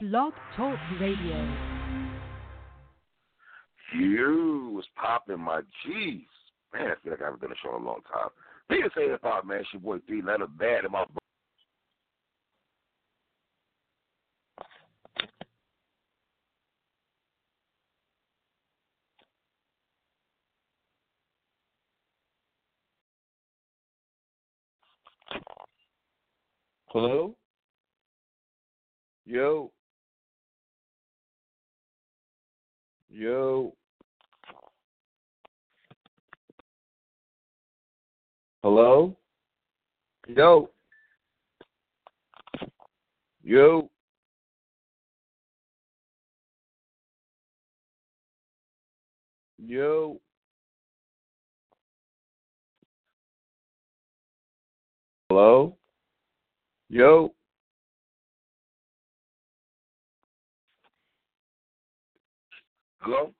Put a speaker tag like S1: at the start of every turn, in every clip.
S1: Blog Talk Radio.
S2: You was popping my G's. Man, I feel like I haven't done a show in a long time. Peter say hip hop, man. It's your boy Three Letter Bad in my
S3: Hello? Yo. Yo. Hello? Yo. Yo. Yo. Hello? Yo.
S2: Hello?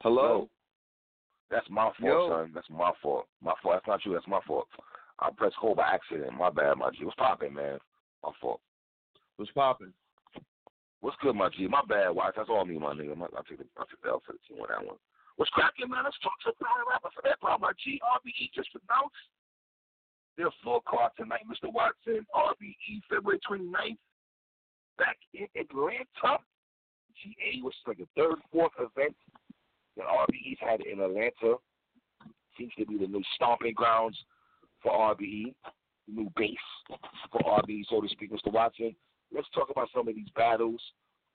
S3: Hello?
S2: That's my fault,
S3: Yo.
S2: son. That's my fault. My fault. That's not you. That's my fault. I pressed hold by accident. My bad, my G. What's popping, man? My fault.
S3: What's popping?
S2: What's good, my G? My bad, wife. That's all me, my nigga. My, I'll take the I'll take the L for the team on that one. What's cracking, man? Let's talk to the battle rapper for that part. My G, RBE just announced their full card tonight, Mr. Watson. RBE February 29th, back in Atlanta. GA, which is like the third, fourth event that RBE's had in Atlanta. Seems to be the new stomping grounds for RBE, the new base for RBE, so to speak, Mr. Watson. Let's talk about some of these battles.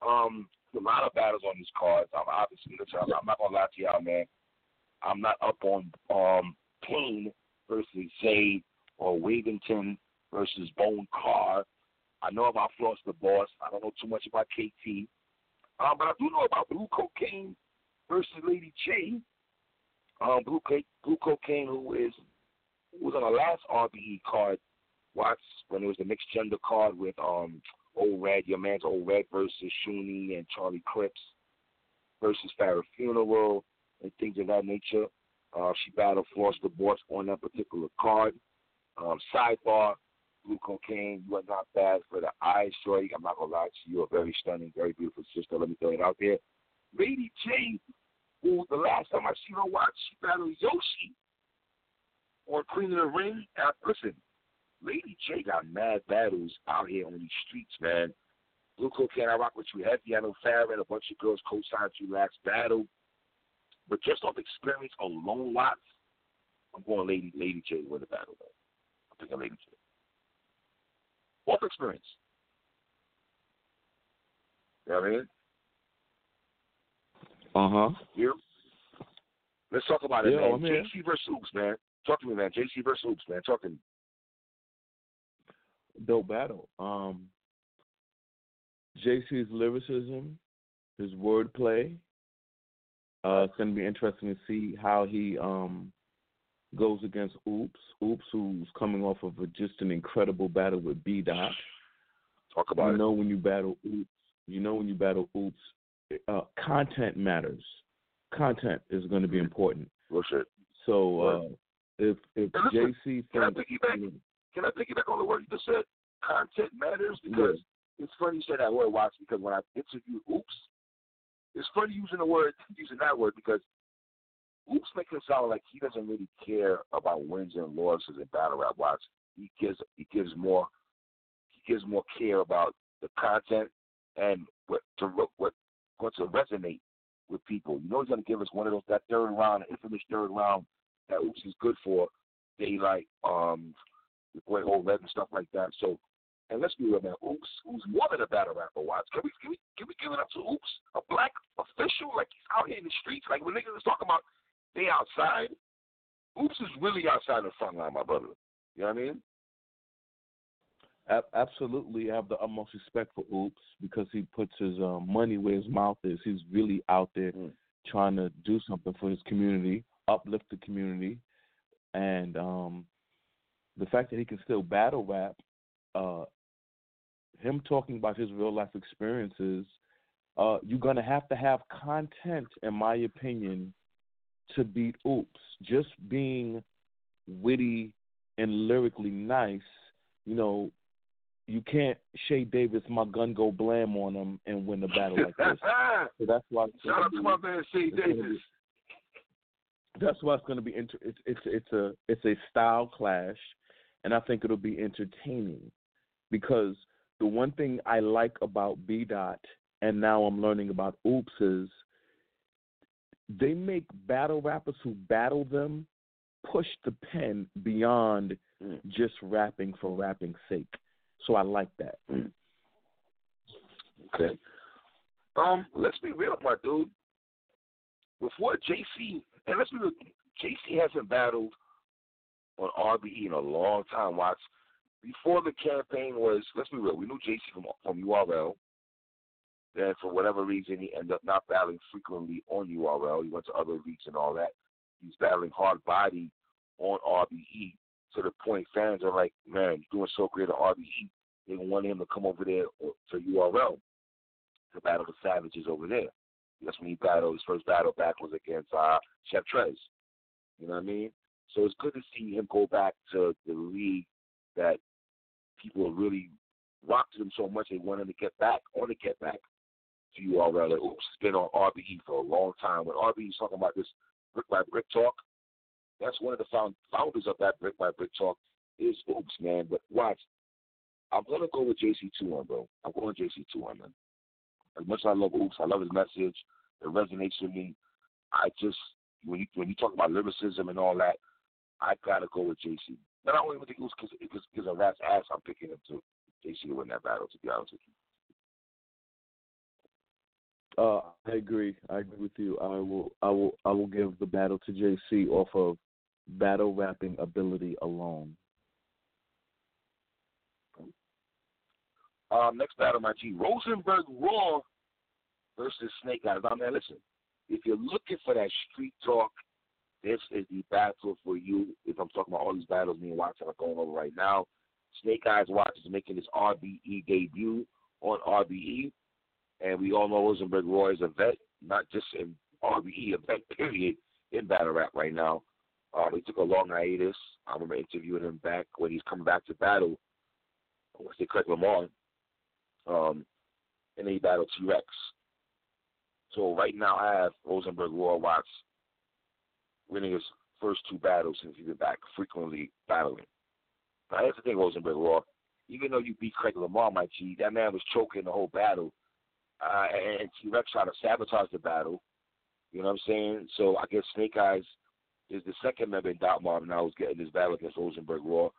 S2: Um, a lot of battles on these cards. I'm obviously, I'm, not gonna lie to y'all, man. I'm not up on um Kane versus Zay or Wavington versus Bone Carr. I know about Floss the Boss. I don't know too much about KT. Um, but I do know about Blue Cocaine versus Lady J. Um, Blue, Blue Cocaine, who is who was on the last RBE card, Watts, when it was the mixed gender card with um Old Red, your man's Old Red versus Shuni and Charlie Clips versus Farrah Funeral and things of that nature. Uh, she battled Floss the Boss on that particular card. Um, sidebar, Blue Cocaine, you are not bad for the eyes, shorty. I'm not gonna lie to you. You're a very stunning, very beautiful sister. Let me throw it out there. Lady J, who the last time I seen her watch, she battled Yoshi on Queen of the Ring. Uh, listen, Lady J got mad battles out here on these streets, man. Blue Cocaine, I rock with you heavy. I know Farrah and a bunch of girls co-signed you last battle. But just off experience alone, Watts, I'm going Lady Lady J to win the battle. I'm picking Lady J. Off experience. You know what I mean?
S3: Uh huh.
S2: Here. Let's talk about it,
S3: Yeah,
S2: man. JC versus Oops, man. Talk to me, man. JC versus Oops, man. Talk to me.
S3: Dope battle. Um, JC's lyricism, his wordplay. Uh, it's going to be interesting to see how he um goes against Oops. Oops, who's coming off of a, just an incredible battle with B Dot.
S2: Talk about
S3: you
S2: it.
S3: know when you battle Oops, you know when you battle Oops, uh, content matters. Content is going to be important.
S2: Real shit.
S3: So uh, if if
S2: listen,
S3: JC
S2: Can I piggyback? Can I piggyback on the word you just said? Content matters because it's funny you say that word, Watts, because when I interviewed Oops, it's funny using the word using that word because Oops makes it sound like he doesn't really care about wins and losses in battle rap. Watts, he gives he gives more he gives more care about the content and what to what what to resonate with people. You know he's gonna give us one of those that third round, infamous third round that Oops is good for. Daylyt, um, the boy old red and stuff like that. So, and let's be real, man. Oops, who's more than a battle rapper? Watts, can we can we can we give it up to Oops, a black official like he's out here in the streets, like when niggas is talking about they outside. Oops is really outside the front line, my brother. You know what I mean?
S3: Absolutely, I have the utmost respect for Oops because he puts his uh, money where his mouth is. He's really out there
S2: Mm.
S3: trying to do something for his community, uplift the community, and um, the fact that he can still battle rap, uh, him talking about his real life experiences, uh, you're gonna have to have content, in my opinion, to beat Oops. Just being witty and lyrically nice, you know, you can't Shay Davis my gun go blam on him and win the battle like this. so that's why.
S2: Shout out to my man Shay Davis.
S3: Be, that's why it's going to be inter- it's it's it's a it's a style clash, and I think it'll be entertaining because the one thing I like about B Dot and now I'm learning about Oops is they make battle rappers who battle them push the pen beyond mm. just rapping for rapping's sake. So I like that.
S2: Mm. Okay. Um, let's be real, my dude. Before JC, and let's be real, JC hasn't battled on RBE in a long time. Watch. Before the campaign was, let's be real, we knew JC from from URL. Then for whatever reason, he ended up not battling frequently on URL. He went to other leagues and all that. He's battling hard body on RBE to the point fans are like, man, you're doing so great at RBE. They want him to come over there to URL to battle the Savages over there. That's when he battled. His first battle back was against uh, Chef Trez. You know what I mean? So it's good to see him go back to the league that people really rocked him so much they wanted him to get back, want to get back URL. Like, oops, it's been on RBE for a long time. When RBE is talking about this brick by brick talk, that's one of the found, founders of that brick by brick talk is Oops, man. But watch, I'm gonna go with JC two one, bro. I'm going JC two one, man. As much as I love Oops, I love his message. It resonates with me. I just when you when you talk about lyricism and all that, I gotta go with JC. Not only with the Oops because because of Rat's ass, I'm picking him to JC to win that battle. To be honest with you.
S3: Uh, I agree. I agree with you. I will. I will. I will give the battle to JC off of battle rapping ability alone.
S2: Um, next battle, my G, Rosenberg Raw versus Snake Eyes. I mean, listen, if you're looking for that street talk, this is the battle for you. If I'm talking about all these battles me and Watson are going over right now, Snake Eyes Watch is making his RBE debut on RBE, and we all know Rosenberg Raw is a vet, not just in RBE, a vet period in battle rap right now. Um, he took a long hiatus. I remember interviewing him back when he's coming back to battle. Once they cut Lamar, um, and he battled T Rex. So right now I have Rosenberg Raw Watts winning his first two battles since he's been back frequently battling. Now here's the thing, Rosenberg Raw. Even though you beat Craig Lamar, my G, that man was choking the whole battle. Uh, and T Rex tried to sabotage the battle. You know what I'm saying? So I guess Snake Eyes is the second member in Dot Mob and now who's getting this battle against Rosenberg Raw.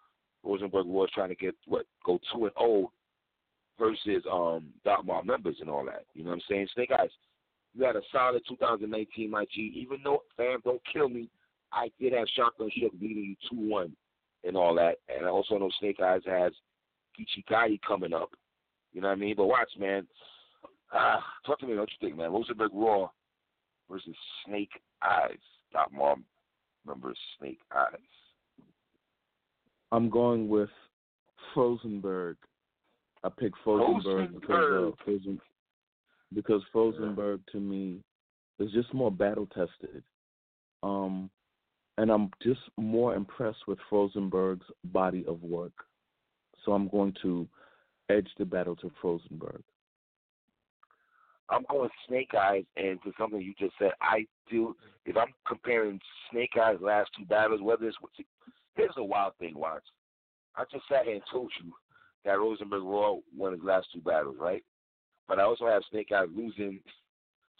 S2: Rosenberg Raw is trying to get what go two and zero oh versus um Dot Mob members and all that. You know what I'm saying? Snake Eyes, you had a solid 2019, my G. Even though fam, don't kill me, I did have Shotgun Suge beating you two one and all that, and I also know Snake Eyes has Kichikai coming up. You know what I mean? But watch, man. Ah, talk to me. What you think, man? Rosenberg Raw versus Snake Eyes. Dot Mob remember Snake Eyes?
S3: I'm going with Frozenberg. I pick Frozenberg because uh, Frozen, because Frozenberg to me is just more battle tested. Um, and I'm just more impressed with Frozenberg's body of work. So I'm going to edge the battle to Frozenberg.
S2: I'm going Snake Eyes, and to something you just said, I do. If I'm comparing Snake Eyes' last two battles, whether it's here's a wild thing, watch. I just sat here and told you that Rosenberg Raw won his last two battles, right? But I also have Snake Eyes losing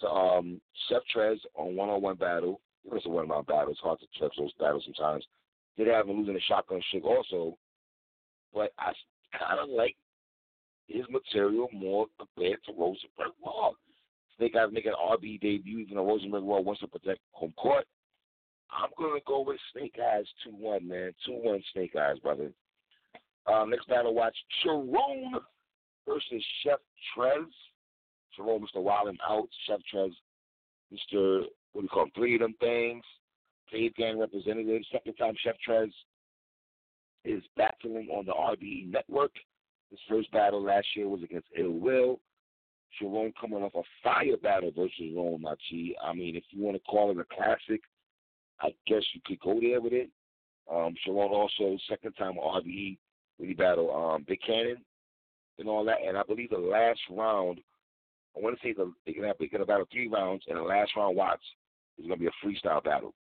S2: to um, Chef Trez on one-on-one battle. It was a one-on-one battle. It's hard to judge those battles sometimes. Did have him losing a shotgun shit also, but I kind of like his material more compared to Rosenberg Raw. Snake Eyes making RB debut, even though Rosenberg Raw wants to protect home court. I'm going to go with Snake Eyes 2 1, man. 2 1 Snake Eyes, brother. Um, next battle, watch Sharon versus Chef Trez. Sharon, Mr. Wild and Out. Chef Trez, Mr. What do you call him? Three of them things. Cave Gang representative. Second time Chef Trez is battling on the RBE network. His first battle last year was against Ill Will. Sharon coming off a fire battle versus Rome Machi. I mean, if you want to call it a classic, I guess you could go there with it. Um, Sharon also second time RBE when he battled um, Big Cannon. and all that. And I believe the last round, I want to say the they can have they can have battle three rounds, and the last round, Watts, is going to be a freestyle battle.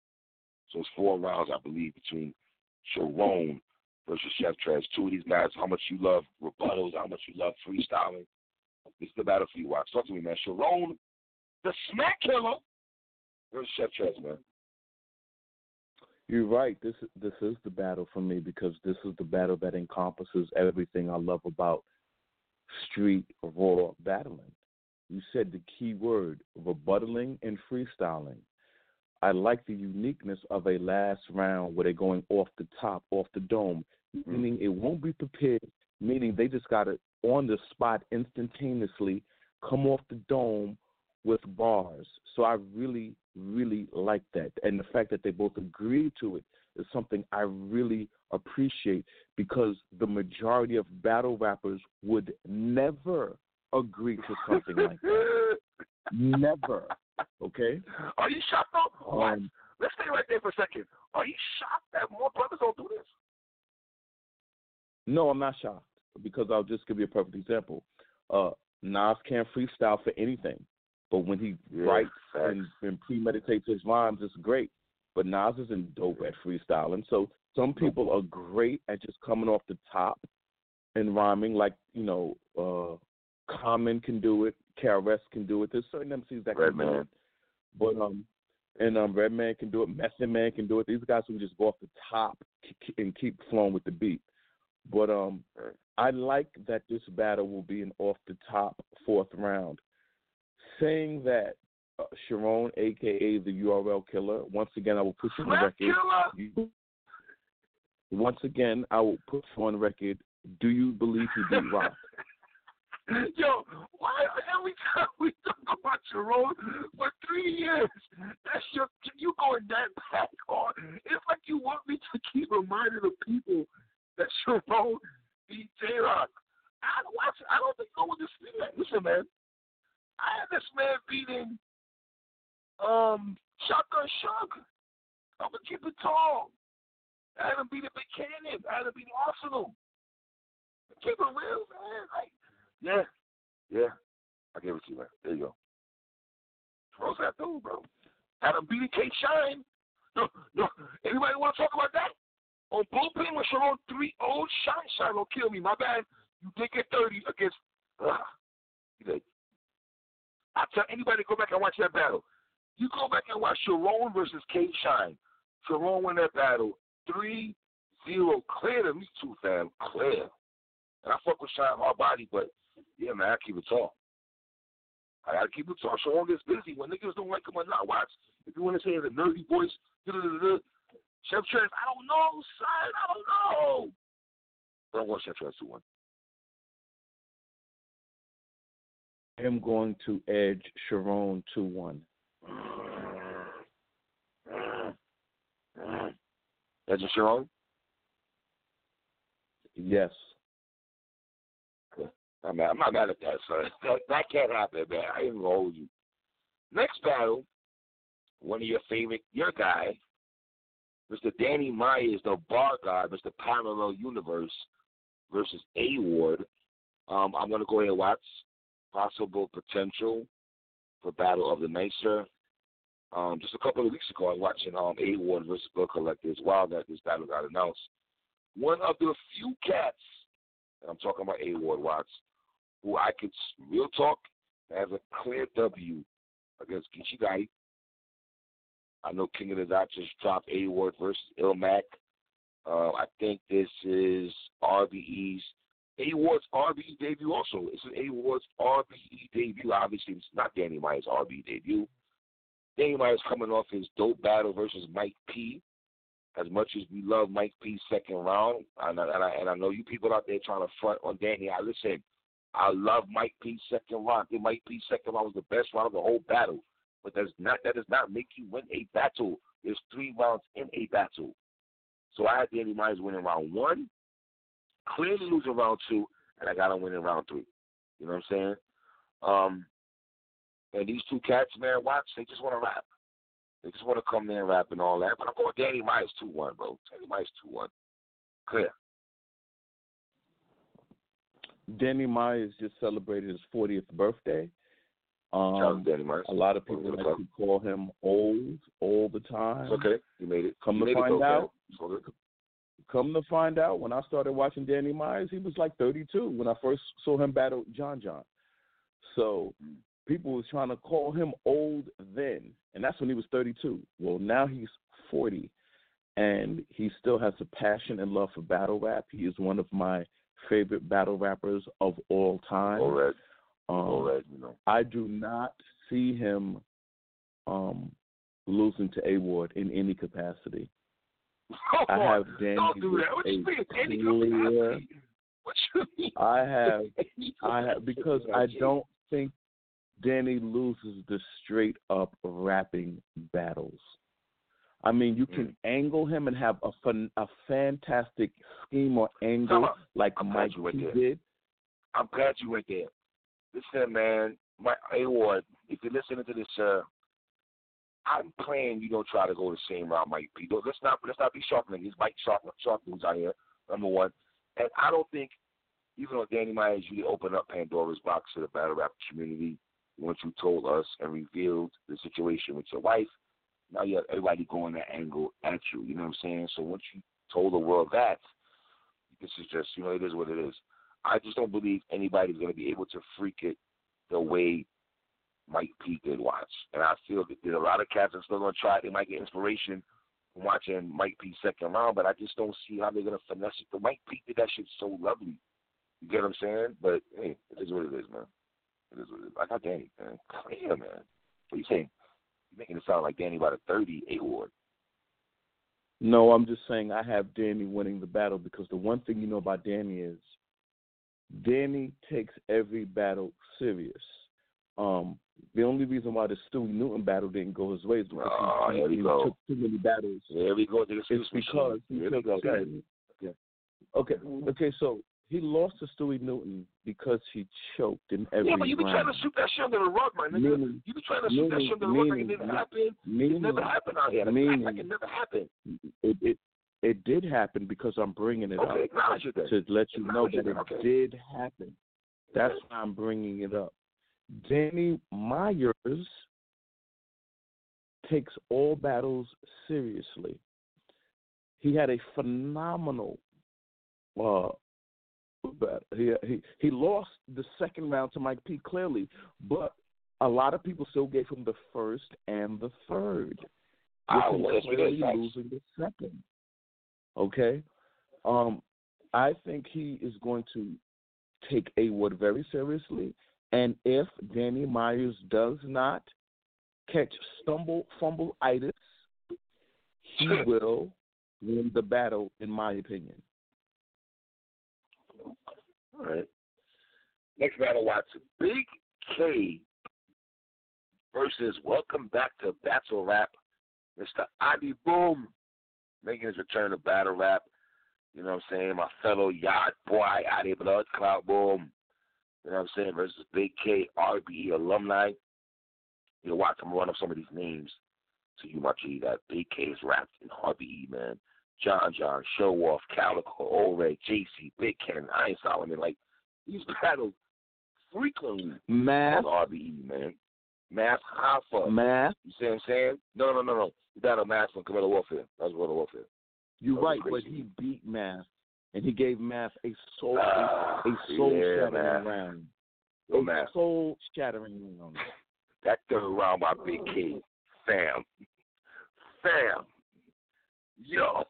S2: So it's four rounds, I believe, between Sharon versus Chef Trez. Two of these guys, how much you love rebuttals, how much you love freestyling. This is the battle for you, Watts. Talk to me, man. Sharon, the smack killer, versus Chef Trez, man.
S3: You're right. This this is the battle for me because this is the battle that encompasses everything I love about street raw battling. You said the key word, rebuttaling and freestyling. I like the uniqueness of a last round where they're going off the top, off the dome, mm-hmm. meaning it won't be prepared, meaning they just got to on the spot instantaneously come off the dome with bars. So I really, really like that. And the fact that they both agreed to it is something I really appreciate because the majority of battle rappers would never agree to something like that. Never. Okay?
S2: Are you shocked though? Um, Let's stay right there for a second. Are you shocked that more brothers don't do this?
S3: No, I'm not shocked because I'll just give you a perfect example. Uh, Nas can't freestyle for anything. But when he yeah, writes and, and premeditates his rhymes, it's great. But Nas isn't dope at freestyling. So some people are great at just coming off the top and rhyming, like you know, uh, Common can do it, KRS can do it. There's certain MCs that
S2: Red
S3: can
S2: Man.
S3: do it. But um, and um, Redman can do it. Method Man can do it. These guys can just go off the top and keep flowing with the beat. But um, I like that this battle will be an off the top fourth round saying that uh, Sharon, aka the URL killer, once again I will put you on record. You, once again, I will put you on record. Do you believe he beat Rock?
S2: Yo, why every time we talk about Sharon for three years, that's your you going that back on? It's like you want me to keep reminding the people that Sharon beat J Rock. I don't watch. I don't think no one dispute that. Listen, man. I had this man beating um Shotgun Suge. I'm gonna keep it tall. I had him beat Big Canyon. I had him beat Arsenal. Keep it real, man. Like, yeah, yeah. I give it to you, man. There you go. What's that dude, bro? Had a beating K Shine. No, no. Anybody want to talk about that? On bullpen with Sharon 3 old Shine Shine will kill me. My bad. You did get 30 against. Uh, you. I tell anybody go back and watch that battle. You go back and watch Sharon versus K Shine. Sharon won that battle 3 0. Clear to me too, fam. Clear. And I fuck with Shine hard body, but yeah, man, I keep it tall. I gotta keep it tall. Sharon gets busy. When niggas don't like him or not, watch. If you want to say the nerdy voice, Chef Trez, I don't know, son, I don't know. But I want Chef Trez 2 1.
S3: I am going to edge Sharon 2 1.
S2: Edge Sharon?
S3: Yes.
S2: I'm not, I'm not mad at that, son. That, that can't happen, man. I ain't gonna hold you. Next battle, one of your favorite, your guy, Mr. Danny Myers, the bar guy, Mr. Parallel Universe versus A Ward. Um, I'm gonna go ahead and watch possible potential for Battle of the Nicer. Um, just a couple of weeks ago, I was watching um, A Ward versus Bill Collectors while that this battle got announced. One of the few cats, and I'm talking about A Ward Watts, who I could real talk has a clear W against Gotti. I know King of the Dot just dropped A Ward versus Ilmac. Uh, I think this is RBE's a Ward's RBE debut also. It's an A Ward's RBE debut. Obviously, it's not Danny Myers' RBE debut. Danny Myers coming off his dope battle versus Mike P. As much as we love Mike P's second round, and I, and I, and I know you people out there trying to front on Danny, I listen. I love Mike P's second round. I think Mike P's second round was the best round of the whole battle. But that's not that does not make you win a battle. There's three rounds in a battle. So I had Danny Myers winning round one, clearly losing round two, and I got him winning round three. You know what I'm saying? Um, and these two cats, man, watch, they just want to rap. They just want to come there and rap and all that. But I'm going Danny Myers 2 1, bro. Danny Myers 2 1. Clear.
S3: Danny Myers just celebrated his 40th birthday. Um,
S2: Danny Myers.
S3: A lot of people like to call him old all the time.
S2: It's okay, you made it.
S3: Come
S2: you
S3: to find out, come to find out, when I started watching Danny Myers, he was like 32 when I first saw him battle John John. So people was trying to call him old then, and that's when he was 32. Well, now he's 40, and he still has a passion and love for battle rap. He is one of my favorite battle rappers of all time.
S2: All right.
S3: Um,
S2: all right, you know.
S3: I do not see him um, losing to A Ward in any capacity.
S2: Come
S3: I have Danny
S2: Don't do that. What you mean? Any capacity? What you mean?
S3: I have I have because I don't think Danny loses the straight up rapping battles. I mean, you can angle him and have a fun, a fantastic scheme or angle
S2: on.
S3: like
S2: I'm glad
S3: Mike
S2: you went
S3: P did.
S2: I'm glad you went there. Listen, man, my A Ward, if you're listening to this, uh, I'm praying you don't try to go the same route, Mike P. Don't- Let's not let's not be sharp niggas. Mike sharp sharp dudes out here. Number one, and I don't think even though Danny Myers you opened up Pandora's box to the battle rap community once you told us and revealed the situation with your wife. Now you have everybody going that angle at you. You know what I'm saying? So once you told the world that, this is just you know it is what it is. I just don't believe anybody's going to be able to freak it the way Mike P did watch. And I feel that there's a lot of cats that still going to try. They might get inspiration from watching Mike P second round, but I just don't see how they're going to finesse it. The Mike P did that shit so lovely. You get what I'm saying? But hey, it is what it is, man. It is what it is. I got Danny, man. Clear, man. What you saying? Making it sound like Danny about a 30 award.
S3: No, I'm just saying I have Danny winning the battle because the one thing you know about Danny is Danny takes every battle serious. Um, the only reason why the Stewie Newton battle didn't go his way is because
S2: Oh,
S3: he,
S2: here we
S3: he took too many battles.
S2: Here we go.
S3: It's because he took
S2: go. Go ahead.
S3: Okay, okay, so he lost to Stewie Newton because he choked in every
S2: Yeah, but you be trying to shoot that shit under the rug, my nigga.
S3: Meaning-
S2: you be trying to shoot that shit under the rug like it
S3: meaning-
S2: never happened. It
S3: meaning-
S2: never happened out here.
S3: Meaning-
S2: like it never happened.
S3: it, it it did happen because I'm bringing it
S2: Okay,
S3: up
S2: it
S3: to let you know that
S2: it,
S3: it
S2: okay.
S3: did happen. That's why I'm bringing it up. Danny Myers takes all battles seriously. He had a phenomenal uh, battle. He, he he lost the second round to Mike P clearly, but a lot of people still gave him the first and the third. With him
S2: well, that's what it
S3: clearly losing the second. Okay, um, I think he is going to take A Ward very seriously, and if Danny Myers does not catch stumble fumble itis, he will win the battle, in my opinion.
S2: All right. Next battle, Watson. Big K versus Welcome Back to Battle Rap, Mr. Adi Boom, making his return to Battle Rap. You know what I'm saying? My fellow yacht boy, Adi Blood Cloud Boom. You know what I'm saying? Versus Big K, RBE alumni. You know, watch, I'm run up some of these names to you, my G. That Big K is rapped in RBE, man. John John, Show Off, Calicoe, Old Red, JC, Big Ken, Iron Solomon. Like, these battles frequently
S3: Math,
S2: on RBE, man. Math Hoffa.
S3: math.
S2: You see what I'm saying? No, no, no, no. You got a math from Guerrilla Warfare. That's Guerrilla Warfare.
S3: You're
S2: That was
S3: right, but he beat Math, and he gave Math a soul
S2: Ah,
S3: a soul
S2: yeah,
S3: shattering round.
S2: Yo,
S3: a
S2: man.
S3: soul shattering round.
S2: That third round by Big K. Fam. Fam. Yo.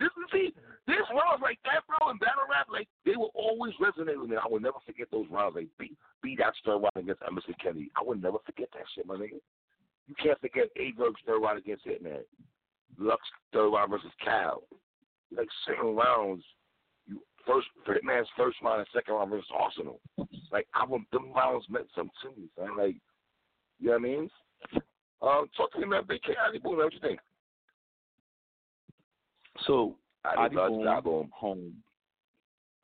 S2: This is see, this rounds like that, bro, in battle rap, like they will always resonate with me. I will never forget those rounds. Like beat beat that third round against Emerson Kennedy. I will never forget that shit, my nigga. You can't forget Aver's third round against Hitman. Lux third round versus Cal. Like second rounds, you first Hitman's first round and second round versus Arsenal. Like I will them rounds meant something to me, man. Like you know what I mean? Um, talk to me, man. Big K, Boom, what you think?
S3: So
S2: Adi
S3: Adi
S2: Blood,
S3: Boom,
S2: Adi Boom.
S3: home.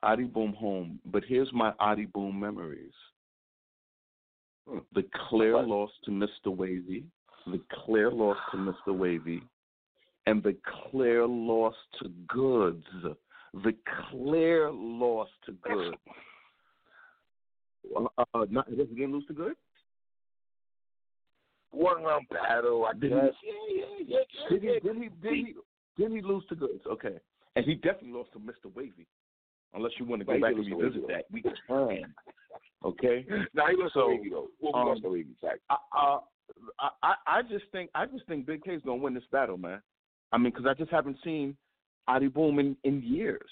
S3: Adi Boom home. But here's my Adi Boom memories.
S2: Hmm.
S3: The clear
S2: What?
S3: loss to Mr. Wavy, the clear loss to Mr. Wavy, and the clear loss to Goods. The clear loss to Goods. Uh, uh, not, he didn't lose to good.
S2: One round battle, I
S3: Did
S2: guess.
S3: he-
S2: Yeah, yeah, yeah, yeah.
S3: Did he?
S2: yeah.
S3: Did he? Did he? Did he lose to goods? Okay, and he definitely lost to Mr. Wavy. Unless you want to go
S2: he
S3: back and revisit that, we can. Okay.
S2: Now he lost
S3: So,
S2: to Wavy though. Well,
S3: um,
S2: lost to Wavy.
S3: I, uh, I, I, I just think I just think Big K's gonna win this battle, man. I mean, because I just haven't seen Adi Boom in, in years,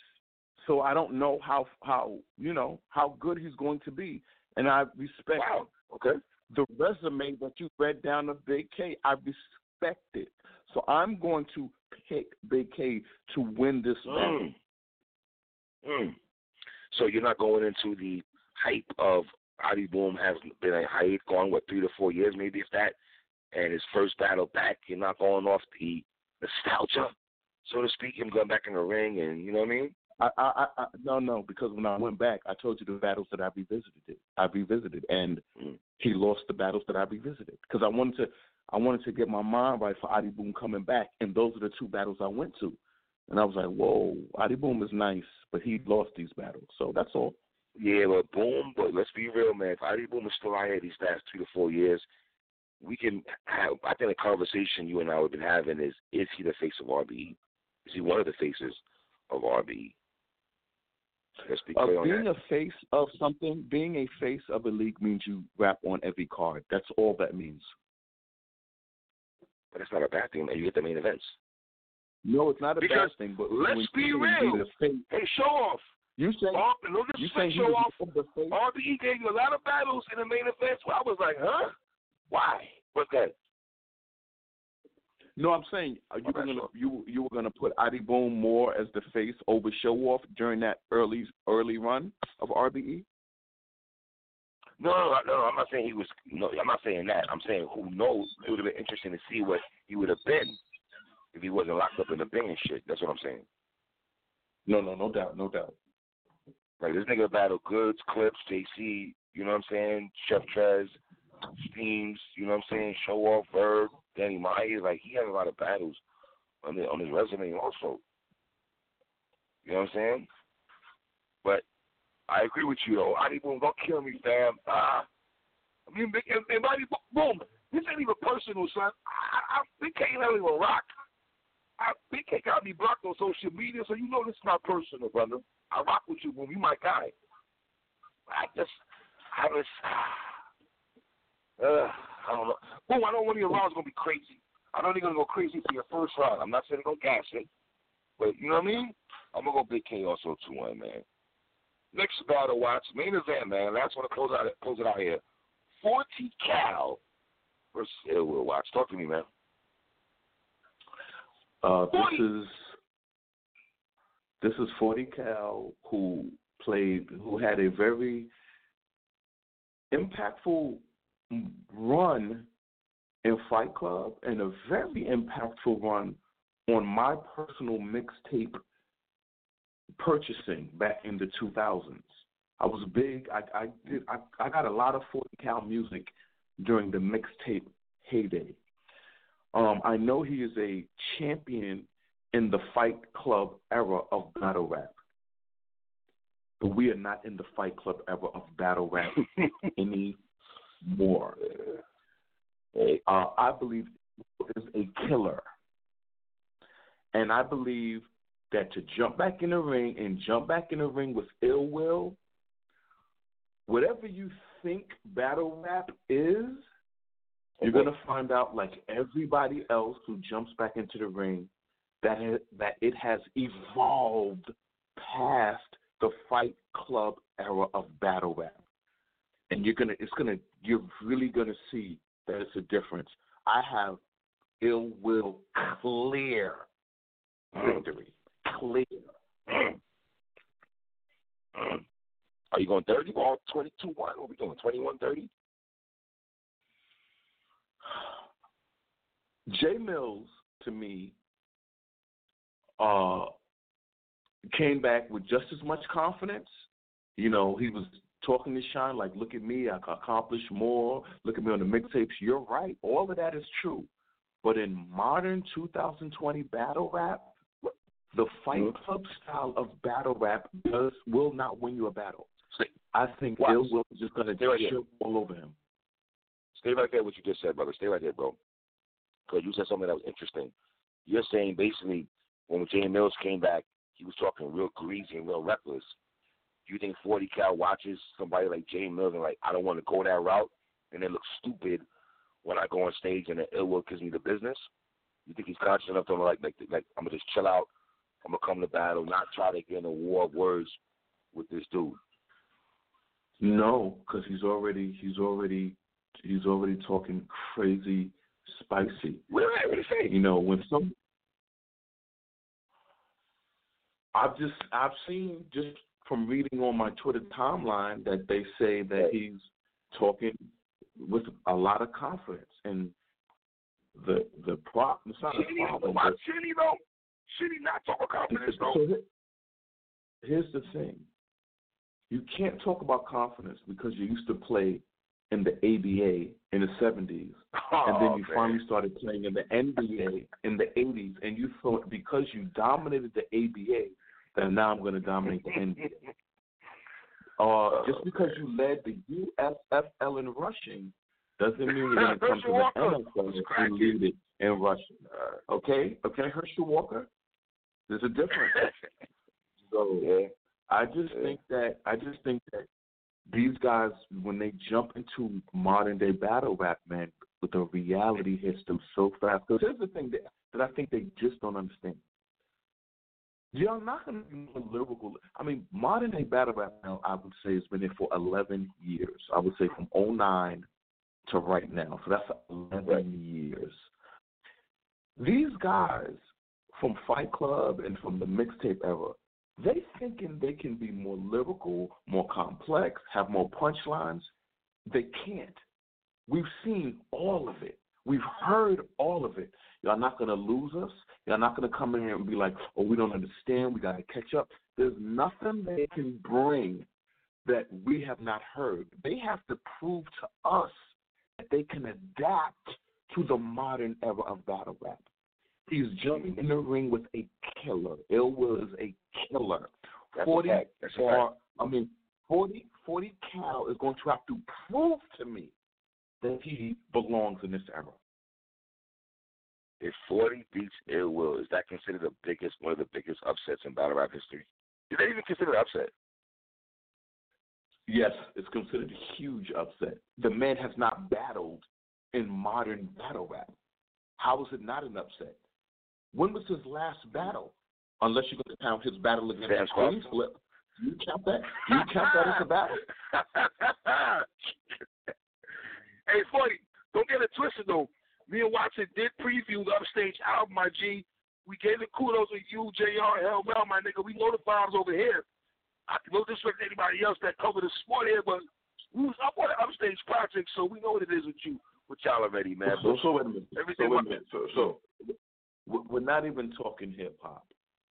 S3: so I don't know how how you know how good he's going to be, and I respect
S2: Wow. Okay.
S3: the resume that you read down of Big K. I respect it, so I'm going to pick Big K to win this battle.
S2: Mm. Mm. So you're not going into the hype of Adi Boom has been a hype going what three to four years maybe if that, and his first battle back. You're not going off the nostalgia, so to speak. Him going back in the ring and you know what I mean.
S3: I, I, I, I no, no, because when I went back, I told you the battles that I revisited. I revisited, and
S2: Mm.
S3: he lost the battles that I revisited because I wanted to, I wanted to get my mind right for Adi Boom coming back, and those are the two battles I went to, and I was like, whoa, Adi Boom is nice, but he lost these battles, so that's all.
S2: Yeah, but Boom. But let's be real, man. If Adi Boom is still out here these last two to four years, we can have. I think the conversation you and I have been having is: Is he the face of RBE? Is he one of the faces of RBE? Let's be
S3: Uh,
S2: clear on
S3: being
S2: that.
S3: a face of something, being a face of a league means you rap on every card. That's all that means.
S2: But it's not a bad thing, man. You get the main events.
S3: No, it's not a
S2: Because
S3: bad thing, but
S2: let's be real. Hey, show off.
S3: you say
S2: no
S3: you he
S2: show off. RBE gave you a lot of battles in the main events where I was like, huh? Why? What's that?
S3: No, I'm saying uh, you were gonna you you were gonna put Adi Boom more as the face over show off during that early early run of? RBE.
S2: No, no, no, I'm not saying he was. No, I'm not saying that. I'm saying who knows? It would have been interesting to see what he would have been if he wasn't locked up in the Bing and shit. That's what I'm saying.
S3: No, no, no doubt, no doubt.
S2: Like this nigga battled Goods, Clips, JC. You know what I'm saying? Chef Trez, Steams. You know what I'm saying? Show off Verb, Danny Myers. Like he has a lot of battles on the, on his resume also. You know what I'm saying? I agree with you though. Adi Boom, don't kill me, fam. Ah, I mean, and, and Adi Boom, this ain't even personal, son. I, I, ain't even rock. I, Big K got me blocked on social media, so you know this is not personal, brother. I rock with you, Boom. You my guy. I just, I was, uh, I don't know. Boom, I one of your rounds gonna be crazy. I know they're gonna go crazy for your first round. I'm not saying they're gonna gas it, but you know what I mean. I'm gonna go Big K also two one, man. Next battle, watch main event, man. Last one to close out, close it out here. Forty Cal versus Ill Will. Watch. Talk to me, man.
S3: Uh, this is this is Forty Cal who played who had a very impactful run in Fight Club and a very impactful run on my personal mixtape purchasing back in the 2000s. I was big. I I did. I, I got a lot of 40 cal music during the mixtape heyday. Um, I know he is a champion in the Fight Club era of battle rap, but we are not in the Fight Club era of battle rap anymore. Uh, I believe he is a killer, and I believe that to jump back in the ring and jump back in the ring with ill will, whatever you think battle rap is, you're gonna find out like everybody else who jumps back into the ring that it, that it has evolved past the Fight Club era of battle rap, and you're gonna it's gonna you're really gonna see that it's a difference. I have ill will clear mm. victory, clear.
S2: Are you going 30 ball 22 1? What are we doing? 21 30?
S3: Jae Millz to me uh, came back with just as much confidence. You know, he was talking to Shine like, "Look at me, I can accomplish more. Look at me on the mixtapes." You're right, all of that is true. But in modern 2020 battle rap, the Fight
S2: Mhm.
S3: Club style of battle rap does will not win you a battle. I think
S2: Watch.
S3: Ill Will is just going to
S2: Stay right
S3: trip all over him.
S2: Stay right there. What you just said, brother. Stay right there, bro. Because you said something that was interesting. You're saying basically when Jae Millz came back, he was talking real greasy and real reckless. Do you think 40 Cal watches somebody like Jae Millz and like I don't want to go that route and it looks stupid when I go on stage and the ill will gives me the business? You think he's conscious enough to like like like I'm gonna just chill out, I'm gonna come to battle, not try to get in a war of words with this dude.
S3: No, because he's already he's already he's already talking crazy, spicy.
S2: What did I really say?
S3: You know when some I've just I've seen just from reading on my Twitter timeline that they say that he's talking with a lot of confidence and the the prop it's not
S2: Should
S3: a problem.
S2: why should though? Should he not talk about confidence though?
S3: So here's the thing: you can't talk about confidence because you used to play in the ABA in the '70s, and then
S2: Oh,
S3: you
S2: man.
S3: finally started playing in the NBA in the '80s, and you thought because you dominated the ABA, that now I'm going to dominate the NBA. Uh, just because you led the USFL in rushing doesn't mean you're going to come to
S2: Walker
S3: the NFL and lead it in rushing.
S2: Uh,
S3: Okay, okay, Herschel Walker. There's a difference. So
S2: yeah.
S3: I just
S2: Yeah.
S3: think that I just think that these guys, when they jump into modern day battle rap, man, with the reality hits them so fast. Because here's the thing that, that I think they just don't understand. You're not going to be more lyrical. I mean, modern day battle rap now, I would say, has been there for 11 years. I would say from 09 to right now. So that's 11 years. These guys from Fight Club and from the mixtape era, they thinking they can be more lyrical, more complex, have more punchlines. They can't. We've seen all of it. We've heard all of it. Y'all not gonna lose us. Y'all not gonna come in here and be like, "Oh, we don't understand. We gotta catch up." There's nothing they can bring that we have not heard. They have to prove to us that they can adapt to the modern era of battle rap. He's jumping in the ring with a killer. Ill Will is a killer.
S2: That's
S3: 40
S2: fact. That's a
S3: for, I mean, 40, 40 Cal is going to have to prove to me that he belongs in this era.
S2: If 40 beats Ill Will, is that considered the biggest, one of the biggest upsets in battle rap history? Did they even consider it upset?
S3: Yes, it's considered a huge upset. The man has not battled in modern battle rap. How is it not an upset? When was his last battle? Unless you're going to count his battle against
S2: Sam Clark.
S3: Queens Do you count that? Do you count that as a battle?
S2: hey, 40, don't get it twisted, though. Me and Watson did preview the Upstage album, my G. We gave the kudos to you, JR, hell well, my nigga. We know the vibes over here. I no disrespect to anybody else that cover the sport here, but we was up on the Upstage project, so we know what it is with you, with y'all already, man.
S3: So, so wait a minute.
S2: Everything
S3: so wait a minute. So, so we- we're not even talking hip hop.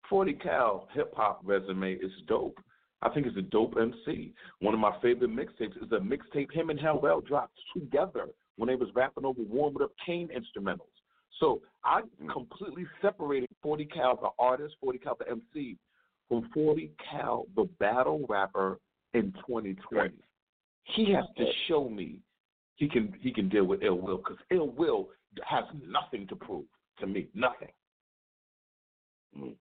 S3: Forty Cal hip hop resume is dope. I think it's a dope MC. One of my favorite mixtapes is a mixtape him and Hell Rell dropped together when they was rapping over warm up Kane instrumentals. So I mm. completely separated Forty Cal the artist, Forty Cal the MC, from Forty Cal the battle rapper in 2020. He has to show me he can he can deal with ill will because ill will has nothing to prove to me, nothing.
S2: Mm.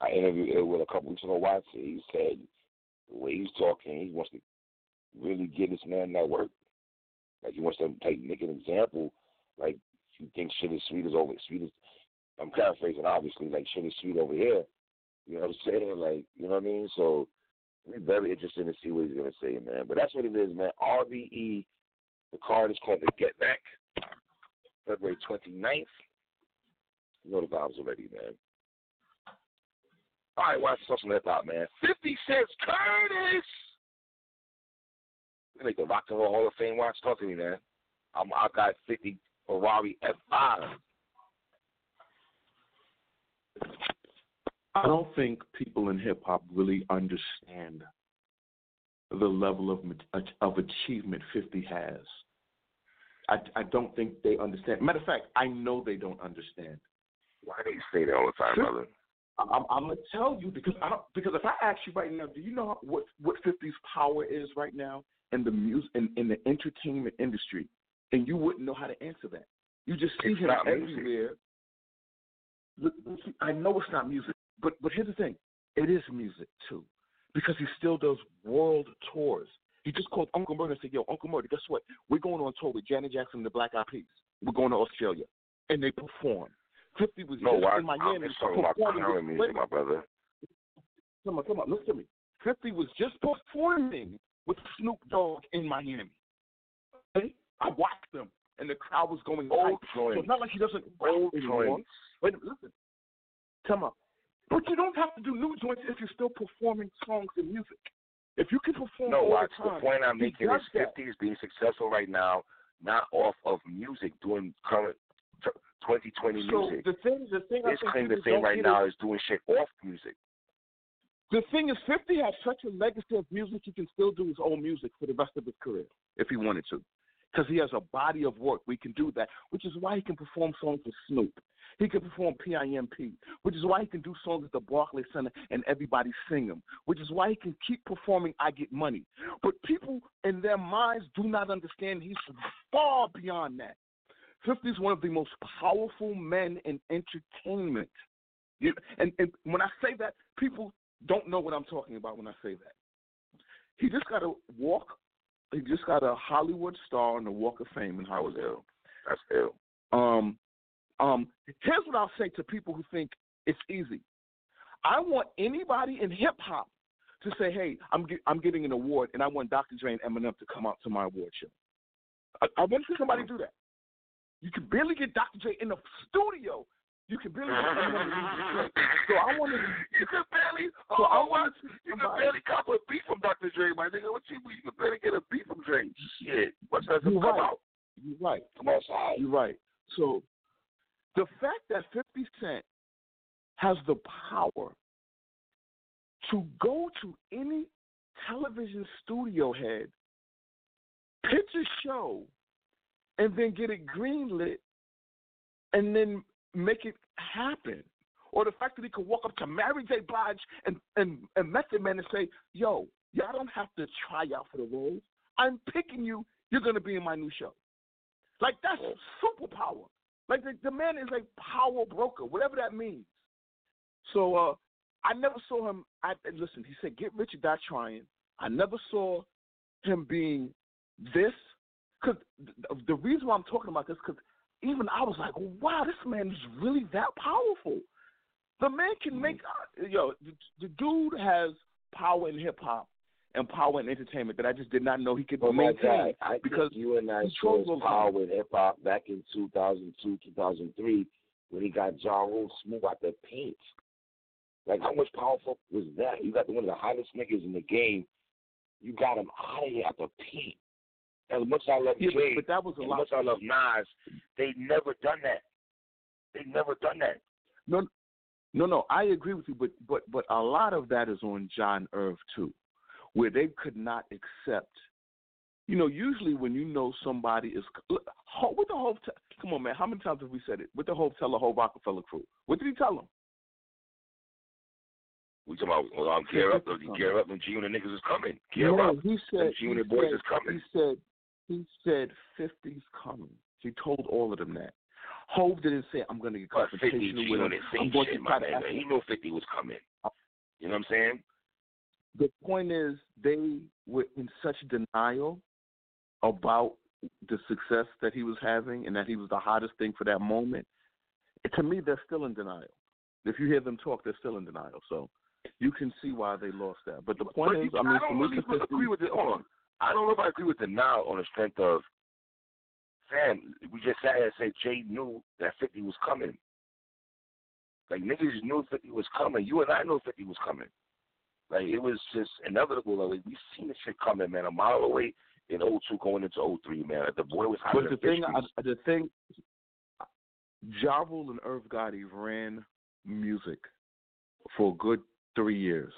S2: I interviewed Ill Will a couple weeks ago. Watson. He said the way he's talking, he wants to really get this man that work. Like he wants to take make an example. Like you think shit is sweet is over sweet is. I'm paraphrasing, obviously. Like shit is sweet over here. You know what I'm saying? Like you know what I mean? So we're very interested to see what he's gonna say, man. But that's what it is, man. RBE. The card is called the Get Back. February 29th. You know the vibes already, man. All right, watch some hip hop, man. 50 Cent Curtis. We make the Rock and Roll Hall of Fame watch. Talk to me, man. I'm, I got 50 Ferrari F5.
S3: I don't think people in hip hop really understand the level of of achievement 50 has. I, I don't think they understand. Matter of fact, I know they don't understand.
S2: Why do you say that all the time, brother?
S3: I'm, I'm gonna tell you because I don't, because if I ask you right now, do you know what what 50's power is right now in the music in, in the entertainment industry, and you wouldn't know how to answer that. You just see
S2: It's
S3: him everywhere. Look, look, I know it's not music, but but here's the thing: it is music too, because he still does world tours. He just called Uncle Murder and said, "Yo, Uncle Murder, guess what? We're going on tour with Janet Jackson and the Black Eyed Peas. We're going to Australia, and they perform." Fifty was
S2: No,
S3: just
S2: I,
S3: in Miami
S2: I'm talking about
S3: performing with-
S2: music, my brother.
S3: Come on, come on, listen to me. Fifty was just performing with Snoop Dogg in Miami. Okay? I watched them, and the crowd was going
S2: Old.
S3: So it's not like he doesn't
S2: Old
S3: anymore.
S2: joints.
S3: Wait a minute, listen. Come on. But you don't have to do new joints if you're still performing songs and music. If you can perform
S2: No, watch.
S3: the
S2: The point I'm making is 50 is being successful right now, not off of music, doing current t- 2020
S3: So
S2: music.
S3: the thing, the thing I
S2: His claim to fame right now
S3: is,
S2: is doing shit off music.
S3: the thing is, Fifty has such a legacy of music. He can still do his own music for the rest of his career if he wanted to, because he has a body of work. We can do that, which is why he can perform songs with Snoop. He can perform PIMP, which is why he can do songs at the Barclays Center and everybody sing them, which is why he can keep performing I Get Money. But people in their minds do not understand he's far beyond that. 50 is one of the most powerful men in entertainment. And, and when I say that, people don't know what I'm talking about when I say that. He just got to walk, he just got a Hollywood star on the Walk of Fame in Hollywood.
S2: ill. That's ill.
S3: Um, um, here's what I'll say to people who think it's easy. I want anybody in hip hop to say, "Hey, I'm get, I'm getting an award, and I want Dr. Dre and Eminem to come out to my award show." I, I want to see somebody do that. You can barely get Dr. Dre in the studio. You can barely get Eminem to leave the joint. So I wanted to
S2: You could barely.
S3: So
S2: oh,
S3: I oh,
S2: what?
S3: wanted to
S2: You could barely cop a beat from Dr. Dre, my nigga. What you? You could barely get a beat from Dre. Shit. What's that?
S3: You're right.
S2: out.
S3: You're right.
S2: Come outside.
S3: You're right. So the fact that 50 Cent has the power to go to any television studio head, pitch a show, and then get it greenlit and then make it happen. Or the fact that he could walk up to Mary J. Blige and, and, and Method Man and say, yo, y'all don't have to try out for the roles. I'm picking you. You're going to be in my new show. Like, that's superpower. Like, the, the man is a power broker, whatever that means. So, uh, I never saw him. I Listen, he said, get rich or die trying. I never saw him being this. Because the, the reason why I'm talking about this, because even I was like, wow, this man is really that powerful. The man can make, uh, yo, the, the dude has power in hip hop and power in entertainment that I just did not know he could
S4: Oh
S3: maintain.
S4: I
S3: because
S4: you and I
S3: chose
S4: power in hip hop back in 2002, 2003 when he got Ja Rule smooth out the paint. Like how much powerful was that? You got one of the hottest niggas in the game. You got him out of here out the paint. As much as I love
S3: Yeah, but,
S4: Jay,
S3: but that was a
S4: as
S3: lot.
S4: much as I love Nas, they never done that. They never done that.
S3: No, no, no. I agree with you, but but but a lot of that is on John Irv too, where they could not accept. You know, usually when you know somebody is look, with the whole. Come on, man. How many times have we said it? With the whole tell the whole Rockefeller crew. What did he tell them?
S2: We talking about well, um, gear up, gear up, and G and the niggas is coming. Gear
S3: no,
S2: up.
S3: he said.
S2: Them G-Unit boys
S3: said,
S2: is coming.
S3: he said. He said 50's coming. He told all of them that. Hove didn't say I'm going to get
S2: But 50 G
S3: confrontational with him. I'm going
S2: shit,
S3: to try to ask
S2: He knew 50 was coming. You know what I'm saying?
S3: the point is they were in such denial about the success that he was having and that he was the hottest thing for that moment. To me, they're still in denial. If you hear them talk, they're still in denial. So you can see why they lost that. But the point
S2: but
S3: is, I mean,
S2: don't really agree with it. Hold on. I don't know if I agree with it now on the strength of Sam. We just sat here and said Jay knew that 50 was coming. Like niggas knew 50 was coming. You and I knew 50 was coming. Like it was just inevitable. Like we seen this shit coming, man. A mile away in 02 going into 03, man. The boy was
S3: But the thing. I, the thing, Ja Rule and Irv Gotti ran music for a good three years.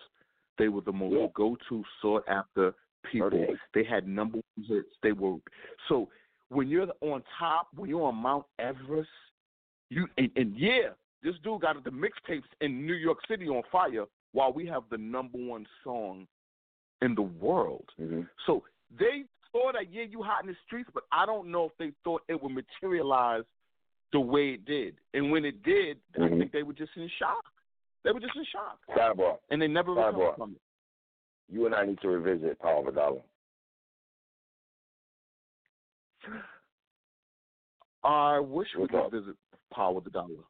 S3: They were the most
S4: Yeah.
S3: go-to, sought-after people. They had number one hits. They were so when you're on top, when you're on Mount Everest, you and, and yeah, this dude got the mixtapes in New York City on fire, while we have the number one song in the world.
S2: Mm-hmm.
S3: So they thought that yeah, you hot in the streets, but I don't know if they thought it would materialize the way it did. And when it did, I
S2: Mhm.
S3: think they were just in shock. They were just in shock,
S2: Sidebar.
S3: and they never
S2: Sidebar.
S3: recovered from it.
S2: You and I need to revisit Power of a Dollar.
S3: I wish we could
S2: up?
S3: visit Power of the Dollar.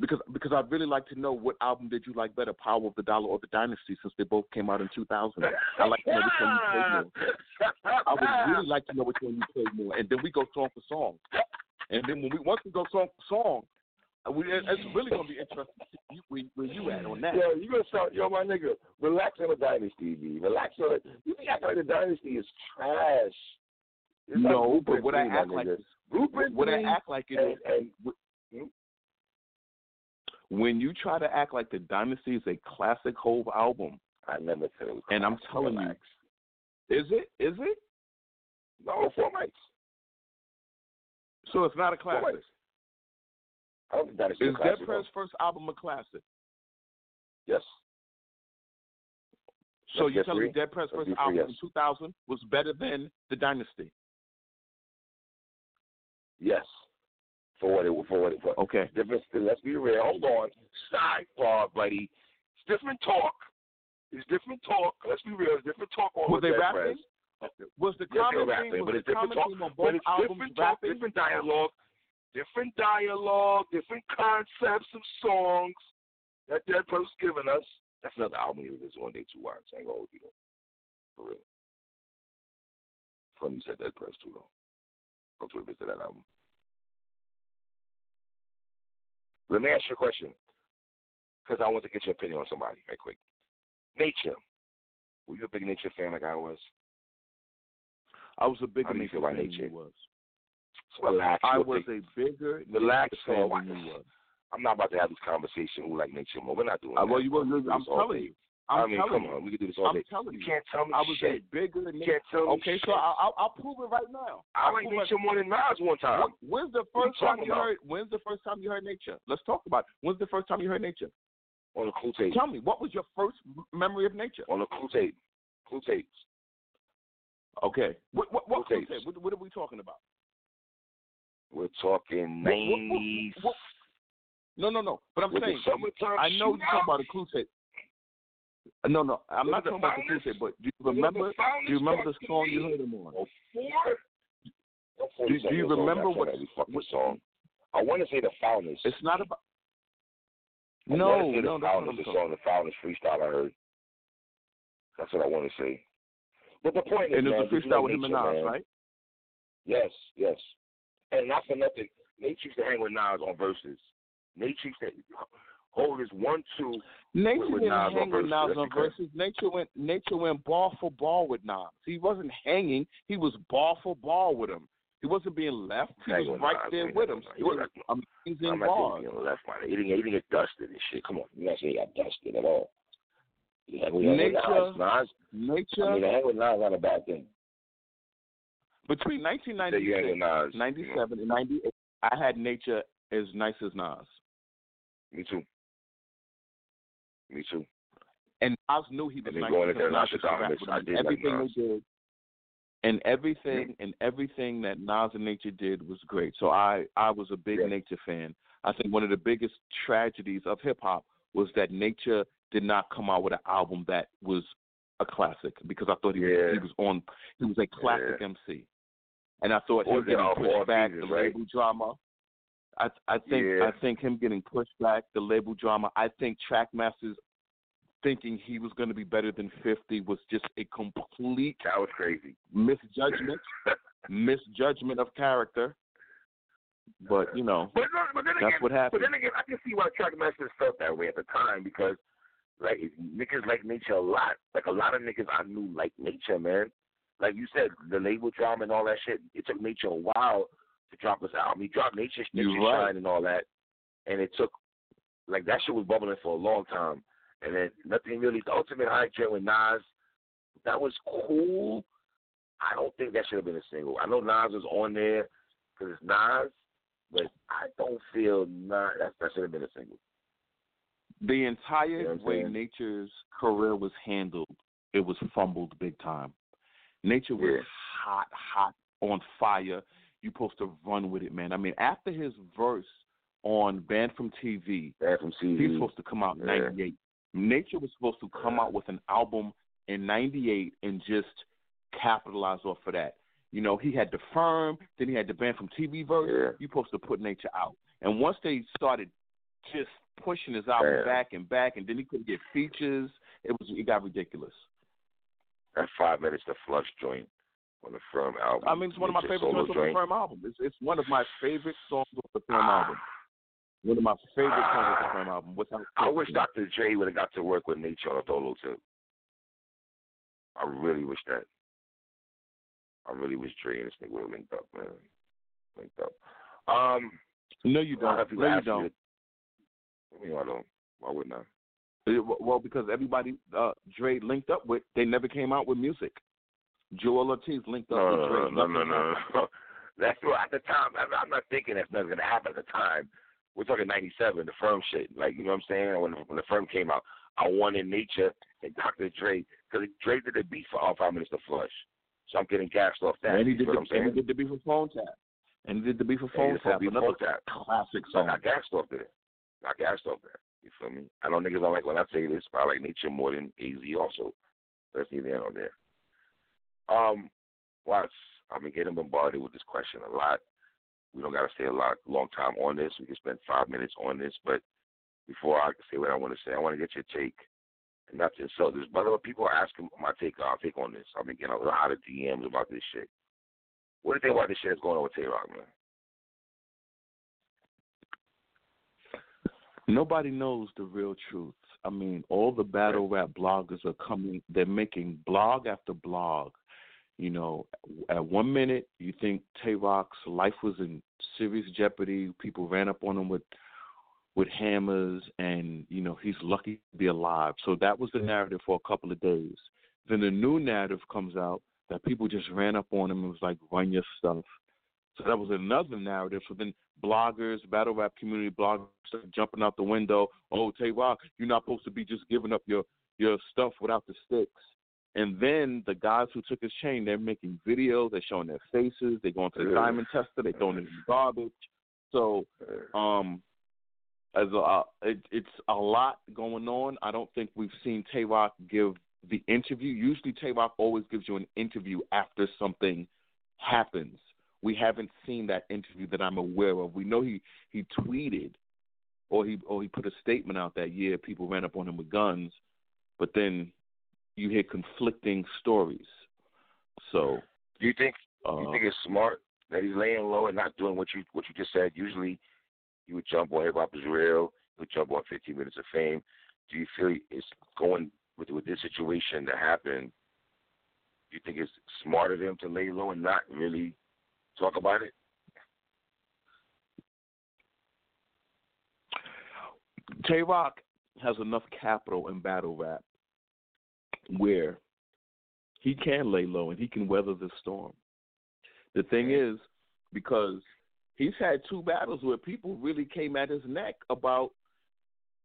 S3: Because because I'd really like to know what album did you like better, Power of the Dollar or The Dynasty, since they both came out in 2000. I like to know which one you played more. I would really like to know which one you played more, and then we go song for song. And then when we once we go song for song, Uh, we, it's really gonna be interesting to see you, where, where you at on that.
S2: Yo, you gonna start, yo, my nigga, relax on the dynasty, B. Relax on it. You think I thought the dynasty is trash? It's like
S3: no, but
S2: Blueprint
S3: would I act like?
S2: Blueprint
S3: Would I act like it
S2: and,
S3: is?
S2: and hmm?
S3: When you try to act like the Dynasty is a classic Hove album,
S2: I never said it was.
S3: and I'm telling you,
S2: Relax.
S3: is it? Is it?
S2: no four mics.
S3: So it's not a classic.
S2: I don't think dynasty
S3: Is. Dead Prez' first album a classic?
S2: Yes.
S3: So
S2: Let's
S3: you're telling me. Dead Prez'
S2: Let's
S3: first album
S2: yes.
S3: in 2000 was better than the Dynasty?
S2: Yes. For what it was, for what it for.
S3: Okay.
S2: Different. Let's be real. Hold on. Sidebar, buddy. It's different talk. It's different talk. Let's be real. It's different talk on
S3: Was
S2: the
S3: they
S2: Dead
S3: rapping?
S2: Prez.
S3: Was the
S2: Yes,
S3: common
S2: were
S3: theme?
S2: rapping,
S3: Was
S2: but
S3: the
S2: it's different talk.
S3: theme on
S2: But
S3: both
S2: it's
S3: albums
S2: different talk,
S3: rapping?
S2: different dialogue, different dialogue, different concepts of songs that Dead Prez was giving us. That's another album you listen one day two hours. I ain't gonna hold you. For real. Funny you said Dead Prez too though. Go to revisit that album. Let me ask you a question, because I want to get your opinion on somebody right quick. Nature. Were you a big Nature fan like I was?
S3: I was a big
S2: How do you
S3: Nature
S2: feel about
S3: fan
S2: Nature?
S3: was.
S2: So relax.
S3: I was a bigger
S2: Relax,
S3: than you was.
S2: I'm not about to have this conversation who like Nature more. We're not doing
S3: Uh,
S2: that.
S3: well, you were. I'm telling you. I'm
S2: I mean, come
S3: you.
S2: on. We can do this all
S3: I'm
S2: day.
S3: telling
S2: You
S3: you.
S2: can't tell me
S3: I was
S2: shit.
S3: a bigger
S2: You
S3: Nature.
S2: can't tell me
S3: Okay,
S2: shit.
S3: so I- I'll, I'll prove it right now.
S2: I like Nature more than Nas one time.
S3: When- When's the first time you
S2: about?
S3: heard? When's the first time you heard Nature? Let's talk about. It. When's the first time you heard Nature?
S2: On the Clue tape.
S3: Tell me, what was your first memory of Nature?
S2: On the Clue tape. Clue tapes.
S3: Okay. What what what,
S2: Okay.
S3: okay. what, what are we talking about?
S2: We're talking nineties.
S3: No, no, no. But I'm
S2: With
S3: saying I know you're talking about a clue tape. No, no, I'm not
S2: the
S3: talking about the clue tape. But do you
S2: the
S3: remember? Do you remember the song you heard him on?
S2: Four?
S3: Do- do you remember. What-
S2: every fucking
S3: what-
S2: song? I want to say the Founders.
S3: It's not about.
S2: I
S3: No,
S2: say the
S3: no,
S2: Founders, the song, the Founders freestyle I heard. That's what I want to say. But the point is,
S3: And it
S2: man,
S3: a freestyle with him and Nas, right?
S2: Yes, yes. And not for nothing, Nate used to hang with Nas on verses. Nate used to hold his one two.
S3: Nature
S2: with
S3: didn't
S2: Nas
S3: hang with. Nas on verses. Nature went Nature went ball for ball with Nas. He wasn't hanging. He was ball for ball with him. He wasn't being left. He
S2: Hang
S3: was right
S2: Nas,
S3: there
S2: man.
S3: with him.
S2: He was-
S3: amazing
S2: I'm not
S3: bars.
S2: saying, you know, that's fine. He didn't, he didn't get dusted and shit. Come on, you're not saying he got dusted at all. He hang with Nas.
S3: Nature-
S2: Nas,
S3: Nature
S2: I mean, hang with Nas not a bad thing.
S3: Between
S2: That you hang
S3: 1996,
S2: Nas.
S3: 97, and 98, I had Nature as nice as Nas.
S2: Me too. Me too.
S3: and Nas knew he was nice
S2: going into
S3: Nas
S2: Nasha
S3: used to rap
S2: Thomas, I did like
S3: everything
S2: Nas.
S3: they did, and everything mm-hmm. and everything that Nas and Nature did was great. So I I was a big
S2: Yeah.
S3: Nature fan. I think one of the biggest tragedies of hip hop was that Nature did not come out with an album that was a classic because I thought he
S2: Yeah.
S3: was he was on he was a classic MC, and I thought him getting pushed back,
S2: Jesus,
S3: the
S2: right?
S3: label drama. I I think
S2: Yeah.
S3: I think him getting pushed back, the label drama. I think Trackmasters thinking he was going to be better than 50 was just a complete
S2: That was crazy.
S3: misjudgment, misjudgment of character. But you know,
S2: But, no, but then
S3: that's
S2: again,
S3: what happened But
S2: then again, I can see why Trackmasters felt that way at the time because, like, niggas like Nature a lot. Like, a lot of niggas I knew like Nature, man. Like you said, the label drama and all that shit, it took Nature a while to drop this album. He dropped Nature, Nature
S3: right.
S2: Shine and all that. And it took, like, that shit was bubbling for a long time. And then nothing really, the ultimate high jet with Nas, that was cool. I don't think that should have been a single. I know Nas was on there because it's Nas, but I don't feel Nas, that, that should have been a single.
S3: The entire
S2: You know
S3: way? Nature's career was handled, it was fumbled big time. Nature was
S2: Yeah.
S3: hot, hot, on fire. You supposed to run with it, man. I mean, after his verse on Banned from TV,
S2: Bad from
S3: he was
S2: TV.
S3: supposed to come out in
S2: Yeah.
S3: '98. Nature was supposed to come
S2: Yeah.
S3: out with an album in '98 and just capitalize off of that. You know, he had the firm, then he had the Banned from TV verse.
S2: Yeah.
S3: You supposed to put Nature out, and once they started just pushing his album
S2: Yeah.
S3: back and back, and then he couldn't get features, it was it got ridiculous.
S2: That five minutes to flush joint on the firm album.
S3: I mean, it's one of my favorite songs on the
S2: joint.
S3: firm album. It's it's one of my favorite songs on the firm
S2: Ah.
S3: album. One of my favorite songs on the firm album. Without
S2: I wish. Dr. Dre would have got to work with Nature on a solo too. I really wish that. I really wish Dre and this nigga would have linked up, man. Linked up. Um,
S3: No, you don't. No, you don't.
S2: that- I mean, I don't. Why wouldn't I?
S3: Uh, Well, because everybody uh, Dre linked up with, they never came out with music. Joel Ortiz linked up
S2: No,
S3: with Dre.
S2: no, no, no, no, no. That's what at the time. I'm not thinking that's not gonna happen at the time. We're talking '97, the firm shit. Like you know what I'm saying? When when the firm came out, I wanted Nature and Dr. Dre because Dre did a beat for all five minutes to flush. So I'm getting gassed off that.
S3: And he did the, and he did the beat for Phone Tap. And he did the beat for Phone Tap. Another
S2: Phone Tap.
S3: classic
S2: So I got gassed off that. I got gassed off that. You feel me? I know niggas don't like when I say this, but I like Nature more than AZ also. That's neither here nor there. Um, Watts, I've been getting bombarded with this question a lot. We don't got to stay a lot, long time on this. We can spend five minutes on this, but before I can say what I want to say, I want to get your take. And not to insult this, but other people are asking my take, uh, take on this. I've been getting a lot of DMs about this shit. What do you think about this shit that's going on with Tay Roc, man?
S3: Nobody knows the real truth. I mean, all the battle rap bloggers are coming. They're making blog after blog. You know, at one minute you think Tay Roc's life was in serious jeopardy. People ran up on him with with hammers, and you know he's lucky to be alive. So that was the narrative for a couple of days. Then the new narrative comes out that people just ran up on him and was like, "Run your stuff." So that was another narrative. So then bloggers, battle rap community bloggers jumping out the window. Oh, Tay Roc, you're not supposed to be just giving up your your stuff without the sticks. And then the guys who took his chain, they're making videos, they're showing their faces, they're going to the diamond tester, they're throwing it in the garbage. So um, as a, uh, it, it's a lot going on. I don't think we've seen Tay Roc give the interview. Usually, Tay Roc always gives you an interview after something happens. We haven't seen that interview that I'm aware of. We know he he tweeted or he or he put a statement out that year. people ran up on him with guns, but then you hear conflicting stories. So
S2: do you think
S3: uh,
S2: you think it's smart that he's laying low and not doing what you what you just said? Usually, you would jump on Hip Hop is Real, you would jump on 15 Minutes of Fame. Do you feel it's going with with this situation that happened? Do you think it's smart of him to lay low and not really talk about it?
S3: Tay Roc has enough capital in battle rap where he can lay low and he can weather the storm. The thing is, because he's had two battles where people really came at his neck about,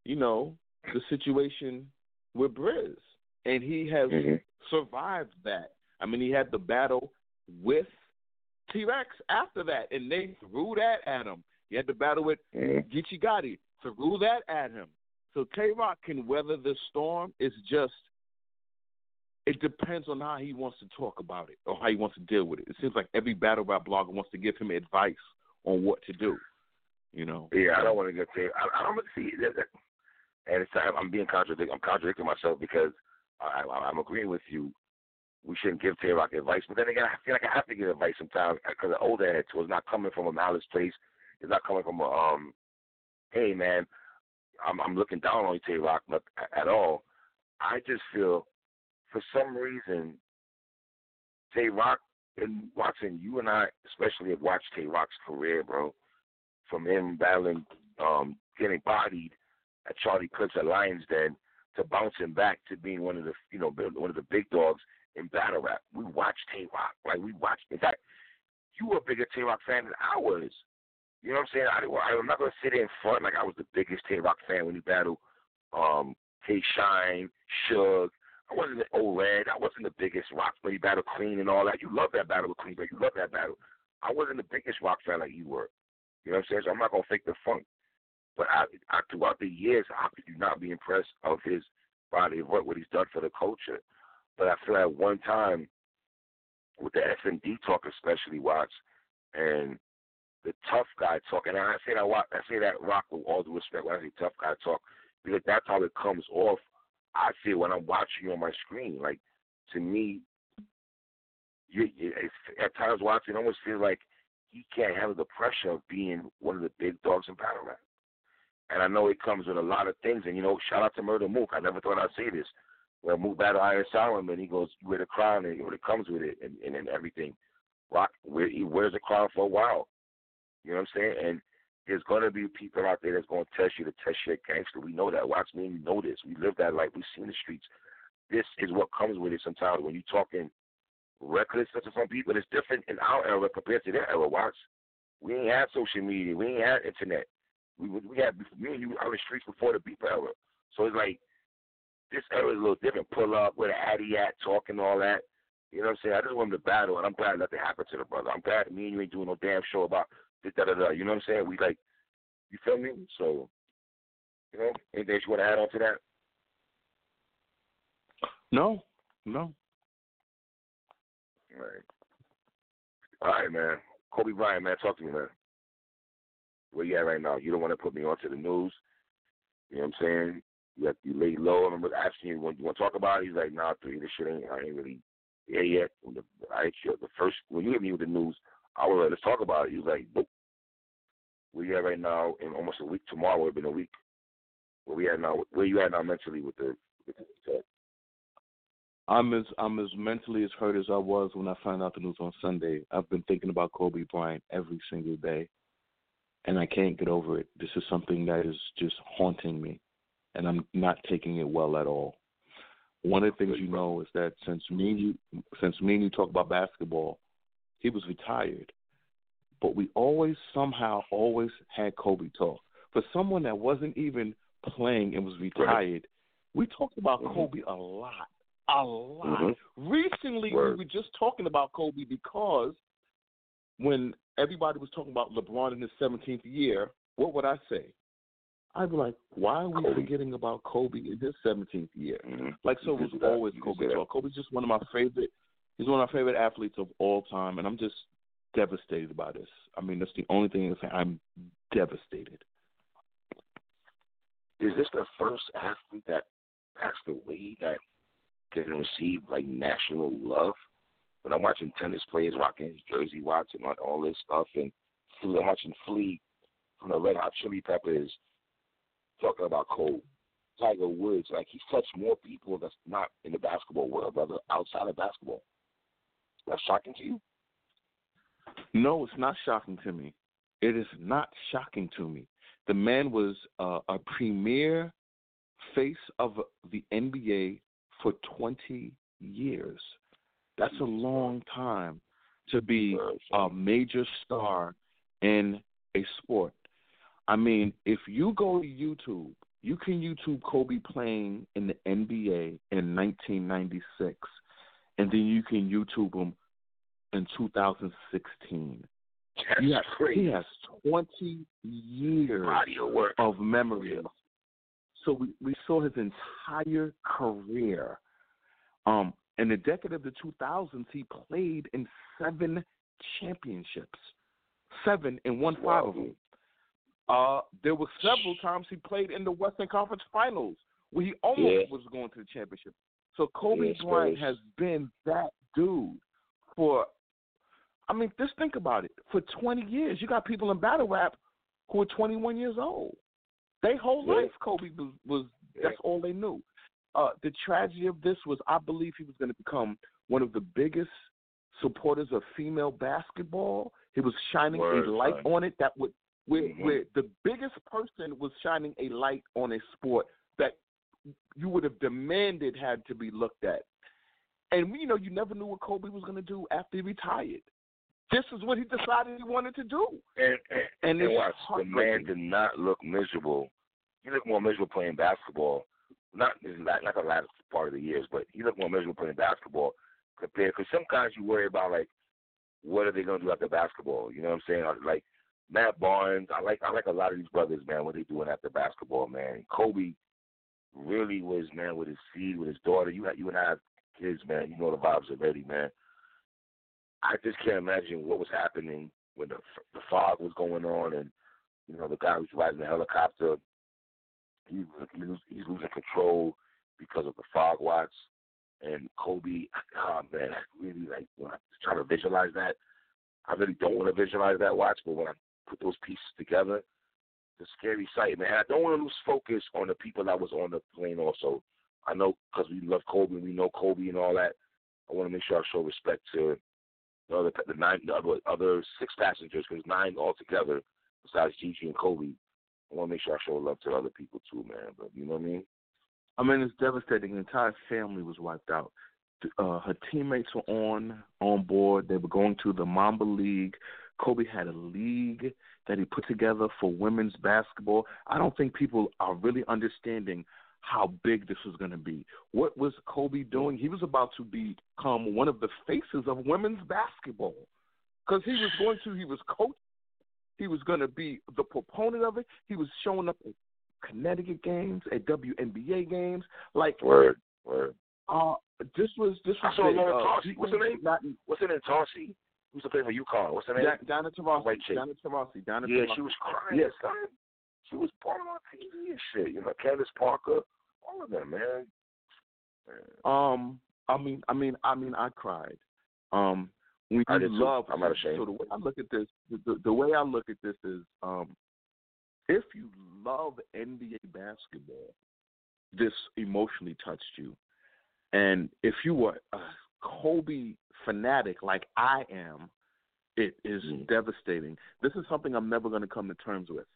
S3: you know, the situation with Briz. And he has
S2: Mhm.
S3: survived that. I mean, he had the battle with T Rex after that, and they threw that at him. He had to battle with. Geechee Gotti threw that at him. So Tay Roc can weather the storm. It's just it depends on how he wants to talk about it or how he wants to deal with it. It seems like every battle rap blogger wants to give him advice on what to do. You know.
S2: Yeah, I don't want to get there. I, I don't see that, that, and it's I'm being contradict. I'm contradicting myself because I, I, I'm agreeing with you. We shouldn't give Tay Roc advice, but then again, I feel like I have to give advice sometimes because the older head it's not coming from a malice place. It's not coming from a um, hey man, I'm I'm looking down on you, Tay Roc, not at all. I just feel, for some reason, Tay Roc and Watson, you and I especially have watched Tay Roc's career, bro from him battling, um, getting bodied at Charlie Clips at Lions Den to bouncing back to being one of the, you know, one of the big dogs in battle rap. We watched Tay Roc, like we watched. In fact, you were a bigger Tay Roc fan than I was. You know what I'm saying? I, I'm not gonna sit there in front like I was the biggest Tay Roc fan when he battled um, K Shine, Suge. I wasn't the old red. I wasn't the biggest rock buddy battle clean and all that. You love that battle with Clean, but you love that battle. I wasn't the biggest rock fan like you were. You know what I'm saying? So I'm not gonna fake the funk. But I, I throughout the years, how could you not be impressed of his body of work, what he's done for the culture? But I feel at one time with the FND talk, especially Watts, and the tough guy talk, and I say that I say that rock with all due respect when I say tough guy talk, because that's how it comes off. I feel when I'm watching you on my screen, like to me, you, you at times watching, it almost feel like he can't handle the pressure of being one of the big dogs in battle rap. And I know it comes with a lot of things. And you know, shout out to Murder Mook. I never thought I'd say this. When Mook battle Iron Solomon, he goes, "You wear the crown," and it comes with it, and, and, and everything. Rock, where he wears the crown for a while. You know what I'm saying? And there's gonna be people out there that's gonna test you to test your gangster. We know that. Watch me, we know this. We live that life. We've seen the streets. This is what comes with it. Sometimes when you're talking reckless to some people, it's different in our era compared to their era. Watch, we ain't had social media. We ain't had internet. We we had me and you out in the streets before the beep era. So it's like this era is a little different. Pull up with an addy at, talking all that. You know what I'm saying? I just want him to battle, and I'm glad nothing happened to the brother. I'm glad me and you ain't doing no damn show about da da da. You know what I'm saying? We like, you feel me? So, you know, anything you want to add on to that?
S3: No, no.
S2: All right. All right, man. Kobe Bryant, man, talk to me, man. Where you at right now? You don't want to put me onto the news. You know what I'm saying? You have you lay low. I remember asking when you want to talk about it. He's like, Nah, three, this shit ain't. I ain't really there yet. The, I the first when you hit me with the news, I was like, let's talk about it. He was like, Boop. Where you at right now? In almost a week tomorrow, would have been a week. Where we at now? Where you at now mentally with the with the
S3: I'm as I'm as mentally as hurt as I was when I found out the news on Sunday. I've been thinking about Kobe Bryant every single day and I can't get over it. This is something that is just haunting me, and I'm not taking it well at all. One of the things you know is that since me and you, since me and you talk about basketball, he was retired, but we always somehow always had Kobe talk. For someone that wasn't even playing and was retired, we talked about mm-hmm. Kobe a lot, a lot. Mm-hmm. Recently, Word. we were just talking about Kobe because when everybody was talking about LeBron in his 17th year, what would I say? I'd be like, why are we Kobe. forgetting about Kobe in his 17th year?
S2: Mm-hmm.
S3: Like, so it was always Kobe talk. Kobe's just one of my favorite. He's one of my favorite athletes of all time, and I'm just devastated by this. I mean, that's the only thing I'm devastated.
S2: Is this the first athlete that passed away that didn't receive like national love? But I'm watching tennis players rocking his jersey, watching all this stuff, and I'm watching Flea from the Red Hot Chili Peppers talking about Cole. Tiger Woods, like he's touched more people that's not in the basketball world, brother, outside of basketball. That's shocking to you?
S3: No, it's not shocking to me. It is not shocking to me. The man was uh, a premier face of the NBA for 20 years. That's a long time to be a major star in a sport. I mean, if you go to YouTube, you can YouTube Kobe playing in the NBA in 1996, and then you can YouTube him in 2016.
S2: That's he, has,
S3: he has 20 years of memories. So we, we saw his entire career. Um, in the decade of the 2000s, he played in seven championships, seven and won five of them. Uh, there were several times he played in the Western Conference Finals where he almost yeah. was going to the championship. So Kobe yes, Bryant has been that dude for. I mean, just think about it. For 20 years, you got people in battle rap who are 21 years old. Their whole yeah. life, Kobe was, was that's all they knew uh, the tragedy of this was I believe he was going to become one of the biggest supporters of female basketball. He was shining Word, a light son. on it that would where, mm-hmm. where the biggest person was shining a light on a sport that you would have demanded had to be looked at. And you know, you never knew what Kobe was going to do after he retired. This is what he decided he wanted to do.
S2: And and, and, and watch, the man did not look miserable he looked more miserable playing basketball. Not not not the last part of the years, but he looked more miserable playing basketball compared. Because some guys you worry about like, what are they gonna do after basketball? You know what I'm saying? Like Matt Barnes, I like I like a lot of these brothers, man. What they doing after basketball, man? Kobe really was man with his seed, with his daughter. You had you I have kids, man. You know the vibes already, man. I just can't imagine what was happening when the the fog was going on, and you know the guy who's riding the helicopter, he, he he's losing control because of the fog watch. And Kobe, oh man, I really like when I try to visualize that. I really don't want to visualize that watch, but when I put those pieces together, a scary sight, man. I don't want to lose focus on the people that was on the plane. Also, I know because we love Kobe, we know Kobe and all that. I want to make sure I show respect to the other the nine the other, other six passengers because nine altogether besides Gigi and Kobe. I want to make sure I show love to other people too, man. But you know what I mean?
S3: I mean, it's devastating. The entire family was wiped out. Uh, her teammates were on on board. They were going to the Mamba League. Kobe had a league that he put together for women's basketball. I don't think people are really understanding how big this was going to be. What was Kobe doing? He was about to become one of the faces of women's basketball because he was going to, he was coach. He was going to be the proponent of it. He was showing up at Connecticut games, at WNBA games. Like,
S2: word, word.
S3: Uh, this was this was.
S2: I saw. Uh,
S3: uh,
S2: What's her name?
S3: Not,
S2: What's her name? Tarsi. Who's to play for UConn? What's her name?
S3: Diana Taurasi.
S2: White chick.
S3: Diana Taurasi. Diana
S2: yeah,
S3: Taurasi.
S2: she was crying.
S3: Yes.
S2: son. She was part of our TV and shit. You know, Candace Parker, all of them, man.
S3: Um, I mean, I mean, I mean, I cried. Um, when
S2: I
S3: you love,
S2: I'm not ashamed.
S3: So the way I look at this, the, the, the way I look at this is, um, if you love NBA basketball, this emotionally touched you, and if you were a Kobe fanatic like I am, it is
S2: Mm.
S3: devastating. This is something I'm never going to come to terms with.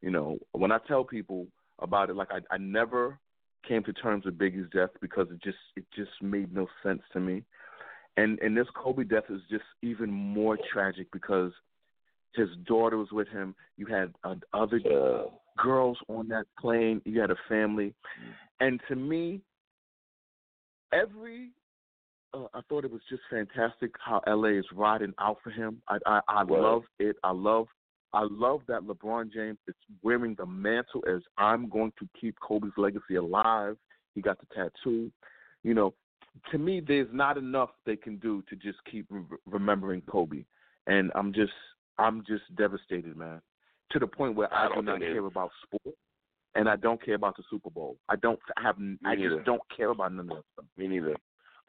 S3: You know, when I tell people about it, like I, I never came to terms with Biggie's death because it just it just made no sense to me. And and this Kobe death is just even more tragic because his daughter was with him. You had uh, other
S2: Yeah.
S3: girls on that plane. You had a family, and to me, every uh, I thought it was just fantastic how LA is riding out for him. I I, I love it. I love I love that LeBron James is wearing the mantle as I'm going to keep Kobe's legacy alive. He got the tattoo. You know, to me, there's not enough they can do to just keep re- remembering Kobe, and I'm just I'm just devastated, man. To the point where
S2: I
S3: I, do
S2: don't
S3: not care about sport, and I don't care about the Super Bowl. I don't have I
S2: neither.
S3: just don't care about none of that stuff.
S2: Me neither.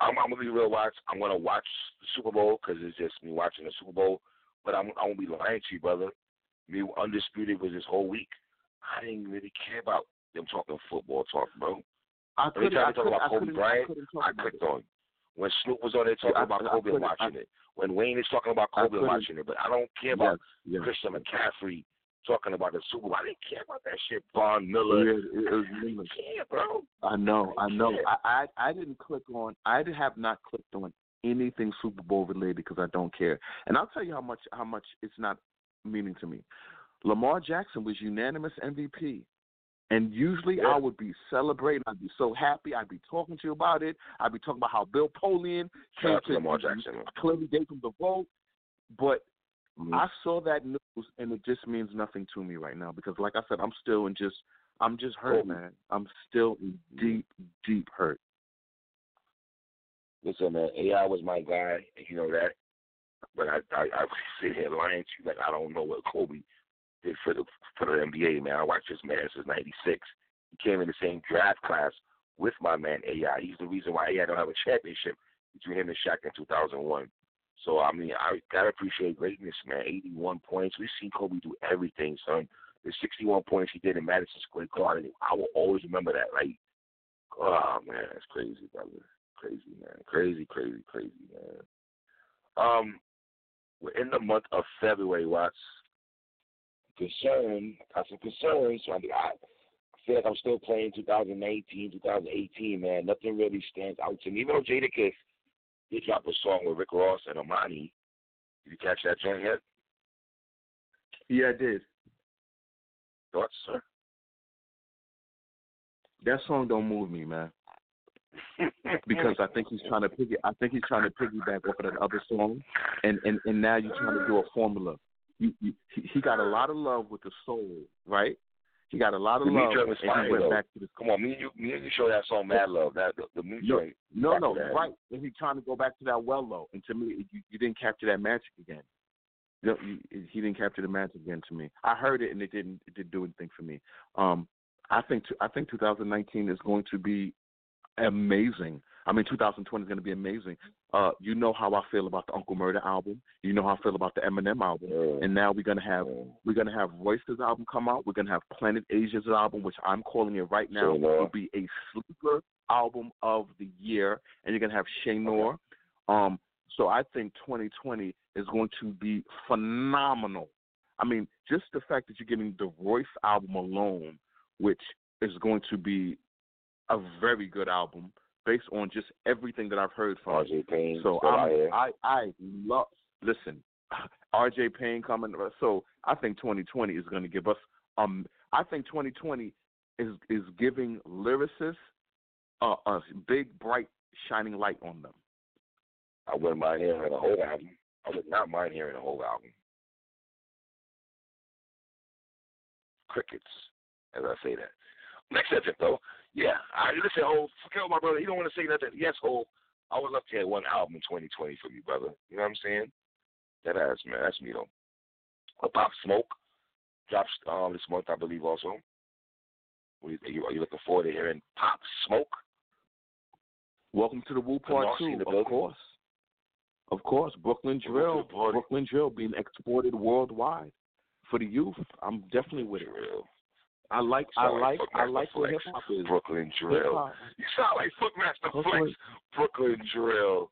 S2: I'm, I'm gonna be real. Watch. I'm gonna watch the Super Bowl because it's just me watching the Super Bowl. But I'm I won't be lying to you, brother. Me undisputed was this whole week. I didn't really care about them talking football talk, bro.
S3: I
S2: Every time they talk about Kobe Bryant,
S3: I
S2: I clicked on. When Snoop was on there talking
S3: Yeah,
S2: about
S3: I
S2: Kobe,
S3: I-
S2: watching it. When Wayne is talking about Kobe, watching it. But I don't care about
S3: Yes, yes.
S2: Christian McCaffrey talking about the Super Bowl. I didn't care about that shit. Von Miller.
S3: Yeah, it, it
S2: I didn't care, bro.
S3: I know, I know. I, I I didn't click on. I have not clicked on anything Super Bowl related because I don't care. And I'll tell you how much how much it's not meaning to me. Lamar Jackson was unanimous MVP. And usually
S2: Yeah.
S3: I would be celebrating. I'd be so happy. I'd be talking to you about it. I'd be talking about how Bill Polian came
S2: to Lamar Jackson.
S3: clearly gave him the vote. But
S2: Mhm.
S3: I saw that news and it just means nothing to me right now because, like I said, I'm still in just I'm just hurt,
S2: Kobe.
S3: man. I'm still in deep, deep hurt.
S2: Listen, man, AI was my guy, you know that. But I, I, I sit here lying to you like I don't know what Kobe did for the for the NBA, man. I watched this man since '96. He came in the same draft class with my man AI. He's the reason why AI don't have a championship between him and Shaq in 2001. So I mean, I gotta appreciate greatness, man. 81 points. We've seen Kobe do everything, son. The 61 points he did in Madison Square Garden, I will always remember that. Like, oh man, that's crazy, brother. Crazy, man. Crazy, crazy, crazy, man. Um, we're in the month of February. What's concern? Got some concerns. So I, I feel like I'm still playing 2019, 2018, man. Nothing really stands out to me. Even though Jadakiss did dropped a song with Rick Ross and Amani. Did you catch that joint yet?
S3: Yeah, I did.
S2: Thoughts, sir?
S3: that song don't move me, man. because I think he's trying to piggy. I think he's trying to piggyback off of that other song, and and and now you're trying to do a formula. You, you, he, he got a lot of love with the soul, right? He got a lot of love,
S2: and
S3: he went
S2: though.
S3: back to the.
S2: Come on, me and you, me and you show that song Mad Love. That the, the
S3: No, no, no, right. And he's trying to go back to that well low, and to me, you, you didn't capture that magic again. No, you, he didn't capture the magic again to me. I heard it, and it didn't it didn't do anything for me. Um, I think I think 2019 is going to be amazing. I mean, 2020 is going to be amazing. Uh, you know how I feel about the Uncle Murder album. You know how I feel about the Eminem album.
S2: Yeah.
S3: And now we're gonna have
S2: Yeah.
S3: we're gonna have Royce's album come out. We're gonna have Planet Asia's album, which I'm calling it right now
S2: Shay Noor.
S3: will be a sleeper album of the year. And you're gonna have Shay Noor. Um, so I think 2020 is going to be phenomenal. I mean, just the fact that you're getting the Royce album alone, which is going to be a very good album based on just everything that I've heard from.
S2: RJ Payne.
S3: So I'm. I I love listen, RJ Payne coming. So I think 2020 is going to give us um. I think 2020 is is giving lyricists a, a big bright shining light on them.
S2: I wouldn't mind hearing a whole album. I would not mind hearing the whole album. Crickets, as I say that. Next subject, though. Yeah, I listen, Hov. Forget my brother. He don't want to say nothing. Yes, Hov. I would love to hear one album in 2020 from you, brother. You know what I'm saying? That ass, man. That's me, though. Pop Smoke drops um, this month, I believe, also. Are you, are you looking forward to hearing Pop Smoke?
S3: Welcome to the Woo
S2: Come
S3: Part Two,
S2: the
S3: of
S2: building.
S3: course. Of course, Brooklyn Drill. Brooklyn Drill being exported worldwide for the youth. I'm definitely with it.
S2: Drill.
S3: I like, I like, I like what hip
S2: Flex.
S3: hop is.
S2: Brooklyn Drill.
S3: hop,
S2: You sound like Funkmaster
S3: Brooklyn-
S2: Flex. Brooklyn Drill.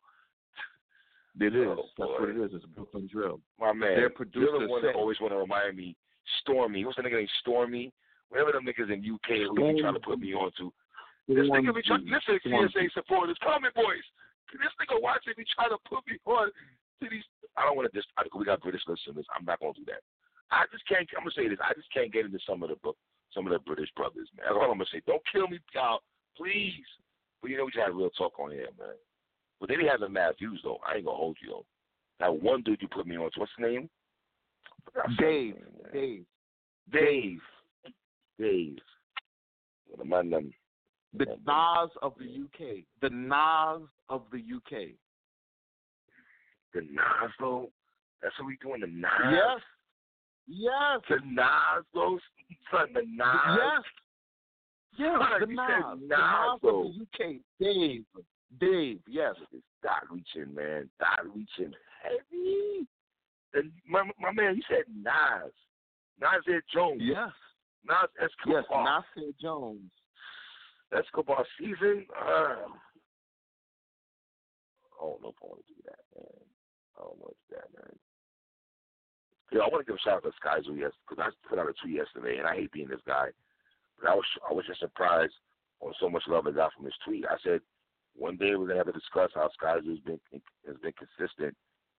S3: it is.
S2: Oh,
S3: That's what it is. It's Brooklyn Drill.
S2: My man.
S3: Their producer
S2: the one that always want to remind me. Stormzy. What's the nigga named Stormzy? Whatever them niggas in UK who
S3: Stormzy.
S2: be trying to put me on to. This nigga be trying. Listen, CSA supporters, comment boys. This nigga watching me trying to put me on to these. I don't want to just. We got British listeners. I'm not gonna do that. I just can't. I'm gonna say this. I just can't get into some of the book, some of the British brothers, man. That's all I'm gonna say. Don't kill me, y'all, please. But you know we just had a real talk on here, man. But then he has a mad views though. I ain't gonna hold you though. That one dude you put me on. to, What's his name?
S3: Dave.
S2: name.
S3: Dave.
S2: Dave. Dave. The man them.
S3: The Nas of the UK. The Nas of the UK.
S2: The Nas though. That's what we doing. The Nas.
S3: Yes. Yes.
S2: The Nas though. Son, the Nas.
S3: Yes.
S2: Son,
S3: The
S2: you
S3: Nas.
S2: said
S3: The
S2: Nas,
S3: Nas of the UK. Dave. Dave. Yes.
S2: It's dot reaching, man. Dot reaching heavy. And my my man, he said Nas. Nasir Jones.
S3: Yes.
S2: Nas Escobar.
S3: Yes.
S2: Escobar.
S3: Nasir Jones.
S2: Escobar season. Uh, I don't know if I want to do that, man. I don't know if that, man. Yeah, I want to give a shout out to Skyzoo, yes, because I put out a tweet yesterday, and I hate being this guy, but I was I was just surprised on so much love I got from his tweet. I said one day we're gonna have to discuss how Skyzoo has been has been consistent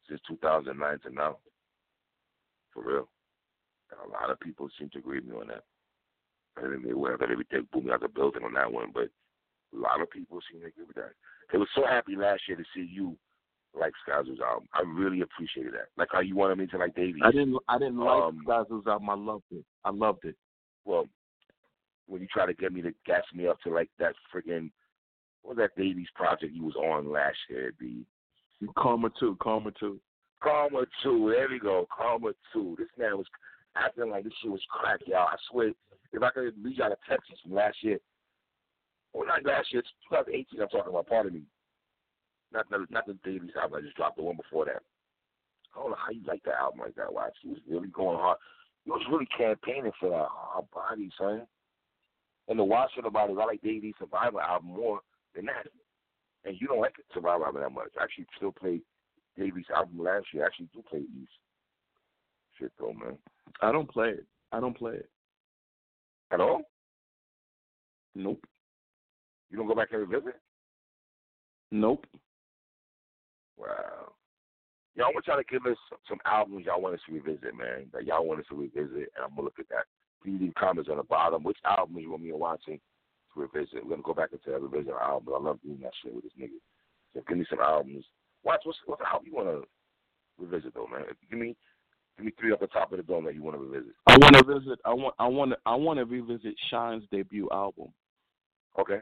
S2: since 2009 to now. For real, and a lot of people seem to agree with me on that. I didn't they were they they me out the building on that one, but a lot of people seem to agree with that. They were so happy last year to see you like Skyzoo's album. I really appreciated that. Like how you wanted me to like Dave East.
S3: I didn't. I didn't like
S2: Um,
S3: Skyzoo's album. I loved it. I loved it.
S2: well, when you try to get me to gas me up to like that friggin' what was that Dave East project you was on last year? The
S3: Karma two. Karma two.
S2: Karma two. There we go. Karma two. This man was acting like this shit was crack, y'all. I swear, if I could read y'all a text from last year, well, not last year, it's 2018. I'm talking about. Pardon me. Not the not the Dave East album. I just dropped the one before that. I don't know how you like that album like that. Why she was really going hard. You was really campaigning for that hard body, son. And the wild shit about is I like Dave East Survivor album more than that. And you don't like the Survivor album that much. I actually still play Dave East album last year. I actually do play these. Shit though, man.
S3: I don't play it. I don't play it.
S2: At all?
S3: Nope.
S2: You don't go back and revisit?
S3: Nope.
S2: Wow. Y'all want y'all to give us some, albums y'all want us to revisit, man. That y'all want us to revisit, and I'm gonna look at that. Please leave comments on the bottom. Which album you want me to watching to revisit. We're gonna go back into that revisit album. I love doing that shit with this nigga. So give me some albums. Watch what's what album you wanna revisit though, man. Give me give me three off the top of the dome that you wanna revisit.
S3: I want to visit. I want. I want to. I want to revisit Shine's debut album.
S2: Okay.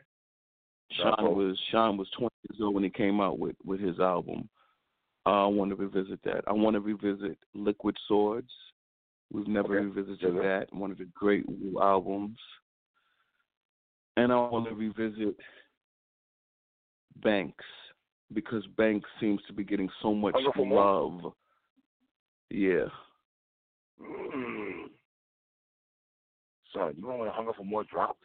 S2: Bravo.
S3: was Shine was 20 years old when he came out with with his album. Uh, I want to revisit that. I want to revisit Liquid Swords. We've never
S2: Okay.
S3: revisited that. One of the great albums. And I want to revisit Banks because Banks seems to be getting so much
S2: for More?
S3: love. Yeah.
S2: Mm. Son, you want Hunger for More dropped?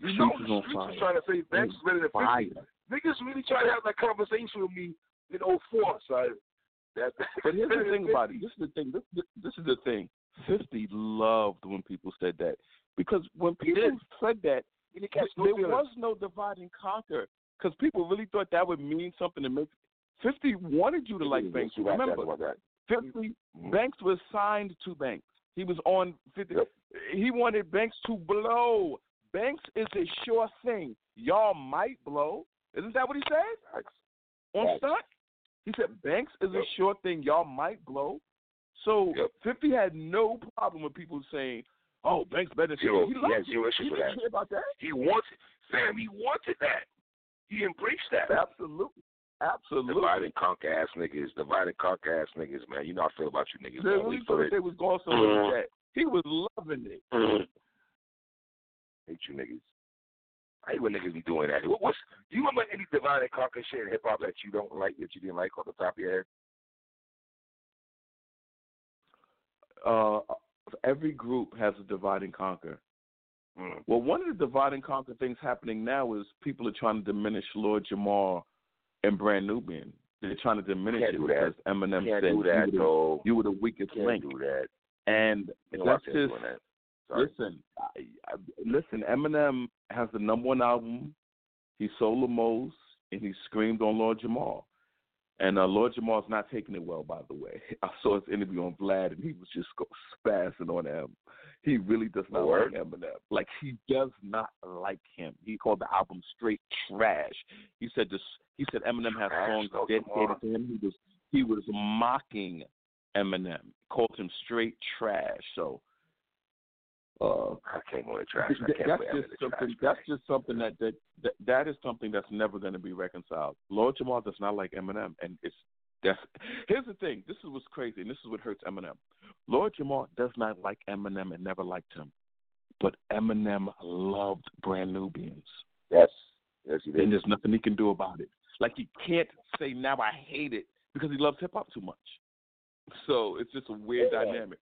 S2: You know,
S3: Streets
S2: Streets was trying to say Banks is better than 50.
S3: Fire.
S2: Niggas really tried to have that conversation with me in 04, son. That,
S3: But here's the thing about it. This is the thing. This, this, this is the thing. Fifty loved when people said that because when people said that,
S2: no
S3: there was no divide and conquer because people really thought that would mean something to make. Fifty wanted you to like Banks.
S2: you got that,
S3: Remember,
S2: that.
S3: 50
S2: Mhm.
S3: Banks was signed to Banks. He was on Fifty.
S2: Yep.
S3: He wanted Banks to blow. Banks is a sure thing. Y'all might blow. Isn't that what he said? On
S2: Facts.
S3: stunt. He said Banks is
S2: Yep.
S3: a sure thing. Y'all might blow. So
S2: Yep.
S3: Fifty had no problem with people saying, "Oh, Banks better." than
S2: Zero.
S3: He
S2: He had zero issues
S3: He
S2: with
S3: didn't
S2: that.
S3: care about that.
S2: He wanted, Sam, he wanted that. He embraced that.
S3: Absolutely, absolutely.
S2: Divide and conquer ass niggas, divide and conquer ass niggas, man. You know how I feel about you niggas. Man. Wait for
S3: thought
S2: it.
S3: they was going somewhere with mm-hmm. that. He was loving it. Mm-hmm.
S2: Hate you niggas. I hate when niggas be doing that. What, what's do you remember any divide and conquer shit in hip hop that you don't like that you didn't like off the top of your head?
S3: Uh, every group has a divide and conquer.
S2: Mm.
S3: Well, one of the divide and conquer things happening now is people are trying to diminish Lord Jamar and Brand Nubian. They're trying to diminish it because Eminem
S2: Can't
S3: said you, were the, you were the weakest
S2: Can't
S3: link.
S2: do that.
S3: And
S2: know,
S3: that's just
S2: that. Sorry.
S3: listen. I, I, listen, Eminem has the number one album. He sold the most, and he screamed on Lord Jamar. And uh, Lord Jamar's not taking it well, by the way. I saw his interview on Vlad, and he was just spazzing on him. He really does not
S2: Word?
S3: like Eminem. Like he does not like him. He called the album straight trash. He said this. He said Eminem has
S2: Trash?
S3: songs
S2: come
S3: dedicated
S2: on.
S3: to him. He was he was mocking Eminem. Called him straight trash. So. Uh,
S2: I can't go to trash. I can't
S3: that's just something.
S2: trash.
S3: That's just something that, that that that is something that's never going to be reconciled. Lord Jamar does not like Eminem, and it's that's. Here's the thing. This is what's crazy, and this is what hurts Eminem. Lord Jamar does not like Eminem and never liked him, but Eminem loved Brand Nubians,
S2: Yes. Yes, he did.
S3: and there's nothing he can do about it. Like he can't say now I hate it because he loves hip hop too much. So it's just a weird
S2: Yeah.
S3: dynamic,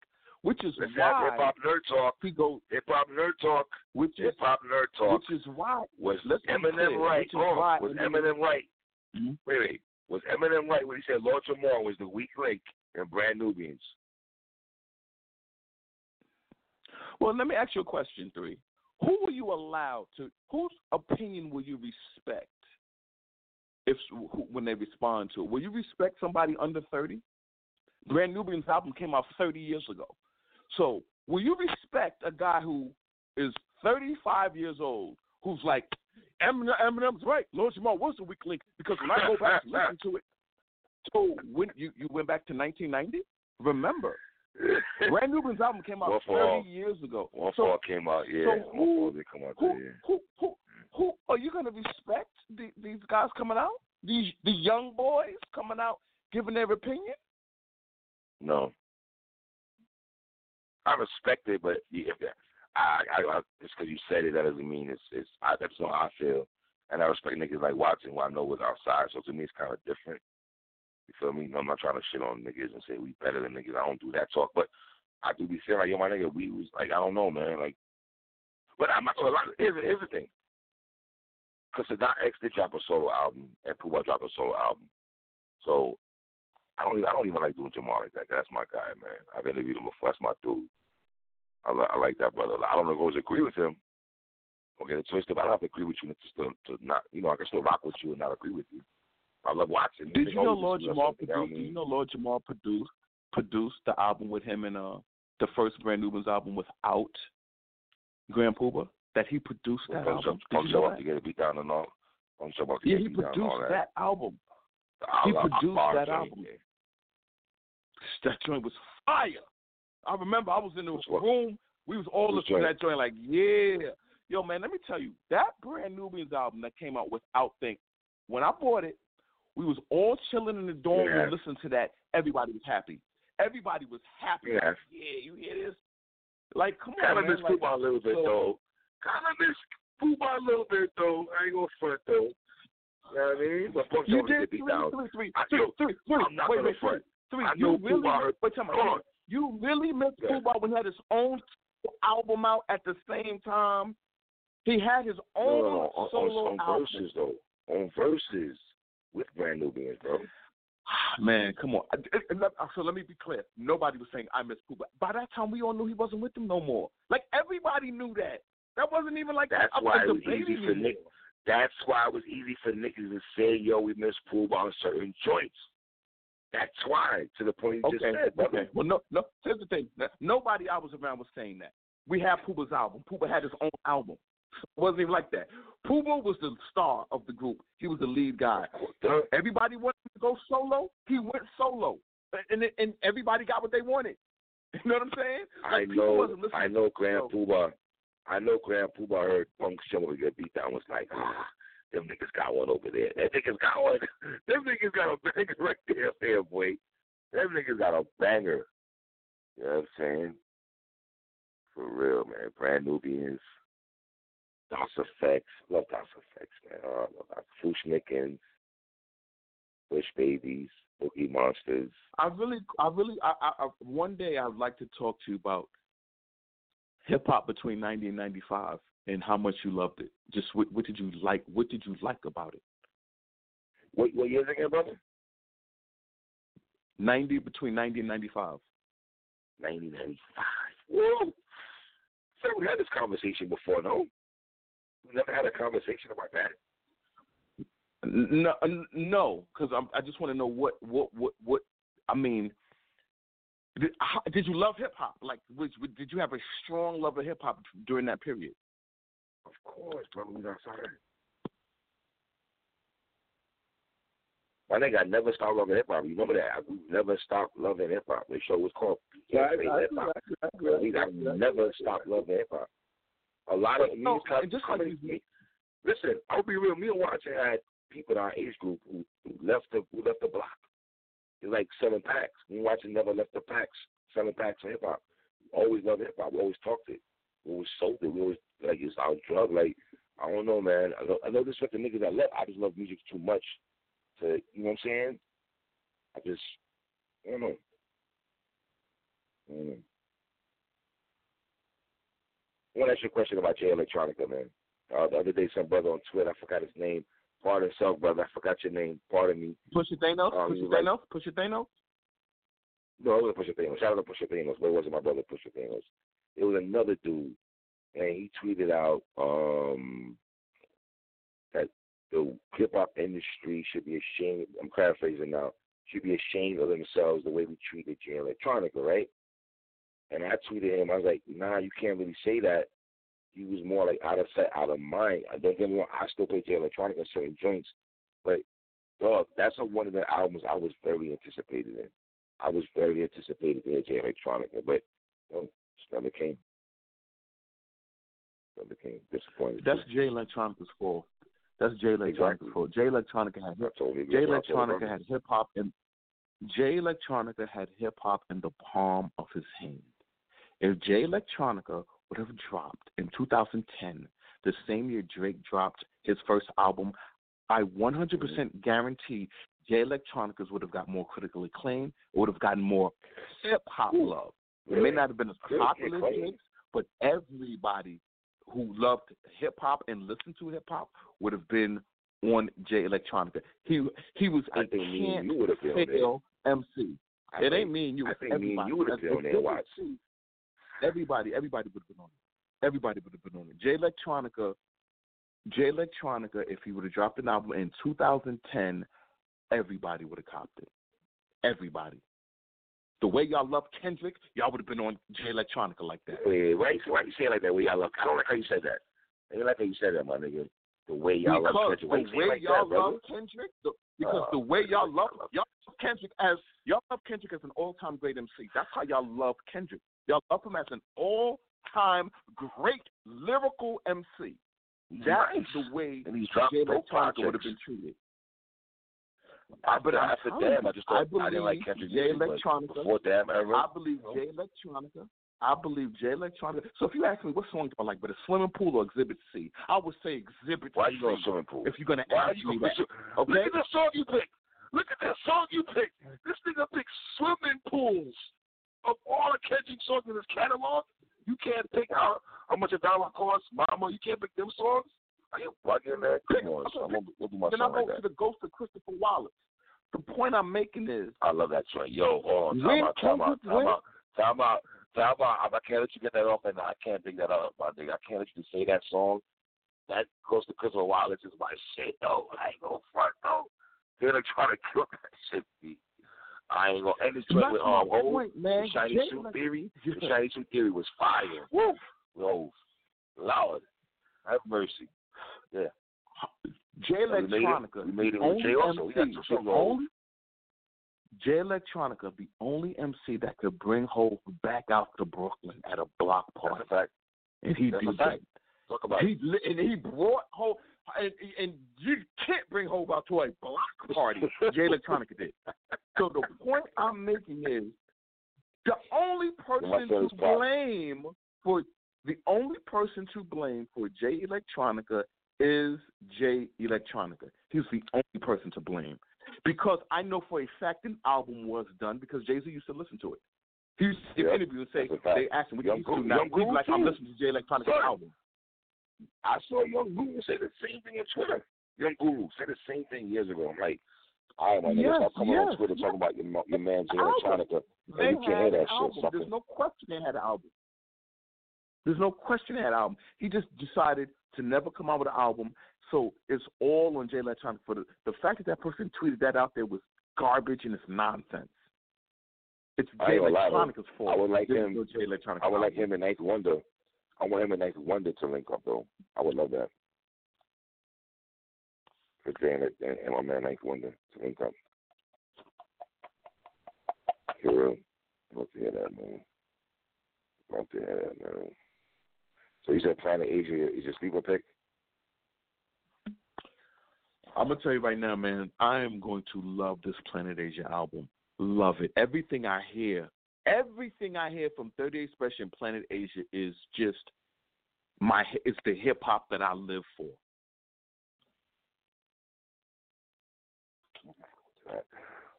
S3: which is
S2: Let's have hip
S3: why
S2: hop nerd talk.
S3: he goes.
S2: Hip hop nerd talk.
S3: Which
S2: Hip hop nerd talk.
S3: which is why
S2: Was
S3: let's
S2: Eminem right?
S3: which is
S2: Hold on.
S3: why
S2: Was
S3: Eminem-
S2: Eminem right?
S3: Mhm.
S2: Wait, wait. Was Eminem right when he said Lord Jamar was the weak link in Brand Nubians?
S3: Well, let me ask you a question, three. Who will you allow to? Whose opinion will you respect? If who, when they respond to it, will you respect somebody under thirty? Brand Nubian's album came out thirty years ago, so will you respect a guy who is thirty-five years old who's like Eminem, Eminem's right? Lord Jamar was the weak link because when I go back and listen to it, so when you you went back to nineteen ninety, remember Brand Nubian's album came out
S2: One for all.
S3: thirty years ago.
S2: One
S3: so
S2: Fall came out, yeah.
S3: so who-
S2: come out
S3: who, who, who, who are you going to respect the, these guys coming out? These the young boys coming out giving their opinion?
S2: No. I respect it, but yeah, I, I, I just because you said it, that doesn't mean it's it's. I, that's how I feel, and I respect niggas like Watson, who I know was outside. So to me, it's kind of different. You feel me? No, I'm not trying to shit on niggas and say we better than niggas. I don't do that talk, but I do be saying like, yo, my nigga, we was like, I don't know, man, like. But I'm not gonna lie. Here's, here's the thing. Because Sadat X did drop a solo album, and Pooh dropped a solo album. So I don't even I don't even like doing Jamar like that. That's my guy, man. I've interviewed him before. That's my dude. I, li- I like that brother. I don't always agree with him. Okay, the twisted, but I don't have to agree with you to to not. You know, I can still rock with you and not agree with you. I love watching.
S3: Did you know Lord Jamar
S2: something, you know what I
S3: produced? Did you know Lord Jamar produced produced the album with him and uh the first Brand Nubians album without Grand Puba? That he produced that
S2: Punk
S3: album. Did you know
S2: Show
S3: that?
S2: to get a beat down and all. Punk Show about to
S3: Yeah, he
S2: a beat down and
S3: produced
S2: that.
S3: that album. He produced that album. That joint was fire. I remember I was in the room. We was all listening to that joint like, yeah. Yo, man, let me tell you, that Brand Nubians album that came out without Think, when I bought it, we was all chilling in the dorm
S2: Yeah.
S3: room listening to that. Everybody was happy. Everybody was happy.
S2: Yeah.
S3: Yeah, you hear this? Like, come
S2: Kind
S3: on,
S2: of
S3: man.
S2: miss
S3: Like,
S2: a little bit
S3: so-
S2: though. Kind of miss Pooh a little bit though. I ain't gonna front though. You know what I mean? But
S3: you did three, three,
S2: I-
S3: three,
S2: yo,
S3: three, three.
S2: I'm not
S3: Wait,
S2: gonna
S3: wait,
S2: front.
S3: Three.
S2: I
S3: You really,
S2: Pooh
S3: wait, tell me,
S2: on.
S3: you really missed
S2: Yeah.
S3: Pooh when he had his own album out at the same time. He had his own
S2: no, no, on,
S3: solo
S2: on, on
S3: album.
S2: verses though. On verses with Brand Nubians, bro.
S3: Man, come on. I- I- let- So let me be clear. Nobody was saying I miss Pooh. By that time, we all knew he wasn't with them no more. Like everybody knew that. That wasn't even like
S2: That's why it was easy for. Nick. That's why it was easy for niggas to say, "Yo, we miss Pooh on certain joints." That's why, to the point you just
S3: Okay,
S2: said, brother.
S3: okay. Well, no, no. Here's the thing. Nobody I was around was saying that. We had Puba's album. Puba had his own album. It wasn't even like that. Puba was the star of the group. He was the lead guy. Everybody wanted to go solo. He went solo, and and everybody got what they wanted. You know what I'm saying?
S2: I
S3: Like, people
S2: know, I know, Grand
S3: show.
S2: Puba. I know, Grand Puba heard Punk Show get beat down. Was like, ah, them niggas got one over there. Them niggas got one. Them niggas got a banger right there, fair boy. Them niggas got a banger. You know what I'm saying? For real, man. Brand Nubians. Das EFX. Love Das EFX, man. Uh, love Das. Fu-Schnickens. Bush Babies. Boogie Monsters.
S3: I really, I really, I, I, I, one day I'd like to talk to you about hip hop between '90 and '95 and how much you loved it. Just what, what did you like? What did you like about it?
S2: What, what years again, brother?
S3: '90 between '90 and '95.
S2: 1995. Whoa. So we had this conversation before, no? We never had a conversation about that.
S3: No, no, because I just want to know what, what, what, what. I mean, did, how, did you love hip hop? Like, was, did you have a strong love of hip hop during that period?
S2: Of course, bro. We outside. My nigga, I never stopped loving hip hop. You remember that? I never stopped loving hip hop. The show was called
S3: Yeah,
S2: Say Hip Hop. Got never stopped loving hip hop. A lot of
S3: No, and just like these-
S2: Listen, I'll be real. Me and Watson had people in our age group who, who left the who left the block. It's like selling packs. Me and Watson never left the packs, selling packs of hip hop. Always loved hip hop. We always talked it. We always sold it. We always like it's our drug. Like I don't know, man. I know, I know this with the niggas that left. I just love music too much to you know what I'm saying. I just I don't know. I don't know. I want to ask you a question about Jay Electronica, man. Uh, the other day, some brother on Twitter, I forgot his name. Pardon self, brother. I forgot your name. Pardon me.
S3: Push it, Thanos.
S2: Um,
S3: Push
S2: your right.
S3: Thanos. Push it, Thanos.
S2: No, it wasn't Pusha Thanos. Shout out to Pusha Thanos, but it wasn't my brother Pusha Thanos. It was another dude, and he tweeted out um, that the hip hop industry should be ashamed. I'm paraphrasing now. Should be ashamed of themselves the way we treated Jay Electronica, right? And I tweeted him. I was like, Nah, you can't really say that. He was more like out of sight, out of mind. I don't get me wrong. I still play Jay Electronica in certain joints, but dog, that's a, one of the albums I was very anticipated in. I was very anticipated to hear Jay Electronica, but you know, just never came. Disappointed.
S3: That's Jay Electronica's fault. That's Jay Electronica's
S2: Exactly.
S3: fault. Jay Electronica had
S2: I totally
S3: Jay
S2: with you. I told
S3: Electronica had hip hop and Jay Electronica had hip hop in the palm of his hand. If Jay Electronica would have dropped in 2010, the same year Drake dropped his first album, I 100% guarantee Jay Electronicas would have got more critical acclaim. It would have gotten more hip hop love. It may not have been as popular as? But everybody who loved hip hop and listened to hip hop would have been on Jay Electronica. He he was
S2: I
S3: a
S2: think me and you would have been on there.
S3: fail MC.
S2: I
S3: it
S2: think-
S3: ain't me and you.
S2: I think me and
S3: everybody.
S2: you would have been on there,
S3: they would
S2: Watts.
S3: see- Everybody, everybody would have been on it. Everybody would have been on it. Jay Electronica, Jay Electronica, if he would have dropped an album in 2010, everybody would have copped it. Everybody. The way y'all love Kendrick, y'all would have been on Jay Electronica like that.
S2: Wait, why you, why you say it like that? Way y'all love? I don't like how you said that. I don't like how you said that, my nigga. The way y'all
S3: because
S2: love Kendrick.
S3: The way
S2: like
S3: y'all
S2: that, brother?
S3: love Kendrick, the, because
S2: Uh,
S3: the way y'all love y'all love Kendrick as y'all love Kendrick as an all-time great MC. That's how y'all love Kendrick. Y'all love him as an all-time great lyrical MC. That's
S2: Nice.
S3: the way Jay Electronica would have been treated.
S2: After,
S3: but
S2: after
S3: telling
S2: Damn, I just
S3: I
S2: thought I, didn't like
S3: believe
S2: Kendrick
S3: Jay Electronica-
S2: before Damn era,
S3: I believe. Jay Electronica. I believe Jay Electronica. So if you ask me what songs do I like, but a swimming pool or Exhibit C, I would say Exhibit
S2: why
S3: C.
S2: you going swimming pool?
S3: If you're gonna
S2: Why
S3: ask
S2: you
S3: me that, okay?
S2: Look at the song you picked. Look at the song you picked. This nigga picked swimming pools. Of all the Kendrick songs in his catalog, you can't pick out how much a dollar costs, Mama. You can't pick them songs. Are you bugging, man? Come on, son. I'm gonna we'll do my
S3: Then I go
S2: like
S3: to
S2: that.
S3: the Ghost of Christopher Wallace. The point I'm making is
S2: I love that joint. Yo, hold on, time
S3: When
S2: out, time out, time out, time out, time out. I can't let you get that off, and I can't dig that up, my nigga. I can't let you say that song. That Ghost of Christopher Wallace is my shit, though. I ain't gonna front, though. They're gonna try to kill that shit, B. I ain't gonna end this joint with um, Hov.
S3: point, man.
S2: The Shiny Suit
S3: Elec-
S2: Theory.
S3: Yeah.
S2: The Shiny Suit Theory was fire.
S3: Woo.
S2: Hov. Lord, have mercy.
S3: Jay
S2: And we made it-
S3: Electronica.
S2: we made it
S3: the
S2: with
S3: only
S2: also. We got
S3: MC,
S2: two
S3: the
S2: songs with Hov.
S3: only Jay Electronica, the only MC that could bring Hov back out to Brooklyn at a block party, and he
S2: That's
S3: did that.
S2: Talk about.
S3: He li- and he brought Hov, and, and you can't bring Hov out to a block party. Jay Electronica did. So the point I'm making is the only person to blame for the only person to blame for Jay Electronica is Jay Electronica. He's the only person to blame. Because I know for a fact an album was done because Jay Z used to listen to it. He used to give
S2: Yeah,
S3: interviews and say
S2: that's a fact.
S3: they asked him what you
S2: Young
S3: used to do now. He'd like, I'm listening to Jay Electronica's
S2: Sir.
S3: album.
S2: I saw Young Guru say the same thing on Twitter. Young Guru said the same thing years ago. I'm like, all right, my nigga,
S3: Yes,
S2: stop coming on Twitter
S3: yes.
S2: talking about your, your man Jay Electronica.
S3: They
S2: And you can't hear that shit.
S3: There's no question they had an album. There's no question had album. He just decided to never come out with an album. So it's all on Jay Electronica. For the, the fact that that person tweeted that out there was garbage and it's nonsense. It's Jay
S2: ain't gonna lie, though.
S3: Electronica's fault.
S2: I would like him-
S3: Jay Electronica
S2: I would like him and Ninth Wonder. I want him and Ninth Wonder to link up, though. I would love that. For Jay and, and, and my man Ninth Wonder to link up. For real. Love to hear that, man. Love to hear that, man. So you said Planet Asia is your sleeper pick?
S3: I'm gonna tell you right now, man. I am going to love this Planet Asia album. Love it. Everything I hear, everything I hear from 38 Spesh and Planet Asia is just my. It's the hip hop that I live for.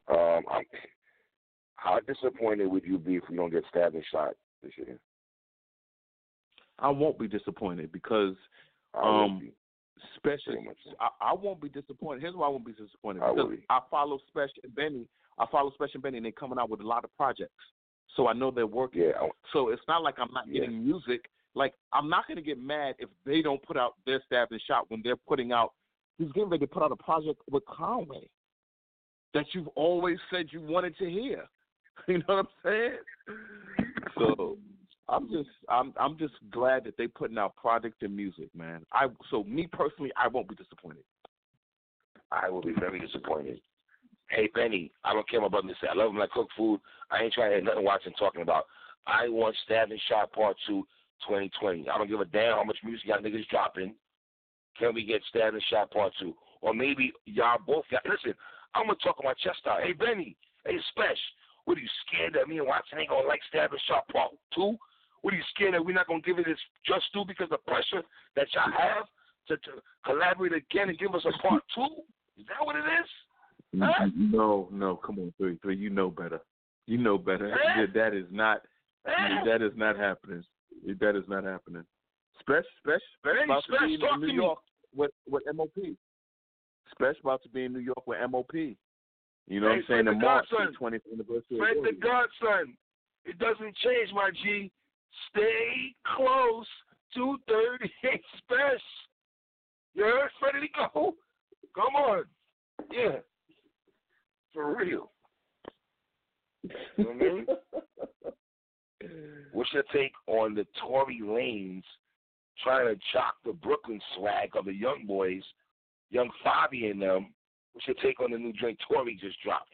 S2: Um, I'm, how disappointed would you be if we don't get stabbed and shot this year?
S3: I won't be disappointed because, Um,
S2: be,
S3: especially. I, I won't be disappointed. Here's why I won't be disappointed
S2: I
S3: because
S2: be.
S3: I follow Spesh and Benny. I follow Spesh and Benny, and they're coming out with a lot of projects. So I know they're working.
S2: Yeah,
S3: So it's not like I'm not
S2: Yeah.
S3: getting music. Like I'm not gonna get mad if they don't put out their stabbed and shot when they're putting out. He's getting ready to put out a project with Conway that you've always said you wanted to hear. You know what I'm saying? So I'm just I'm I'm just glad that they're putting out projects and music, man. I so me personally, I won't be disappointed.
S2: I will be very disappointed. Hey Benny, I don't care brother say. I love him. I cook food. I ain't trying to hear nothing watching talking about. I want Stabbed and Shot Part Two, 2020. I don't give a damn how much music y'all niggas dropping. Can we get Stabbed and Shot Part Two? Or maybe y'all both got listen, I'm gonna talk my chest out. Hey Benny, hey Spesh, what are you scared that me and Watson ain't gonna like Stabbed and Shot Part Two? What are you scared that we're not gonna give it its just due because of the pressure that y'all have to, to collaborate again and give us a part two? Is that what it is? Huh?
S3: No, no, come on, three, three. You know better. You know better.
S2: Huh?
S3: That- is not.
S2: Eh?
S3: That is not happening. That is not happening. Spesh, special, special
S2: Hey,
S3: about to be in New
S2: me.
S3: York with with MOP. Spesh about to be in New York with MOP. You know what I'm saying?
S2: The
S3: March,
S2: Godson.
S3: the 20th anniversary.
S2: Fred the Godson. It doesn't change, my G. Stay close to 38 Spesh. You heard? Ready to go? Come on. Yeah. For real. You know what I mean? What's your take on the Tory Lanez trying to jock the Brooklyn swag of the young boys, young Fivio and them? What's your take on the new joint Tory just dropped?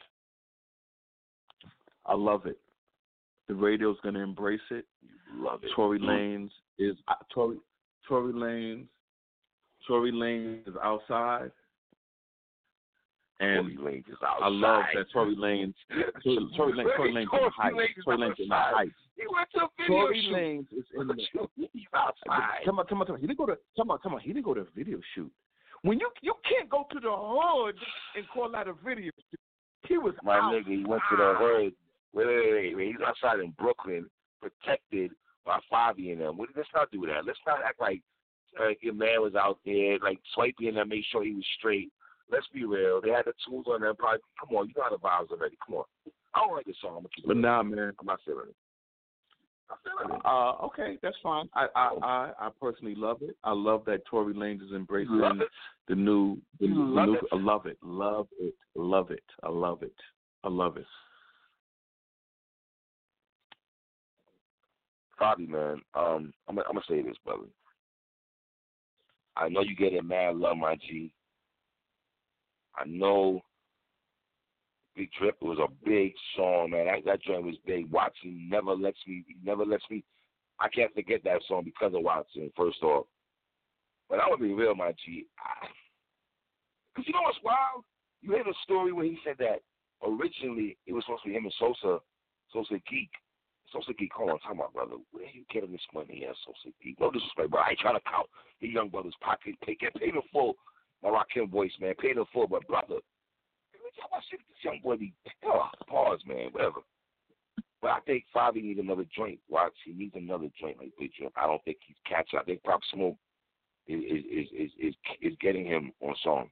S3: I love it. The radio's gonna embrace it.
S2: Love it.
S3: Tory Lanez is uh, Tory Tory Lanez Tory Lanez is outside. And
S2: Tory Lanez is outside.
S3: I love that Tory Lanez Tory, Tory Lanez Tory Lanez in the heights.
S2: Lanez is
S3: Tory Lanez in the heights.
S2: He went to a video
S3: Tory
S2: shoot.
S3: Lanez is in the
S2: He's outside.
S3: Come on, come on, come on. He didn't go to come on, come on. He didn't go to a video shoot. When you you can't go to the hood and call that a video shoot. He was
S2: My
S3: out.
S2: nigga, he went to the hood. Wait, wait, wait, wait. He's outside in Brooklyn, protected by Fivio and them. Let's not do that. Let's not act like uh, your man was out there, like swiping them, make sure he was straight. Let's be real. They had the tools on them. Probably, come on, you know how the vibes already. Come on. I don't like this song. I'm gonna keep.
S3: But
S2: real.
S3: nah, man.
S2: I'm not feeling it. I'm feeling it.
S3: Uh, okay, that's fine. I, I I I personally love it. I love that Tory Lanez is embracing the new the, the
S2: love
S3: new.
S2: it?
S3: I love it. Love it. Love it. I love it. I love it.
S2: Fivio, man, um, I'm I'm gonna say this, brother. I know you get getting mad love, my G. I know Big Drip was a big song, man. That, that joint was big. Watson never lets me, never lets me. I can't forget that song because of Watson. First off, but I'm gonna be real, my G. Cause you know what's wild? You hear the story when he said that originally it was supposed to be him and Sosa, Sosa Geek. Sosa Geek, hold on, talking about brother. Where you getting this money at, Sosa Geek? No disrespect, bro. I ain't trying to count the young brother's pocket. Pay, get paid in full. My Rakim voice, man. Paid in full, but brother, how much did this young boy be? Oh, pause, man. Whatever. But I think Fivio needs another joint. Watch, he needs another joint like Big Drip. I don't think he's catching. I think Pop Smoke is is is is is, is getting him on songs.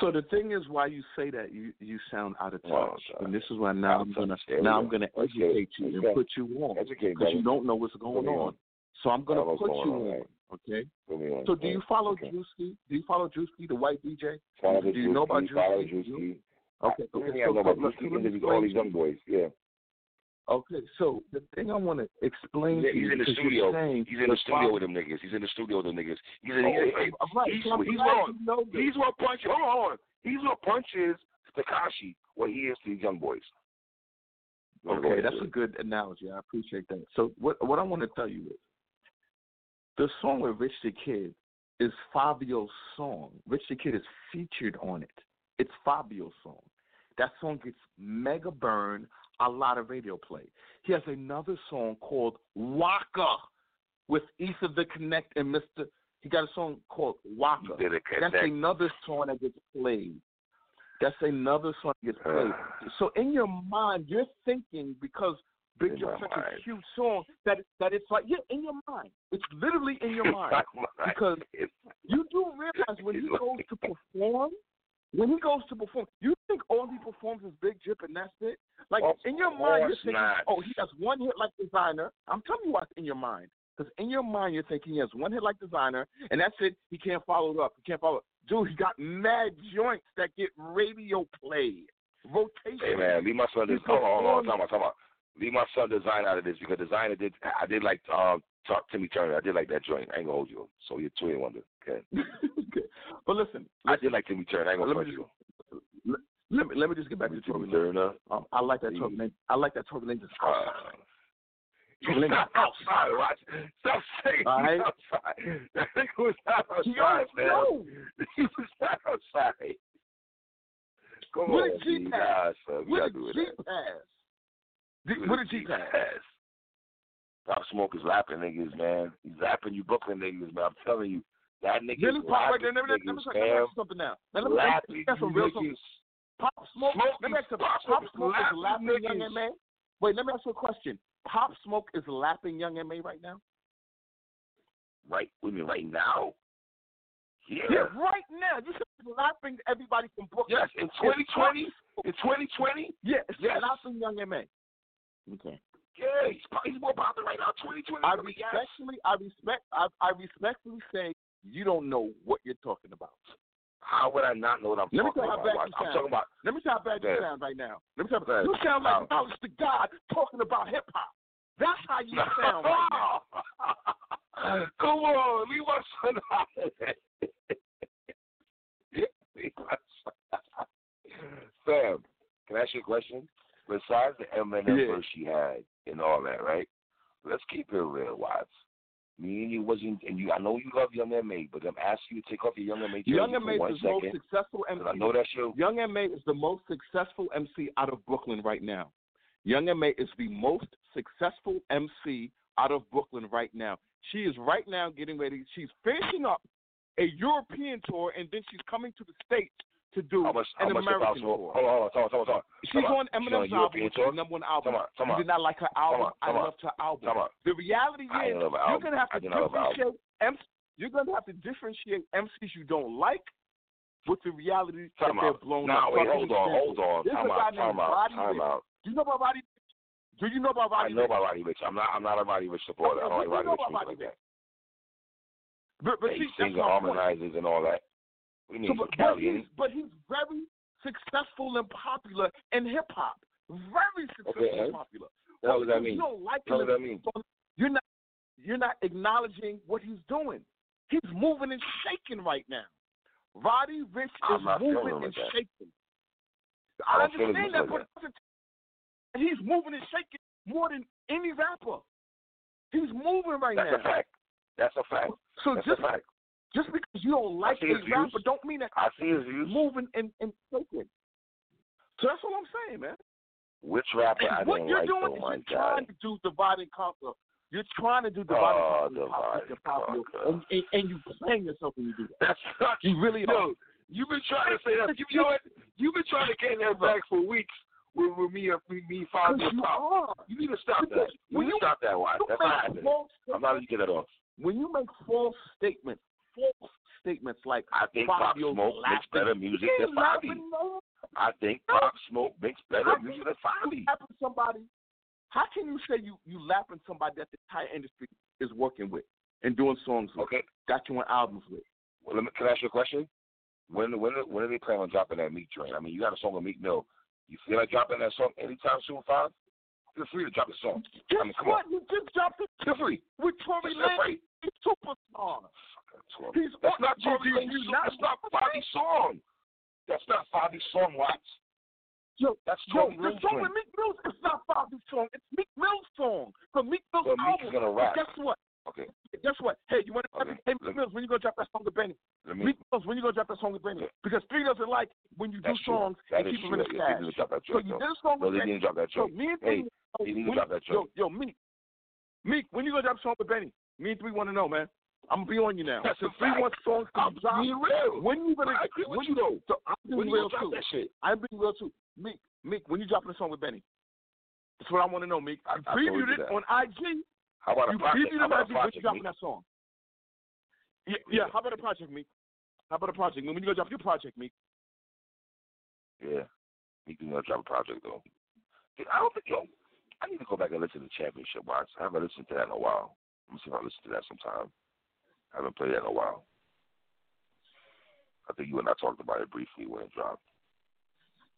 S3: So the thing is, why you say that you you sound out of oh, touch,
S2: Oh,
S3: and this is why now I'm gonna
S2: touch.
S3: Now. I'm gonna educate you and
S2: Okay.
S3: put you on because you don't know what's going on. So I'm gonna
S2: I know what's
S3: put you
S2: on.
S3: Okay.
S2: Put me on.
S3: So do you follow
S2: Okay.
S3: Drewski? Do you follow Drewski, the white DJ?
S2: Follow
S3: do you know about
S2: Drewski, Follow
S3: Drewski?
S2: Drewski.
S3: Okay. Okay.
S2: I
S3: So,
S2: know about
S3: so let's-
S2: Drewski.
S3: let me
S2: Interviews all these young boys. Yeah.
S3: Okay, so the thing I want to explain
S2: He's
S3: to you
S2: in the studio.
S3: saying
S2: He's in the studio with them niggas. He's in the studio with them niggas. He's in,
S3: Oh,
S2: he's,
S3: okay, all right,
S2: he's,
S3: so
S2: he's what
S3: you know this.
S2: he's what punches. Hold on, hold on. He's what punches Tekashi. What he is to these young boys.
S3: Okay, that's a good analogy. I appreciate that. So what what I want to tell you is the song with Rich the Kid is Fivio's song. Rich the Kid is featured on it. It's Fivio's song. That song gets mega burn, a lot of radio play. He has another song called Waka with Ether the Connect and Mr. He got a song called Waka. That's another song that gets played. That's another song that gets played. so in your mind, you're thinking because Big Joe such a
S2: mind.
S3: huge song that that it's like yeah, in your mind. It's literally in your mind because you do realize when he goes to perform. When he goes to perform, you think all he performs is Big Drip and that's it? Like
S2: Of
S3: in your mind, you're thinking,
S2: not.
S3: oh, he has one hit like Desiigner. I'm telling you what's in your mind. Because in your mind, you're thinking he has one hit like Desiigner, and that's it. He can't follow it up. He can't follow. It. Dude, he got mad joints that get radio play, rotation.
S2: Hey man, leave my son this. Hold on, hold on, talk about, talk about. Leave my son design out of this because Desiigner did. I did like um talk Timmy Turner. I did like that joint. I ain't gonna hold you. So you're two in wonder. Okay.
S3: okay. But listen,
S2: I did like Timmy Turner. I ain't gonna
S3: Let me
S2: you.
S3: let me let me just get back to Tory
S2: Timmy
S3: Lanez.
S2: Turner.
S3: Um, I like that Tory Lanez. I like that Tory Lanez.
S2: Uh,
S3: Tory Lanez
S2: Stop outside, watch. Stop saying
S3: All right.
S2: outside. That nigga was not
S3: He
S2: outside, man.
S3: know.
S2: He was not outside. Come
S3: What
S2: on,
S3: did G pass? What did. G pass? Did- What did G pass?
S2: Pop Smoke is lapping niggas, man. He's lapping you Brooklyn niggas, man. I'm telling you. That nigga
S3: Let pop right there. Let me, let me, let me ask you something now. Now, let me ask you some real something. Pop Smoke.
S2: Smoke
S3: let me ask you
S2: Pop Smoke is lapping
S3: Young. M.A. Wait, let me ask you a question. Pop Smoke is lapping Young M.A. right now?
S2: Right, we mean right now? Yeah.
S3: Yeah, right now. You said he's lapping everybody from Brooklyn.
S2: Yes, in 2020, in 2020,
S3: Yeah, it's
S2: Yes.
S3: lapping Young M.A. Okay.
S2: yeah, he's, he's more popular right now. 2020.
S3: I
S2: yes.
S3: respectfully, I respect, I, I respectfully say you don't know what you're talking about.
S2: How would I not know what I'm
S3: Let me
S2: talking
S3: how
S2: about? I'm
S3: sound.
S2: talking about.
S3: Let me tell you how bad you
S2: Yeah.
S3: sound right now. Let me tell you.
S2: Yeah.
S3: You sound like
S2: How?
S3: knowledge to God talking about hip hop. That's how you sound right now.
S2: Come on, leave my son out of that. Leave my son out. Sam, can I ask you a question? Besides the Eminem
S3: Yeah.
S2: verse she had and all that, right? Let's keep it real, Watts. Me and you wasn't, and you. I know you love Young M.A., but I'm asking you to take off your Young M.A. jersey
S3: Young
S2: for
S3: M.A.
S2: one
S3: is the most successful MC.
S2: I know that's.
S3: Young M.A. is the most successful MC out of Brooklyn right now. Young M.A. is the most successful MC out of Brooklyn right now. She is right now getting ready. She's finishing up a European tour, and then she's coming to the States to do
S2: How much? How
S3: an
S2: much
S3: American tour.
S2: Hold on, hold on, hold on, hold on.
S3: She's
S2: Come
S3: on Eminem's album, which is number one album.
S2: Come on, come
S3: You
S2: on.
S3: did not like her album.
S2: on, come
S3: I loved her album.
S2: Come on.
S3: The reality is,
S2: ain't love her
S3: you're gonna have to
S2: did not love her album.
S3: differentiate MC. You're gonna have to differentiate MCs you don't like with the reality that
S2: Time
S3: they're
S2: out.
S3: blown
S2: Nah,
S3: up.
S2: wait, hold on, hold on.
S3: There's
S2: Time out, time out,
S3: Roddy
S2: time out.
S3: Do you know about Roddy? Do you know about
S2: I know about Roddy Ricch. I'm not. I'm not a Roddy Ricch supporter. I don't like
S3: You
S2: Roddy
S3: Ricch
S2: music
S3: Roddy
S2: like that.
S3: But, but
S2: he
S3: see,
S2: and harmonizes and all that. Do you
S3: So, but,
S2: He's
S3: but, he's, but he's very successful and popular in hip hop. Very successful
S2: Okay,
S3: and popular.
S2: he? What that mean?
S3: You don't like him.
S2: that mean?
S3: You're not. You're not acknowledging what he's doing. He's moving and shaking right now. Roddy
S2: Ricch
S3: is moving and
S2: that.
S3: shaking.
S2: I
S3: I understand that,
S2: like
S3: but he's moving and shaking more than any rapper. He's moving right
S2: That's
S3: now.
S2: That's a fact. That's a fact.
S3: So
S2: That's
S3: just
S2: a fact.
S3: Just because you don't like a
S2: his views.
S3: rapper, don't mean that
S2: I see his views.
S3: moving and, and shaking. So that's what I'm saying, man.
S2: Which rapper I
S3: And what
S2: don't
S3: you're
S2: like?
S3: doing
S2: oh
S3: is you're
S2: God.
S3: trying to do divide and conquer. You're trying to do divide
S2: Oh,
S3: and conquer.
S2: divide
S3: and,
S2: and
S3: popular,
S2: conquer.
S3: and, and, and you playing yourself when you do that.
S2: That's not.
S3: You really are.
S2: Yo, you've been trying to say that. You know what? You've been trying to get that back for weeks with, with me and me, me
S3: Because
S2: and
S3: you are.
S2: You need to stop that. You
S3: when
S2: need to
S3: you-
S2: stop that,
S3: Why?
S2: That's not happening. I'm not
S3: statements-
S2: gonna get it off.
S3: when you make false statements, false statements like
S2: I think Pop Smoke makes better music than Bobby. I think. Pop Smoke makes better music than Bobby.
S3: somebody? How can you say you you laughing somebody that the entire industry is working with and doing songs with,
S2: Okay.
S3: got you on albums with?
S2: Well, let me, can I ask you a question? When when when are they planning on dropping that Meek joint? I mean, you got a song with Meek Mill. You feel like dropping that song anytime soon, Five? Feel free to drop the song.
S3: Guess
S2: I mean, come
S3: what? You just dropped it
S2: Feel free.
S3: with Tory Lanez. superstar. He's
S2: That's not
S3: you-
S2: That's not Bobby's song. That's not Bobby's song, Watts.
S3: Yo,
S2: That's
S3: yo, the song with Meek Mill's is not Bobby's song. It's Meek Mill's song from Meek Mill's
S2: But Meek's
S3: album.
S2: gonna rap.
S3: But guess what?
S2: Okay.
S3: Guess what? Hey, you want to?
S2: Okay.
S3: Hey, Meek Mills, when you gonna drop that song with Benny?
S2: Me.
S3: Meek Mills, when you gonna drop that song with Benny?
S2: Yeah.
S3: Because three doesn't like when you do
S2: true.
S3: songs
S2: That
S3: and keep them in the stash.
S2: need drop that
S3: So you did a song
S2: No,
S3: with Benny.
S2: drop that
S3: So me and
S2: Hey,
S3: three,
S2: he
S3: when-
S2: drop that
S3: yo, yo, Meek, Meek, when you gonna drop a song with Benny? Me and three want to know, man. I'm gonna be on you now.
S2: That's
S3: so three
S2: fact.
S3: wants songs
S2: I'm
S3: be
S2: being real.
S3: When you gonna?
S2: I agree with
S3: when
S2: you, though.
S3: So I'm being
S2: When you
S3: real
S2: drop
S3: too.
S2: that shit?
S3: I'm being real too. Meek, Meek, when you dropping a song with Benny? That's what I want to know, Meek.
S2: I-
S3: You
S2: I you
S3: previewed it
S2: that.
S3: on IG.
S2: How about a
S3: You
S2: project?
S3: previewed
S2: How
S3: it on
S2: about
S3: IG.
S2: a
S3: When you dropping that song? Yeah, yeah. How about a project, Meek? How about a project? When you gonna drop your project, Meek?
S2: Yeah. Meek is gonna drop a project though. I don't think yo. I need to go back and listen to Championship Watch. I haven't listened to that in a while. Let me see if I listen to that sometime. I haven't played that in a while. I think you and I talked about it briefly when it dropped.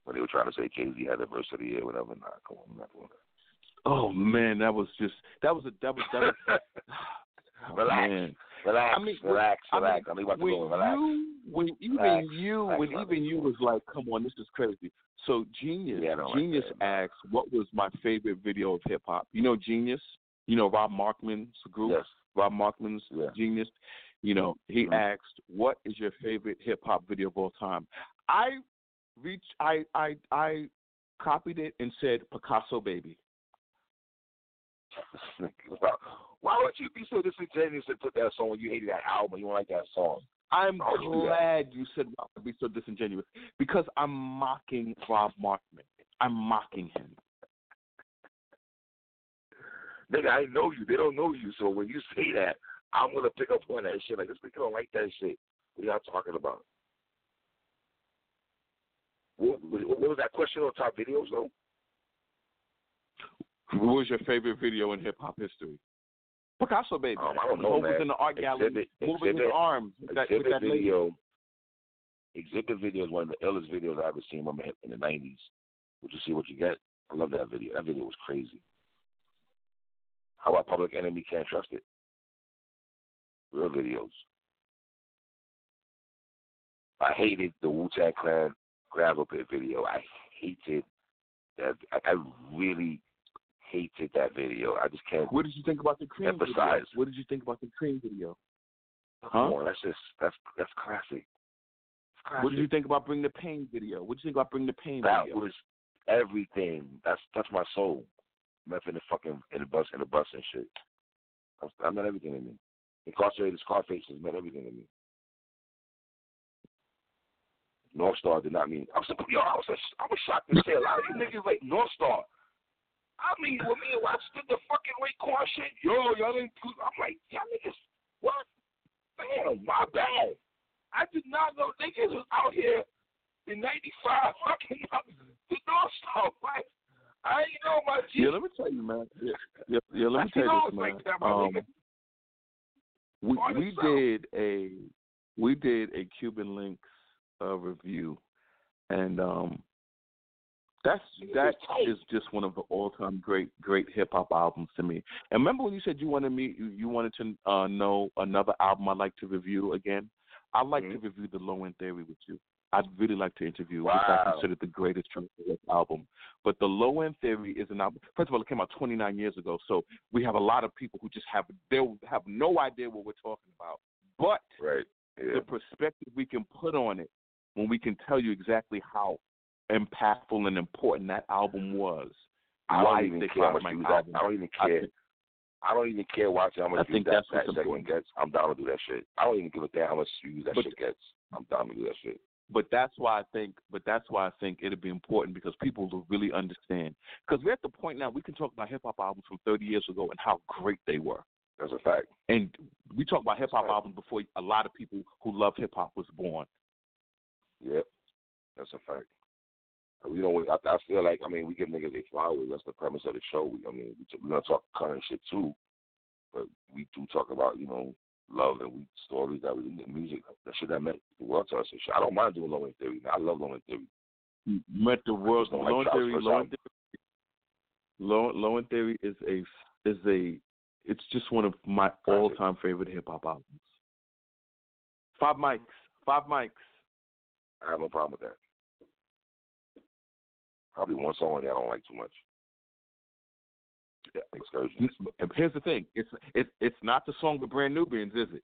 S2: When they were trying to say Jay Z had the verse of the year, whatever. Nah, come on, I'm not doing
S3: Oh man, that was just that was a that was that was. oh,
S2: Relax.
S3: man.
S2: relax,
S3: I mean,
S2: relax,
S3: I mean.
S2: I know you about to
S3: when
S2: go. Relax.
S3: you when even
S2: Relax.
S3: you
S2: Relax,
S3: when
S2: relax.
S3: even you was like, come on, this is crazy. So Genius
S2: Yeah, like
S3: Genius
S2: that,
S3: asked what was my favorite video of hip hop. You know Genius? You know Rob Markman's group?
S2: Yes.
S3: Rob Markman's
S2: Yeah.
S3: Genius. You know, he
S2: Mhm.
S3: asked, "What is your favorite hip hop video of all time?" I reached, I, I, I copied it and said Picasso Baby.
S2: Why would you be so disingenuous and put that song when you hated that album? You don't like that song.
S3: I'm
S2: Why
S3: glad you said Rob would be so disingenuous because I'm mocking Rob Markman. I'm mocking him.
S2: Nigga, I know you. They don't know you. So when you say that, I'm gonna pick up on that shit. Like this nigga don't like that shit. What y'all talking about? What, what, what was that question on top videos though?
S3: What was your favorite video in hip hop history? Picasso Baby.
S2: Um, I don't know,
S3: Hope was
S2: man.
S3: in the art gallery,
S2: Exhibit-
S3: moving his
S2: exhibit-
S3: arms with that, with
S2: Exhibit
S3: that lady.
S2: video. Exhibit video is one of the illest videos I ever seen in the '90s. Would you see what you get? I love that video. That video was crazy. How about Public Enemy Can't Trust It? Real videos. I hated the Wu Tang Clan grab Gravel Pit video. I hated that. I really hated that video. I just can't.
S3: What did you think about the cream
S2: emphasize.
S3: video? What did you think about the cream video? Huh?
S2: On, that's just that's that's classic. classic.
S3: What did you think about Bring the Pain video? What did you think about Bring the Pain video?
S2: that
S3: video?
S2: was everything. That's that's my soul. Meth in the fucking in the bus in the bus and shit. I, I met everything in me. Incarcerated Scarfaces meant everything in me. North Star did not mean. I was yo, I was I was shocked to say a lot of you niggas like North Star. I mean, when me and Watts did the fucking Raekwon shit, yo, y'all didn't. I'm like, y'all niggas, what? Damn, my bad. I did not know niggas was out here in '95 fucking up the North Star. Like, I ain't know my G.
S3: Yeah, let me tell you, man. Yeah, yeah, yeah let me tell you this, man.
S2: That,
S3: um, we we did a we did a Cuban Links uh, review, and um, that's that is just one of the all time great great hip hop albums to me. And remember when you said you wanted me you, you wanted to uh, know another album I'd like to review again? I'd like
S2: mm-hmm.
S3: to review the Low End Theory with you. I'd really like to interview,
S2: wow.
S3: which I consider the greatest Trump album. But the Low End Theory is an album. First of all, it came out 29 years ago, so we have a lot of people who just have they have no idea what we're talking about. But
S2: right. yeah.
S3: the perspective we can put on it when we can tell you exactly how impactful and important that album was.
S2: I don't even care how much views. I, I don't even care. I, think, I don't even care watching how much
S3: I
S2: views
S3: think
S2: that,
S3: that's
S2: that segment gets. I'm down to do that shit. I don't even give a damn how much views that
S3: But-
S2: shit gets. I'm down to do that shit.
S3: But that's why I think. But that's why I think it'll be important because people will really understand. Because we're at the point now we can talk about hip hop albums from 30 years ago and how great they were.
S2: That's a fact.
S3: And we talk about hip hop albums before a lot of people who love hip hop was born.
S2: Yep. That's a fact. You know, I, I feel like I mean we give niggas their flowers. That's the premise of the show. We, I mean, we, we're gonna talk current shit too, but we do talk about you know love and we stories that we the music that shit that meant the world to us and shit. I don't mind doing low end theory. I love low end theory.
S3: Met the world.
S2: like
S3: Low End Theory. Low End. Theory. Low, Low Theory is a is a it's just one of my all time favorite hip hop albums. Five mics. Five mics.
S2: I have no problem with that. Probably one song that I don't like too much. Excursions.
S3: Here's the thing. It's it's it's not the song with Brand Nubians, is it?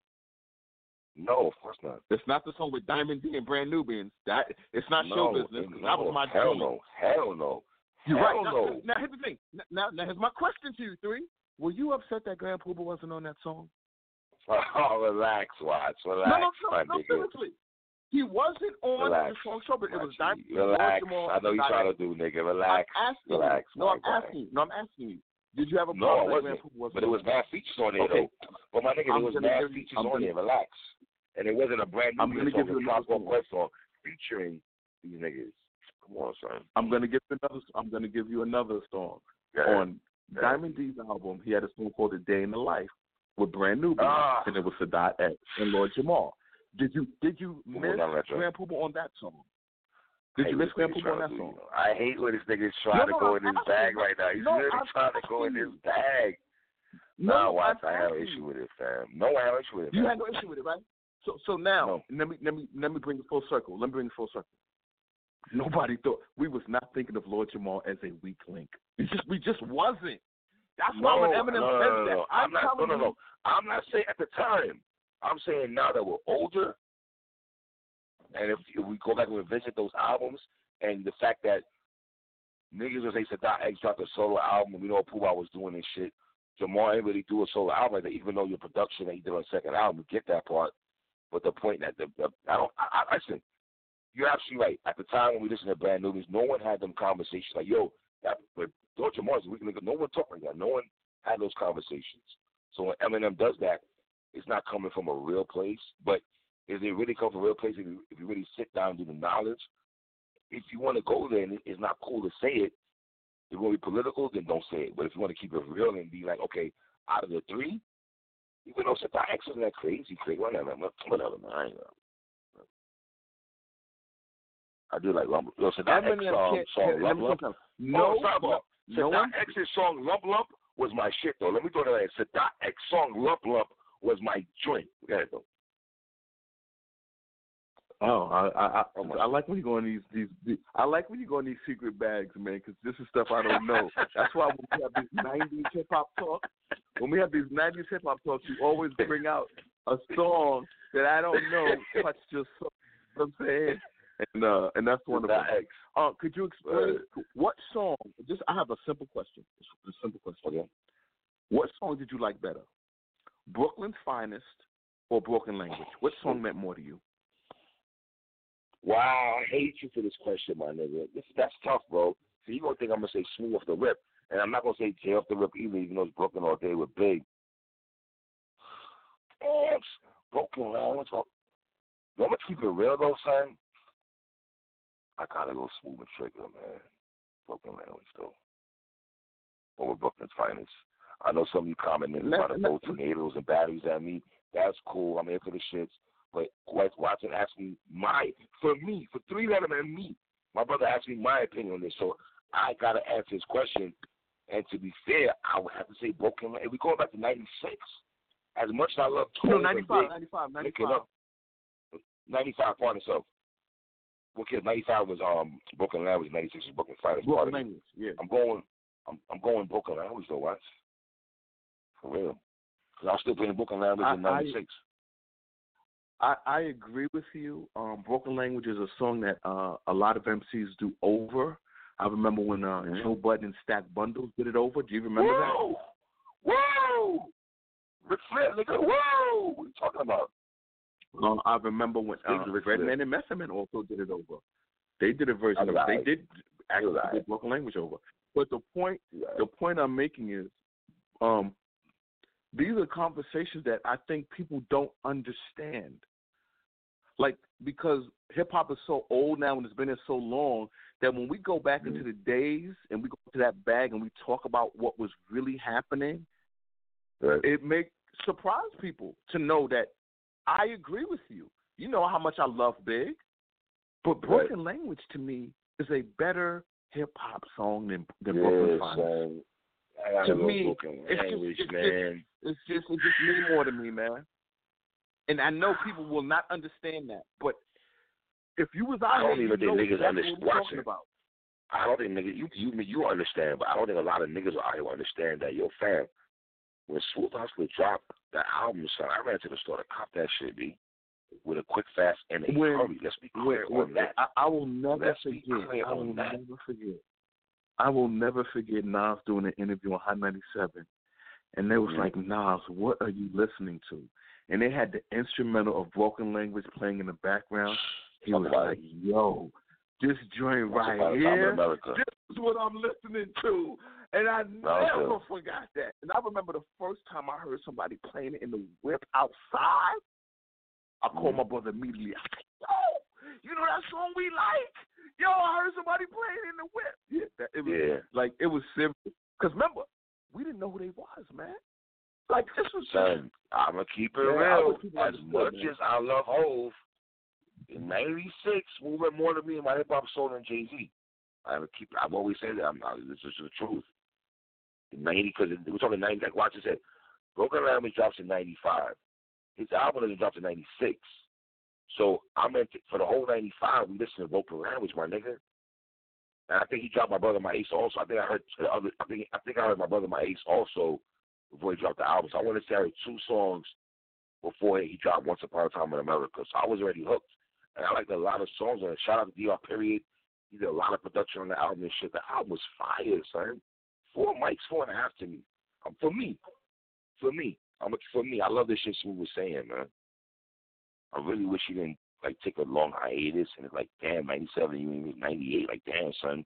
S2: No, of course not.
S3: It's not the song with Diamond D and Brand Nubians. That it's not
S2: no,
S3: show business.
S2: No,
S3: that was my
S2: hell
S3: joint.
S2: no. Hell no.
S3: You're
S2: Hell
S3: right. Now,
S2: no.
S3: now here's the thing. Now, now here's my question to you, three. Were you upset that Grand Puba wasn't on that song?
S2: Oh, relax, Watts. Relax,
S3: no, no, no, no, seriously. He wasn't on
S2: Relax.
S3: the song show, but it was Diamond
S2: G.
S3: D and
S2: Relax. I know you're trying to do, nigga. Relax.
S3: I'm asking
S2: Relax,
S3: you. No, I'm asking you. No, I'm asking you. Did you have a
S2: No,
S3: problem
S2: I
S3: Grand
S2: wasn't.
S3: Wasn't
S2: But it was bad features on there,
S3: Okay.
S2: though. But my nigga,
S3: I'm
S2: there was
S3: you-
S2: features
S3: I'm
S2: on
S3: gonna-
S2: there. Relax. And it wasn't a brand new
S3: I'm gonna give
S2: song.
S3: you another song.
S2: Quest song featuring these niggas. Come on, son.
S3: I'm gonna give you another. I'm gonna give you another song
S2: Yeah.
S3: on
S2: Yeah.
S3: Diamond D's album. He had a song called "A Day in the Life" with Brand New,
S2: Ah.
S3: and it was Sadat X and Lord Jamar. Did you did you miss Grand Puba on that song? Did
S2: I
S3: you
S2: hate
S3: miss
S2: what
S3: Grand
S2: this
S3: Puba on that
S2: trying to
S3: song?
S2: do, you know. I hate when this nigga's trying
S3: No,
S2: to go in his bag right now. He's
S3: No,
S2: really trying to go in his bag.
S3: No,
S2: Watts,
S3: I'm
S2: I have an issue with it, fam. No, I have an issue with it.
S3: You had no issue with it, right? So so now
S2: No.
S3: let me let me let me bring it full circle. Let me bring it full circle. Nobody thought we was not thinking of Lord Jamar as a weak link. It just we just wasn't. That's why when Eminem
S2: no, no,
S3: says
S2: no,
S3: that,
S2: no.
S3: I'm,
S2: I'm not. No, no, no. I'm not saying at the time. I'm saying now that we're older, and if, if we go back and revisit those albums, and the fact that niggas will say Sadat X dropped a solo album, and we know Pooh was doing and shit. Jamar ain't really do a solo album like that, even though your production that he did on second album, we get that part. But the point that the, the I don't. I, I listen. You're absolutely right. At the time when we listened to Brand New, no one had them conversations like, "Yo, that but Lord Jamar's weak nigga." No one talked like that. No one had those conversations. So when Eminem does that, it's not coming from a real place. But is it really come from a real place if you, if you really sit down and do the knowledge? If you want to go there and it's not cool to say it, if you want to be political, then don't say it. But if you want to keep it real and be like, okay, out of the three, even though Sadat X isn't that crazy, crazy, whatever, whatever, man. I ain't know. I do like lump. Yo, Sadat X song, song Lump Lump.
S3: No,
S2: oh,
S3: but, no.
S2: X's song Lump Lump was my shit though. Let me throw that in. Sadat X song Lump Lump was my joint. Go ahead though.
S3: Oh, I I I,
S2: Oh,
S3: I like when you go in these, these these I like when you go in these secret bags, man, because this is stuff I don't know. That's why when we have these '90s hip hop talk, when we have these '90s hip hop talks, you always bring out a song that I don't know touched your soul. You know what I'm saying, and uh, and that's wonderful.
S2: Sadat X.
S3: Uh, could you explain what song? Just I have a simple question. A simple question.
S2: Okay.
S3: What song did you like better, Brooklyn's Finest or Broken Language? What song meant more to you?
S2: Wow, I hate you for this question, my nigga. This that's tough, bro. So you gonna think I'm gonna say smooth off the rip, and I'm not gonna say J off the rip either, even though it's broken all day with big. Damn, s- broken language. oh. You want me to keep it real though, son? I gotta go smooth and trigger, man. Broken language though. Over Brooklyn's finest. I know some of you commenting about to
S3: let-
S2: throw tornadoes and batteries at me. That's cool. I'm here for the shits. But White Watson asked me my for me, for three lettermen and me. My brother asked me my opinion on this, so I gotta answer his question. And to be fair, I would have to say Broken. If we go back to '96, as much as I love
S3: No,
S2: Tony
S3: 95, 95, 95.
S2: up. '95, pardon myself. Okay, '95 was um Broken Language. '96 was Broken Fighters.
S3: Broken Language, yeah.
S2: I'm going. I'm, I'm going Broken Language though. Watch for real. Cause I'm still playing Broken Language in
S3: I- I-
S2: '96.
S3: I, I agree with you. Um, Broken Language is a song that uh, a lot of MCs do over. I remember when uh. Joe Budden and Stack Bundles did it over. Do you remember that?
S2: Whoa! Whoa! Ric Flair, nigga, whoa! What are you talking about?
S3: Uh, I remember when uh,
S2: Big Ric
S3: Fred
S2: Flair.
S3: And Method Man also did it over. They did a version of it. They did actually did Broken Language over. But the point the point I'm making is, um, these are conversations that I think people don't understand. Like because hip hop is so old now and it's been here so long that when we go back into mm. the days and we go to that bag and we talk about what was really happening,
S2: Right.
S3: it may surprise people to know that I agree with you. You know how much I love Big, but
S2: Right.
S3: Broken Language to me is a better hip hop song than than
S2: yeah,
S3: Brooklyn Finest.
S2: Um, gotta
S3: To me,
S2: Broken
S3: it's just-
S2: language,
S3: it's just-
S2: man.
S3: It's just it just mean more to me, man. And I know people will not understand that, but if you was out
S2: I don't even think niggas understand- watch it.
S3: about.
S2: I don't think nigga you you you understand, but I don't think a lot of niggas out here understand that. Yo, fam, when Smooth Hustler dropped the album, son, I ran to the store to cop that shit, b, with a quick, fast, and a
S3: When-
S2: hurry. Let's be clear
S3: wait,
S2: on that.
S3: I, I will never
S2: Let's
S3: forget. I will
S2: on that.
S3: never forget. I will never forget Nas doing an interview on Hot 97. And they was
S2: Mhm.
S3: like, Nas, what are you listening to? And they had the instrumental of Broken Language playing in the background. He was like, yo, this joint right
S2: upon a time in
S3: here, this is what I'm listening to. And I never forgot that. And I remember the first time I heard somebody playing it in the whip outside, I called
S2: Mhm.
S3: my brother immediately. I said, yo, you know that song we like? Yo, I heard somebody playing in the whip. Yeah, that, it was
S2: Yeah.
S3: like it was simple. Because remember, we didn't know who they was, man. Like this was
S2: Son, I'm gonna keep it
S3: Yeah,
S2: real.
S3: people
S2: As much
S3: man.
S2: as I love Hove, in '96, Smooth meant more to me in my hip hop soul than Jay Z. I have to keep. I've always said that. I'm not. This is the truth. In '90, because we're talking '90. Like Watson said, Broken Language drops in '95. His album doesn't drop in '96. So I meant for the whole '95, we listened to Broken Language, my nigga. And I think he dropped my brother my ace also. I think I heard the other. I think I think I heard my brother my ace also before he dropped the album. So I want to say I two songs before he dropped Once Upon a Time in America. So I was already hooked. And I liked a lot of songs on it. Shout out to DR Period. He did a lot of production on the album and shit. The album was fire, son. Four mics, four and a half to me. Um, for me. For me. I'm for me. I love this shit Smooth was saying, man. I really wish he didn't like take a long hiatus and it's like, damn, ninety seven, you mean ninety eight, like damn son.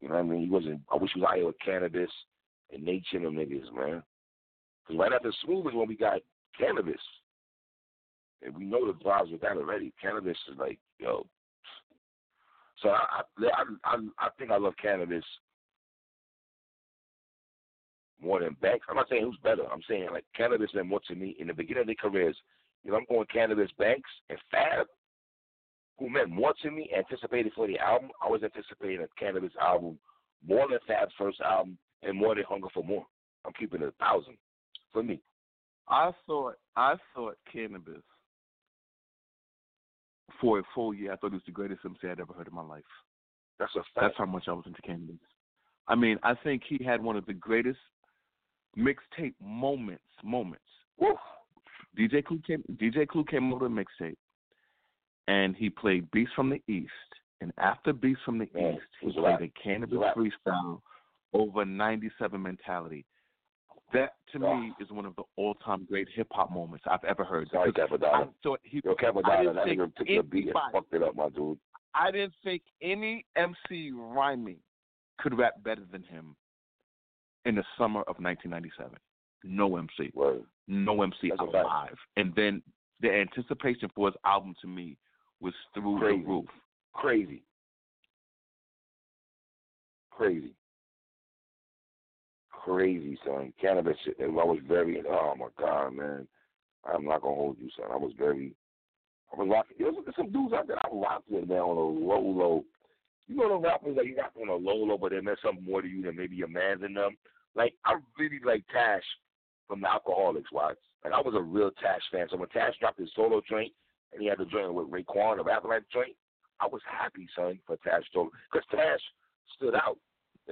S2: You know what I mean? He wasn't I wish he was out here with Cannibus and nature them niggas, man. Right after Smooth is when we got Cannibus. And we know the vibes with that already. Cannibus is like, yo. So I I I, I think I love Cannibus more than Banks. I'm not saying who's better. I'm saying like Cannibus meant more to me in the beginning of their careers. Know, I'm going Cannibus Banks and Fab. who meant more to me, anticipated for the album, I was anticipating a Cannibus album more than Fab's first album and more than Hunger for More. I'm keeping it a thousand for me.
S3: I thought I thought Cannibus for a full year. I thought it was the greatest MC I'd ever heard in my life.
S2: That's a fact.
S3: That's how much I was into Cannibus. I mean, I think he had one of the greatest mixtape moments. Moments.
S2: Woo.
S3: DJ Clue came. DJ Clue came over to mixtape, and he played Beats from the East. And after Beats from the East, he played a Cannibus
S2: It was a rap.
S3: freestyle over '97 mentality. That to me is one of the all-time great hip hop moments I've ever heard.
S2: Sorry,
S3: Cappadonna.
S2: Yo,
S3: I Cappadonna,
S2: that
S3: think
S2: nigga took the beat and fucked it up, my dude.
S3: I didn't think any MC rhyming could rap better than him in the summer of 1997. No MC.
S2: Word.
S3: No MC
S2: That's
S3: alive. And then the anticipation for his album to me was through
S2: Crazy.
S3: the roof.
S2: Crazy. Crazy. Crazy, son. Cannibus shit. I was very, oh my God, man. I'm not to hold you, son. I was very, I was rocking. There's some dudes out there I rocked with, man, on a low, low. You know the rappers that you rock on a low, low, but they meant something more to you than maybe your man than them? Like, I really like Tash from the Alkaholiks, Watts. Like, I was a real Tash fan. So when Tash dropped his solo joint, and he had the joint with Raekwon, the like joint, I was happy, son, for Tash solo. Because Tash stood out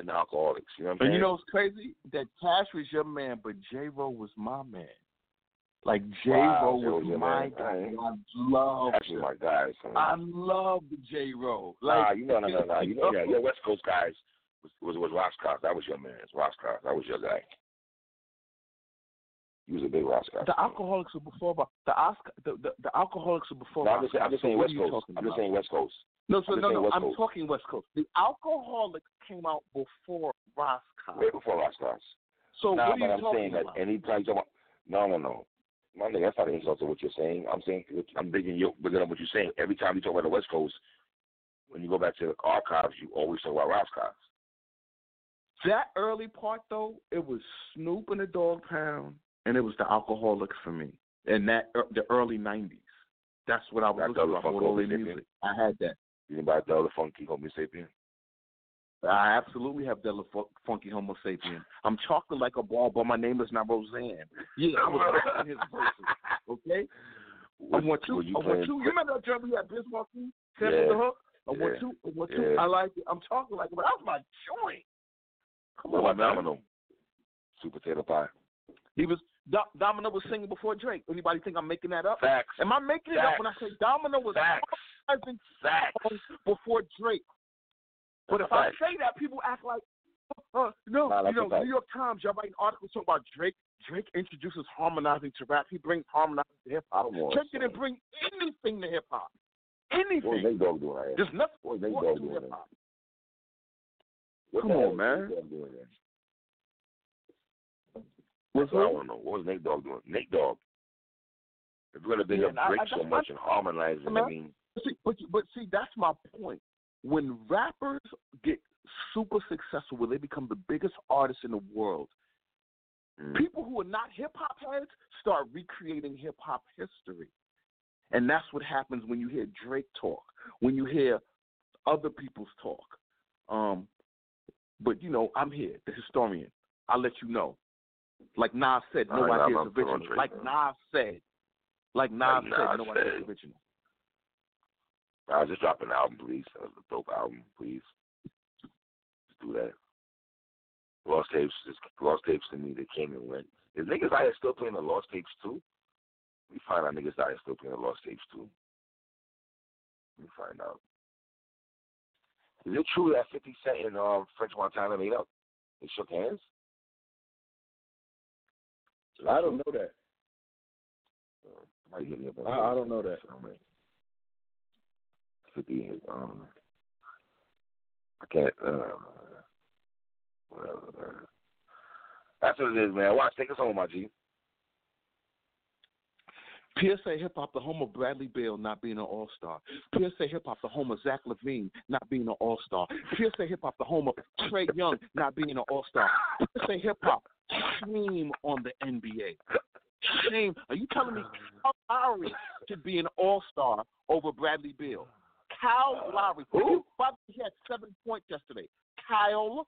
S2: the Alkaholiks. You know what I'm saying?
S3: And you know what's crazy? That Cash was your man, but J Ro was my man. Like J Ro
S2: J-Ro
S3: was
S2: was
S3: my guy. I love
S2: Tash was my guy, son.
S3: I love J Ro.
S2: Nah, you know, no, no, no. You know, yeah, your West Coast guys was was, was Roscoff. That was your man. Roscoff. That was your guy. He was a big Roscoff.
S3: The Alkaholiks were before but the Oscar the, the, the Alkaholiks were before
S2: No, I'm just, saying- I'm just saying West Coast. I'm just saying West Coast.
S3: No, so no, no,
S2: West
S3: I'm
S2: Coast.
S3: talking West Coast. The Alkaholiks came out before Roscoe.
S2: Way before Roscoff.
S3: So
S2: nah,
S3: what are you
S2: I'm
S3: talking
S2: saying that anytime you talk about, no, no, no. My nigga, that's not an insult to what you're saying. I'm saying, I'm digging you, up what you're saying. Every time you talk about the West Coast, when you go back to the archives, you always talk about Roscoff.
S3: that early part though, it was Snoop and the Dogg Pound, and it was the Alkaholiks for me. And that er, the early '90s. That's what I was
S2: That
S3: looking for all music. I had that.
S2: You know about the other funky homie sapien?
S3: I absolutely have Della Fu- Funky Homo Sapien. I'm chocolate like a ball, but my name is not Roseanne. Yeah, I was his verses. Okay, I want two.
S2: you
S3: I want two. You remember that joint we had Biz? Sample
S2: Yeah.
S3: the hook. I want
S2: Yeah.
S3: two. I want two.
S2: Yeah.
S3: I like it. I'm talking like it, but that's my joint. Come on,
S2: about
S3: man.
S2: Potato pie.
S3: He was Do- Domino was singing before Drake. Anybody think I'm making that up?
S2: Facts.
S3: Am I making it up when I say Domino was
S2: Facts.
S3: harmonizing
S2: Facts.
S3: before Drake? But if
S2: That's a
S3: I say that, people act like, uh, no,
S2: Nah,
S3: you know. New York Times, y'all writing articles talking about Drake. Drake introduces harmonizing to rap. He brings harmonizing to hip hop.
S2: Come on,
S3: Drake didn't bring anything to hip hop.
S2: What was
S3: Anything.
S2: Nate Dogg doing out here?
S3: There's nothing
S2: What was Nate
S3: brought
S2: Dogg
S3: to
S2: doing
S3: hip hop. Come on, man.
S2: Nate Dogg doing there? I don't know. What was Nate Dogg doing? Nate Dogg. If you're gonna big
S3: Yeah,
S2: up
S3: I-
S2: Drake
S3: I-
S2: so
S3: that's
S2: much and harmonizing, I mean,
S3: See, but but see, that's my point. When rappers get super successful, when they become the biggest artists in the world,
S2: mm,
S3: people who are not hip hop heads start recreating hip hop history. And that's what happens when you hear Drake talk, when you hear other people's talk. Um, but you know, I'm here, the historian. I'll let you know. Like Nas said, no idea is original. Like. Nas said. Like Nas
S2: Like
S3: said,
S2: Nas
S3: no idea
S2: said.
S3: is original.
S2: I'll just drop an album, please. That was a dope album, please. Just do that. Lost tapes, just lost tapes to me. They came and went. Is niggas out here still playing the lost tapes too? We find out niggas out here still playing the lost tapes too. Let me find out. Is it true that 50 Cent and um, French Montana made up? They shook hands?
S3: I don't know that.
S2: Uh, somebody hit me up on
S3: I- I don't know that.
S2: Facebook. 50, um, I can't, uh, whatever. That's what it is, man. Watch, take us home, my G.
S3: PSA Hip Hop, the home of Bradley Beal not being an All Star. PSA Hip Hop, the home of Zach LaVine not being an All Star. PSA Hip Hop, the home of Trae Young not being an All Star. PSA Hip Hop, shame on the NBA. Shame. Are you telling me Kyle Lowry should be an All Star over Bradley Beal? Kyle Lowry.
S2: Who?
S3: By the way, he had seven points yesterday. Kyle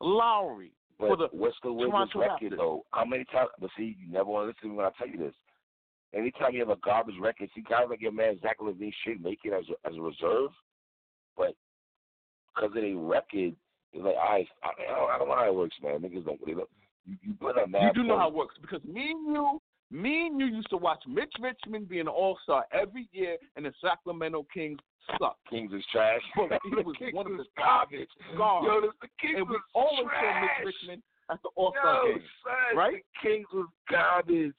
S3: Lowry for the
S2: what's the Wizards record though? How many times? But see, you never want to listen to me when I tell you this. Anytime you have a garbage record, see, guys like your man Zach LaVine should make it as a, as a reserve, but because of their record, it's like I I, I, don't, don't know how it works, man. Niggas don't really know. You, you put
S3: You do know how it works because me and you, me and you used to watch Mitch Richmond be an All Star every year, and the Sacramento Kings suck.
S2: Kings is trash.
S3: But he
S2: The
S3: was
S2: Kings
S3: one of the
S2: garbage. Yo, the Kings
S3: and we
S2: was
S3: always saw. Mitch Richmond at the All Star game.
S2: son,
S3: right?
S2: The Kings was garbage.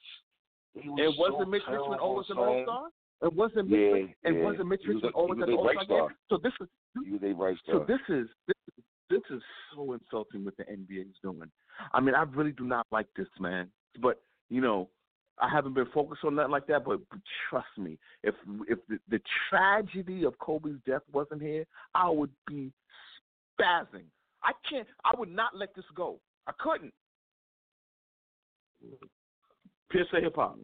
S2: He was
S3: And wasn't
S2: so
S3: Mitch Richmond always an. All Star? And wasn't
S2: Yeah,
S3: Mitch and
S2: yeah.
S3: wasn't Mitch Richmond always
S2: he
S3: at
S2: was
S3: the
S2: a
S3: All Star game? So this is
S2: He was a right
S3: so
S2: star.
S3: this is this is this is so insulting what the NBA is doing. I mean, I really do not like this, man. But you know, I haven't been focused on nothing like that. But, but trust me, if if the, the tragedy of Kobe's death wasn't here, I would be spazzing. I can't. I would not let this go. I couldn't. Pierce hip hop.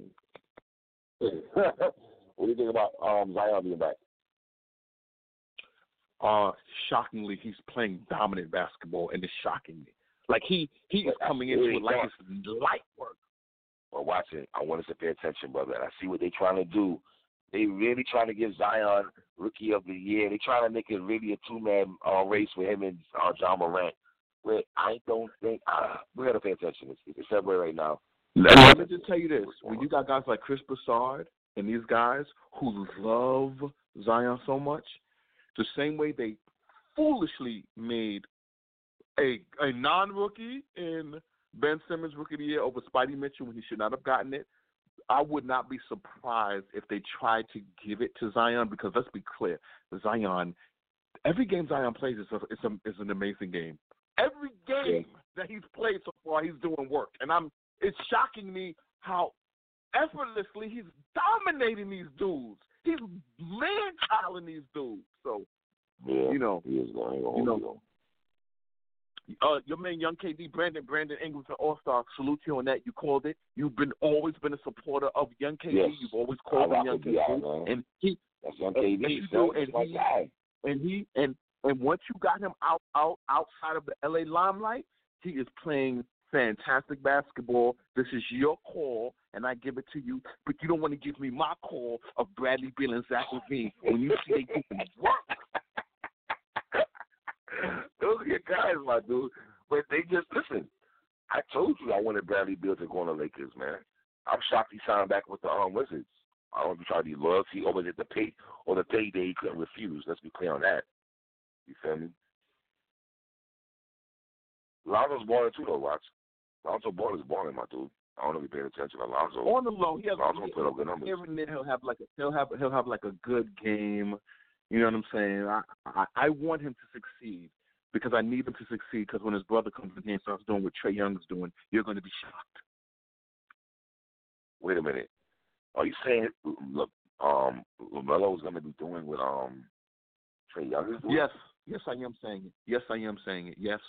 S2: what do you think about um, Zion being back?
S3: Uh, shockingly, he's playing dominant basketball, and it's shocking me. Like he he is coming into it like it's light work.
S2: Well, watch it. I want us to pay attention, brother. And I see what they're trying to do. They really trying to give Zion Rookie of the Year. They trying to make it really a two-man uh, race with him and uh, Ja Morant. But I don't think uh, we got to pay attention. It's, it's February right now.
S3: Let me just tell you this: when you got guys like Chris Broussard and these guys who love Zion so much, the same way they foolishly made a a non-rookie in Ben Simmons Rookie of the Year over Spidey Mitchell when he should not have gotten it. I would not be surprised if they tried to give it to Zion because let's be clear, Zion. Every game Zion plays is a, is, a, is an amazing game. Every game that he's played so far, he's doing work, and I'm. It's shocking me how effortlessly he's dominating these dudes. He's man-chiling these dudes. So
S2: Yeah,
S3: you know,
S2: he is going on.
S3: you know, uh, your man, Young KD, Brandon, Brandon Ingram's an All Star. Salute you on that. You called it. You've been always been a supporter of Young KD.
S2: Yes.
S3: You've always called him Young KD, and he
S2: That's young
S3: and
S2: KD.
S3: you
S2: son.
S3: and he- and he and and once you got him out out outside of the LA limelight, he is playing fantastic basketball. This is your call, and I give it to you. But you don't want to give me my call of Bradley Beal and Zach LaVine when you see they doing work.
S2: Those are your guys, my dude. But they just listen. I told you I wanted Bradley Beal to go on the Lakers, man. I'm shocked he signed back with the um, Wizards. I don't know if he to be loyalty it the pay or the payday he couldn't refuse. Let's be clear on that. You feel me? Lonzo's balling too, though. Watch. Lonzo Ball is balling, my dude. I don't know if you paying attention. Alonzo.
S3: On the low, he has
S2: Lonzo put up good numbers.
S3: here and there he'll have like a he'll have he'll have like a good game. You know what I'm saying? I I, I want him to succeed because I need him to succeed. Because when his brother comes in here and starts doing what Trae Young's doing, you're going to be shocked.
S2: Wait a minute. Are you saying look, um, LaMelo is going to be doing what um Trae Young is doing?
S3: Yes, yes, I am saying it. Yes, I am saying it. Yes,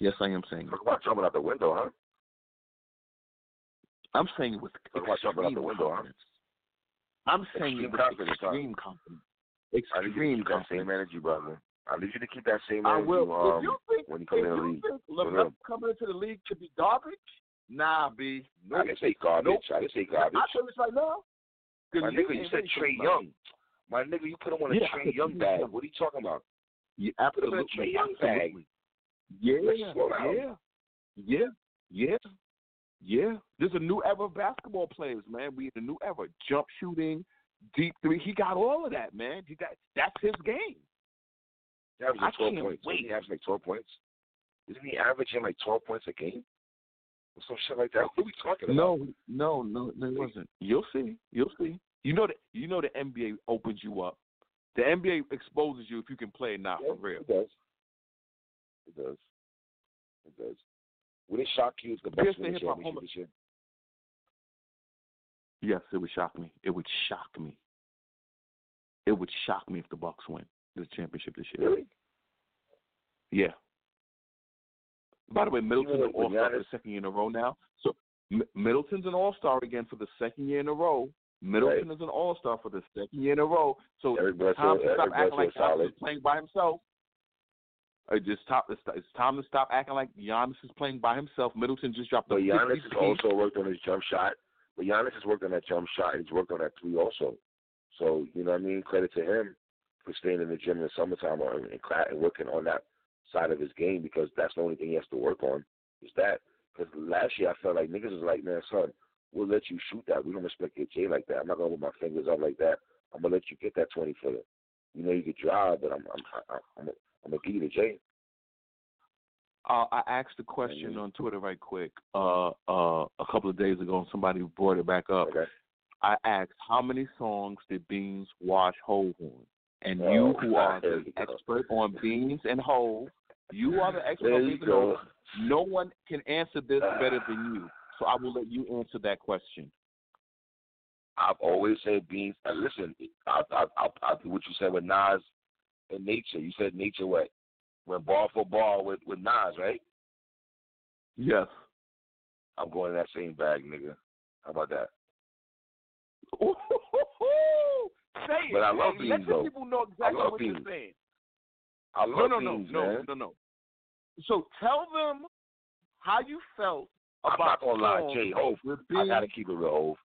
S3: yes, I am saying it.
S2: Talk about jumping out the window, huh?
S3: I'm saying it with
S2: Talk about jumping out the
S3: extreme
S2: window, huh?
S3: confidence. I'm saying
S2: Extreme
S3: it with
S2: confidence, huh?
S3: extreme confidence.
S2: I need you to
S3: Extreme
S2: keep that same energy, brother. I need you to keep that same
S3: I
S2: energy
S3: will.
S2: um,
S3: if you think,
S2: when you
S3: if
S2: come in the
S3: you
S2: league.
S3: think
S2: For
S3: LeBron coming into the league to be garbage, nah, B.
S2: I didn't say garbage.
S3: Nope.
S2: I didn't say garbage.
S3: I tell you this right now.
S2: My
S3: league
S2: nigga, you said
S3: Trae
S2: Young. My nigga, you put him on a
S3: Yeah, Trae
S2: Young bag. What are you talking about?
S3: Yeah,
S2: Put him in a. Trae Young bag.
S3: Yeah,
S2: Let's slow down.
S3: yeah, yeah, yeah, yeah. There's a new era of basketball players, man. We in a new era. Jump shooting, deep three. He got all of that, man. He got that's his game.
S2: He
S3: I
S2: 12
S3: can't
S2: points.
S3: wait.
S2: Isn't he averaging like 12 points? Isn't he averaging like 12 points a game? Or some shit like that? What are we talking about?
S3: No, no, no, no, it wasn't. You'll see. You'll see. You know that. You know the NBA opens you up. The NBA exposes you if you can play not
S2: Yeah,
S3: for real.
S2: It does. It does. It does. Would it shock you if the Bucks
S3: Pierce
S2: win the
S3: the hip-hop
S2: championship
S3: homer.
S2: this year?
S3: Yes, it would shock me. It would shock me. It would shock me if the Bucks win the championship this year.
S2: Really?
S3: Yeah. By the way, Middleton's
S2: know
S3: an All Star for the second year in a row now. So M- Middleton's an All Star again for the second year in a row. Middleton
S2: Right.
S3: is an All Star for the second year in a row. So
S2: Eric
S3: it's
S2: Bledsoe-
S3: time to
S2: Eric
S3: stop acting
S2: Bledsoe
S3: like
S2: is solid.
S3: Playing by himself. It just stop. It's, it's time to stop acting like Giannis is playing by himself. Middleton just dropped
S2: But Giannis
S3: 50
S2: has also worked on his jump shot. But Giannis has worked on that jump shot. He's worked on that three also. So you know what I mean. Credit to him for staying in the gym in the summertime or and, and working on that side of his game because that's the only thing he has to work on is that. Because last year I felt like niggas was like, man, son, we'll let you shoot that. We don't respect your J like that. I'm not gonna put my fingers up like that. I'm gonna let you get that 20 footer. You know you could drive, but I'm I'm I'm I'm, I'm gonna give you the J.
S3: Uh, I asked a question on Twitter right quick uh, uh, a couple of days ago, and somebody brought it back up.
S2: Okay.
S3: I asked, how many songs did Beans wash Hove on? And
S2: Oh,
S3: you, who are the
S2: you go.
S3: expert on Beans and Hove, you are the expert
S2: There
S3: on
S2: you
S3: Beans and
S2: go.
S3: No one can answer this better than you. So I will let you answer that question.
S2: I've always said beans. Uh, listen, I, I, I, I, what you said with Nas and Nature. You said Nature what? Went ball for ball with with Nas, right?
S3: Yes.
S2: I'm going in that same bag, nigga. How about that?
S3: Say it.
S2: But I love
S3: Hey, Let
S2: Beans,
S3: the
S2: though.
S3: people know exactly what
S2: Beans.
S3: you're saying.
S2: I
S3: No,
S2: love
S3: no, no,
S2: beans,
S3: no,
S2: man.
S3: no, no. So tell them how you felt
S2: I'm
S3: about
S2: not gonna lie, Jay Hove. I gotta keep it real, Hove.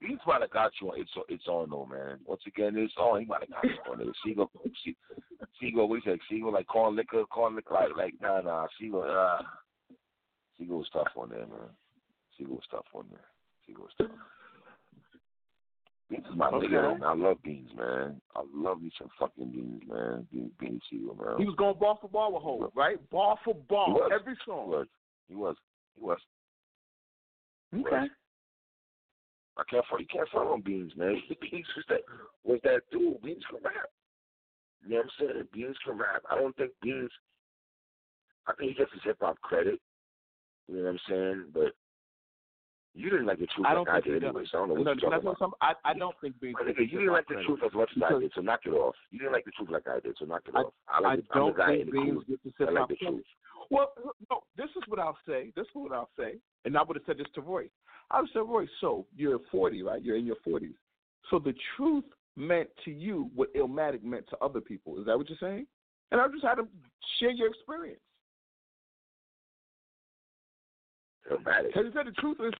S2: Beans might have got you on. It's it's on though, man. Once again, it's on. He might have got you on it. Sigel, Sigel, what you say? Sigel like corn liquor, corn liquor, like like nah, nah. Sigel, uh, Sigel was tough on there, man. Sigel was tough on there. Sigel was tough. Beans is my
S3: Okay.
S2: nigga, man. I love beans, man. I love me some fucking beans, man. Beans, beans, Sigel, man.
S3: He was going ball for ball with Hov, right? Ball for
S2: He
S3: ball,
S2: was.
S3: every
S2: He
S3: song.
S2: was. He was. He was.
S3: Okay.
S2: I can't front. You can't front on Beans, man. Beans was that was that dude. Beans can rap. You know what I'm saying? Beans can rap. I don't think Beans. I think he gets his hip hop credit. You know what I'm saying? But you didn't like the truth
S3: I don't
S2: like I did
S3: does.
S2: anyway. So I don't know what
S3: can
S2: you're talking about.
S3: something? I, I don't think Beans
S2: My nigga, you didn't like the
S3: credit.
S2: truth as much as I did, so knock it off. You didn't like the truth like I did, so knock it
S3: I-
S2: off. I,
S3: I
S2: like. I'm
S3: don't
S2: the guy in
S3: think
S2: the
S3: Beans gets the
S2: that
S3: hip hop
S2: the
S3: credit.
S2: truth.
S3: Well, no, this is what I'll say. This is what I'll say. And I would have said this to Roy. I would have said, Roy, so you're 40, right? You're in your 40s. So the truth meant to you what Illmatic meant to other people. Is that what you're saying? And I just had to share your experience. Because he said the truth is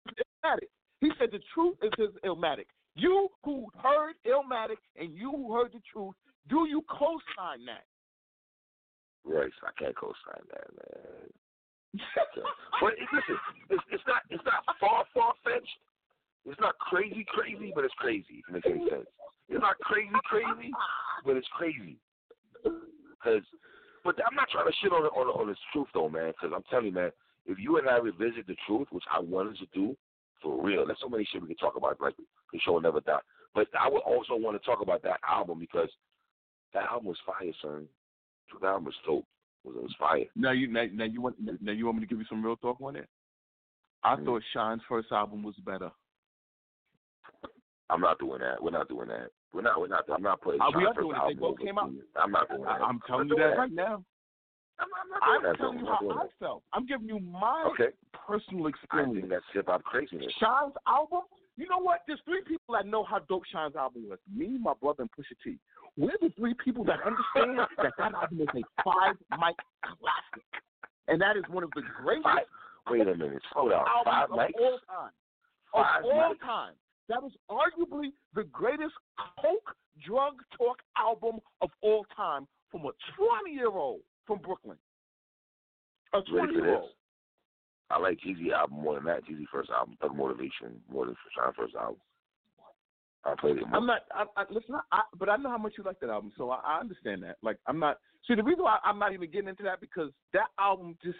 S3: Illmatic. He said the truth is his Illmatic. You who heard Illmatic and you who heard the truth, do you co-sign that?
S2: Royce, I can't co-sign that, man. but listen, it's, it's not it's not far far fetched. It's not crazy crazy, but it's crazy. If it makes any sense. It's not crazy crazy, but it's crazy. Cause, but I'm not trying to shit on on on his truth though, man. Because I'm telling you, man, if you and I revisit the truth, which I wanted to do for real, there's so many shit we can talk about, like the show will never die. But I would also want to talk about that album because that album was fire, son. That album was dope. Was, it was fire.
S3: Now you now, now you want now you want me to give you some real talk on it? I
S2: Mm.
S3: thought Shyne's first album was better.
S2: I'm not doing that. We're not doing that. We're not. We're not. I'm not putting.
S3: Uh, we are doing it. They both came out.
S2: I'm not doing that.
S3: I'm telling
S2: I'm
S3: you
S2: not
S3: that right now.
S2: I'm, I'm not
S3: I'm
S2: that.
S3: telling you
S2: I'm not
S3: how I felt. I'm giving you my
S2: Okay.
S3: personal
S2: I think
S3: experience.
S2: that's hip hop craziness.
S3: Shyne's album. You know what? There's three people that know how dope Shyne's album was. Me, my brother, and Pusha T. We're the three people that understand that that album is a five mic classic, and that is one of the greatest
S2: Five. Wait a minute. Slow down. Five mics.
S3: of all time.
S2: Five
S3: of all
S2: mics.
S3: time. That is arguably the greatest coke drug talk album of all time from a 20 year old from Brooklyn. A 20 year old.
S2: I like Jeezy album more than that. Jeezy first album, Thug Motivation, more than Sean first album. I played it more.
S3: I'm not. I, I, listen, I, but I know how much you like that album, so I, I understand that. Like, I'm not. See, the reason why I'm not even getting into that because that album just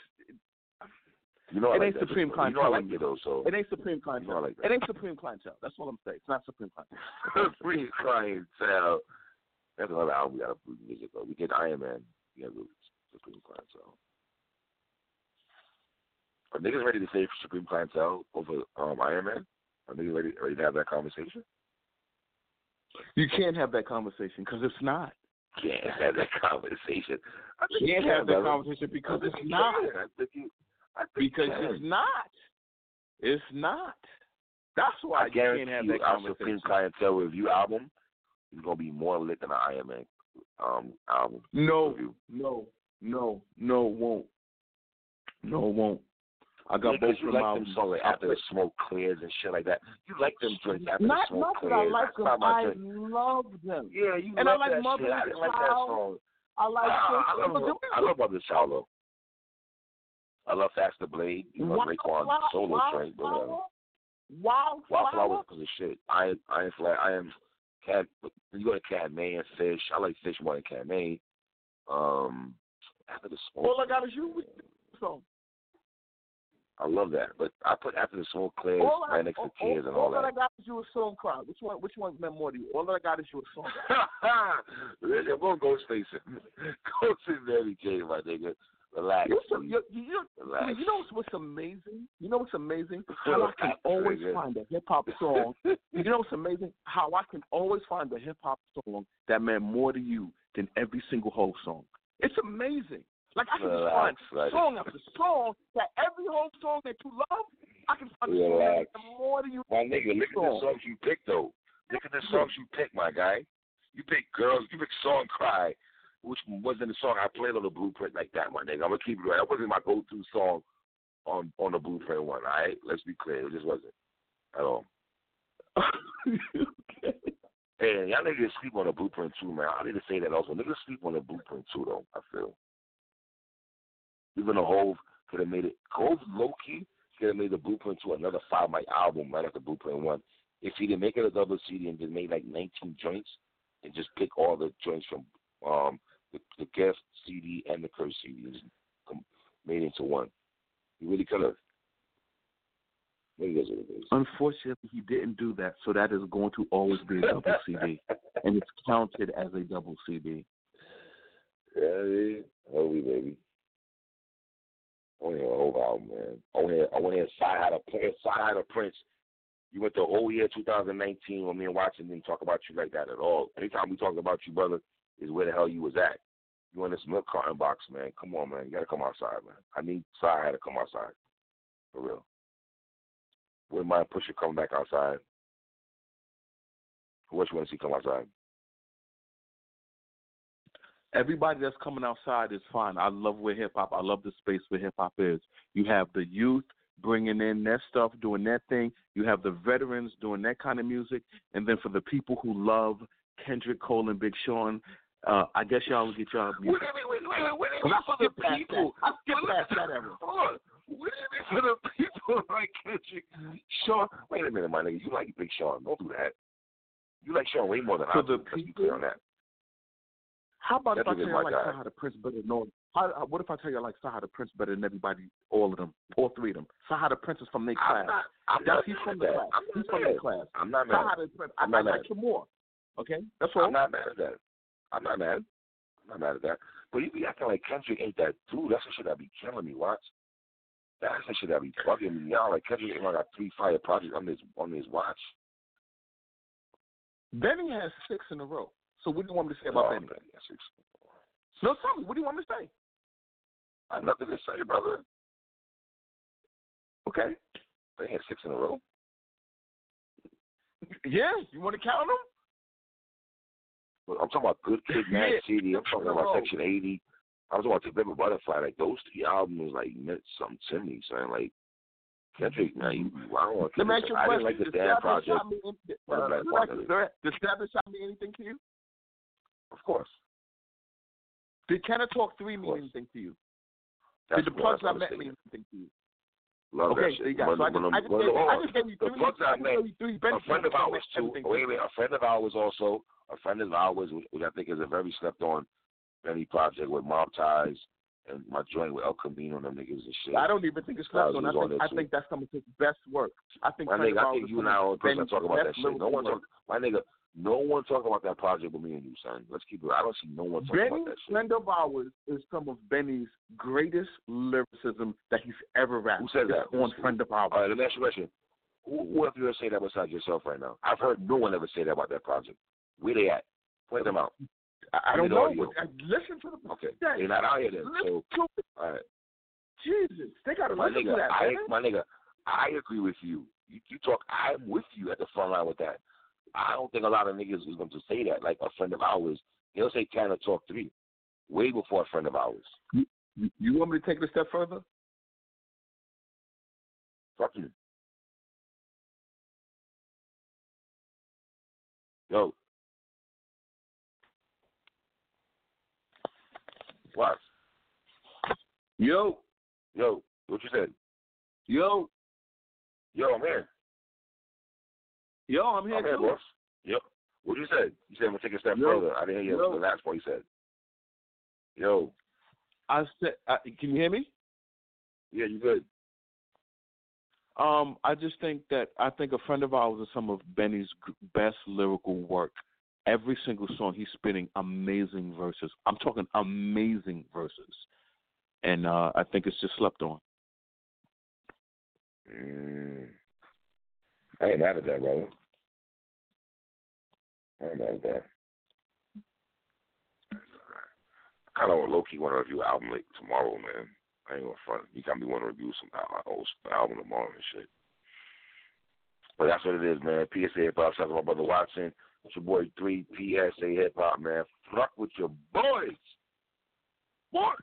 S2: you know
S3: it ain't. Supreme
S2: You know I
S3: Clientele.
S2: like it though. So
S3: it ain't Supreme
S2: you
S3: Clientele.
S2: know like
S3: It ain't Supreme Clientele. That's what I'm saying. It's not Supreme Clientele.
S2: Supreme Clientele. That's another album we got to visit though. We did Iron Man. We got to Supreme Clientele. Are niggas ready to say Supreme Clientele over um, Iron Man? Are niggas ready, ready to have that conversation?
S3: You can't have that conversation because it's not.
S2: Can't have that conversation. I
S3: can't
S2: you
S3: have that conversation because it's not.
S2: can. I think you.
S3: Because it's not. It's not. That's why
S2: I
S3: you
S2: guarantee
S3: can't have
S2: you,
S3: that
S2: our
S3: conversation.
S2: Supreme Clientele review album is gonna be more lit than an Iron Man um album.
S3: No,
S2: review.
S3: no, no, no, won't. No, it won't. I got both of
S2: like songs like after the smoke clears and shit like that. You like them joints after
S3: Not,
S2: the smoke
S3: not that
S2: clears.
S3: I like them.
S2: my
S3: I love them.
S2: Yeah, you
S3: And I like
S2: that
S3: Mother
S2: shit. I didn't like that song.
S3: I like.
S2: Ah, I love I love Mother though. I love Faster Blade. You know Raekwon solo
S3: Wild
S2: train, but whatever.
S3: Flower? Wild
S2: Wildflower
S3: Flower?
S2: because of shit. I I am flat. I am cat. You go to Cat Main, Fish. I like Fish more than Cat Main. Um, after the smoke.
S3: All I got is you with so.
S2: I love that, but I put after the smoke clears
S3: All I,
S2: right next to
S3: all,
S2: kids and
S3: all,
S2: all
S3: that I
S2: that.
S3: got is you a song cry. Which one? Which one meant more to you? All that I got is you a song.
S2: Really, I'm gonna go face it. Go sit Mary J, my nigga. Relax.
S3: You, some,
S2: please.
S3: you, you, you,
S2: Relax.
S3: you know what's, what's amazing? You know what's amazing? How I can always find a hip hop song. You know what's amazing? How I can always find a hip hop song that meant more to you than every single whole song. It's amazing. Like I can just find
S2: Relax, right.
S3: song after song that every whole song that you love, I can find a song
S2: Relax.
S3: more to you.
S2: My nigga, look at the songs you pick though. Look at the songs you pick, my guy. You pick girls. You pick song cry, which wasn't the song I played on the blueprint like that, my nigga. I'm gonna keep it right. That wasn't my go-to song on on the blueprint one. All right, let's be clear. It just wasn't at all.
S3: okay.
S2: Hey, y'all niggas sleep on the blueprint too, man. I need to say that also. Niggas sleep on the blueprint too, though. I feel. Even a Hove could have made it. Hove low key could have made the blueprint to another five mic album right after Blueprint one. If he didn't make it a double CD and just made like 19 joints and just pick all the joints from um the, the guest CD and the curse CD and just made it into one. He really could have. Maybe that's what it is.
S3: Unfortunately, he didn't do that, so that is going to always be a double CD, and it's counted as a double CD.
S2: Yeah, yeah. Holy baby. I want to album, man. I want to I want to hear Side How to Prince. You went the whole year 2019 when me and Watson didn't talk about you like that at all. Anytime we talk about you, brother, is where the hell you was at. You in this milk carton box, man. Come on, man. You got to come outside, man. I need Side How to come outside. For real. Wouldn't mind Pusha coming back outside. Who else you want to see come outside?
S3: Everybody that's coming outside is fine. I love where hip hop. I love the space where hip hop is. You have the youth bringing in their stuff, doing their thing. You have the veterans doing that kind of music, and then for the people who love Kendrick Cole and Big Sean, uh, I guess y'all will get y'all
S2: Wait,
S3: music.
S2: wait, wait, wait, wait, wait,
S3: I
S2: for the people.
S3: I skip past that era.
S2: Hold on. You mean for the people like Kendrick? Sean, wait a minute, my nigga. You like Big Sean. Don't do that. You like Sean way more than
S3: For
S2: I do. Let's be
S3: people-
S2: on that.
S3: How about if I tell you I like
S2: guy.
S3: Saha the Prince better than all? How, what if I tell you I like Saha the Prince better than everybody, all of them, all three of them? Saha the Prince is from their class.
S2: not, I'm
S3: That's
S2: not
S3: he's
S2: mad
S3: from
S2: at
S3: the
S2: that.
S3: class.
S2: I'm
S3: He's
S2: not
S3: from
S2: mad.
S3: class.
S2: I'm not mad.
S3: Saha the Prince. I
S2: I'm not
S3: like him more. Okay, that's all.
S2: I'm not mad at that. I'm not mad. I'm not mad at that. But you be acting like Kendrick ain't that dude. That's the shit that be killing me, watch. That's the shit that be bugging me. Y'all like Kendrick ain't got three fire projects on his on his watch.
S3: Benny has six in a row. So what do you want me to say about
S2: that's ex-
S3: No, tell me. What do you want me to say?
S2: I have nothing to say, brother.
S3: Okay.
S2: They had six in a row.
S3: Yeah, you want to count them?
S2: I'm talking about Good Kid, Mad
S3: Yeah.
S2: City. I'm talking about Section 80. I was talking about To Pimp Butterfly. Like those three albums, like meant something to me. Son, like Kendrick, man, you, I don't want
S3: Let me ask you a
S2: I
S3: question.
S2: didn't like the
S3: Stabber
S2: project.
S3: Shot mean anything-
S2: What
S3: uh,
S2: about
S3: me
S2: Black
S3: ask? Does Stabber Shot mean anything to you?
S2: Of course.
S3: Did Tana Talk 3 mean anything to you?
S2: That's
S3: Did the plugs I met mean anything to you?
S2: Love
S3: okay,
S2: that shit. When-
S3: So I
S2: when
S3: just, I just, gave, I just gave you
S2: The
S3: three.
S2: plugs I met-
S3: gave you three
S2: a friend of ours too. Wait, wait, a friend of ours also. A friend of ours, which I think is a very slept on Benny project with Mob Ties and my joint with El Camino and them niggas and shit.
S3: I don't even think it's
S2: Styles
S3: on. I think I think that's some of his best work. I think
S2: My nigga, I think you and I are the person
S3: Benny's
S2: talk about that shit. No one talk, my nigga, no one talk about that project but me and you, son. Let's keep it. I don't see no one talking
S3: Benny,
S2: about that shit.
S3: Of Ours is some of Benny's greatest lyricism that he's ever rapped.
S2: Who said that?
S3: On Friend of Ours.
S2: All right, let me ask you a question. Who, who else you ever say that besides yourself right now? I've heard no one ever say that about that project. Where they at? Point them out.
S3: I, I don't know, I, uh, listen to the
S2: Okay,
S3: Yeah,
S2: they're not out here then. So, all right.
S3: Jesus, they gotta
S2: my
S3: listen
S2: nigga,
S3: to that,
S2: I,
S3: man.
S2: my nigga, I agree with you You, you talk. I'm with you at the front line with that. I don't think a lot of niggas is going to say that. Like a friend of ours, he'll say Canada Talk Three, way before a friend of ours.
S3: You, you want me to take it a step further?
S2: Fuck you. Yo. What?
S3: Yo,
S2: Yo, what you said?
S3: yo,
S2: Yo, I'm here.
S3: Yo, I'm here
S2: I'm
S3: too.
S2: boss. Yep. What you said? You said I'm gonna take a step
S3: Yo.
S2: further. I didn't hear
S3: Yo.
S2: the last part you said. Yo.
S3: I said, uh, can you hear me?
S2: Yeah, you good.
S3: Um, I just think that I think a friend of ours is some of Benny's best lyrical work. Every single song he's spitting amazing verses. I'm talking amazing verses, and uh, I think it's just slept on.
S2: Mm. I ain't mad at that, brother. I ain't mad at that. I kind of low key want to review album like tomorrow, man. I ain't gonna front. You got me want to review some al- uh, old album tomorrow and shit. But that's what it is, man. PSA Hip Hop. Shout out to my brother Watson. It's your boy 3 PSA Hip Hop, man. Fuck with your boys. What?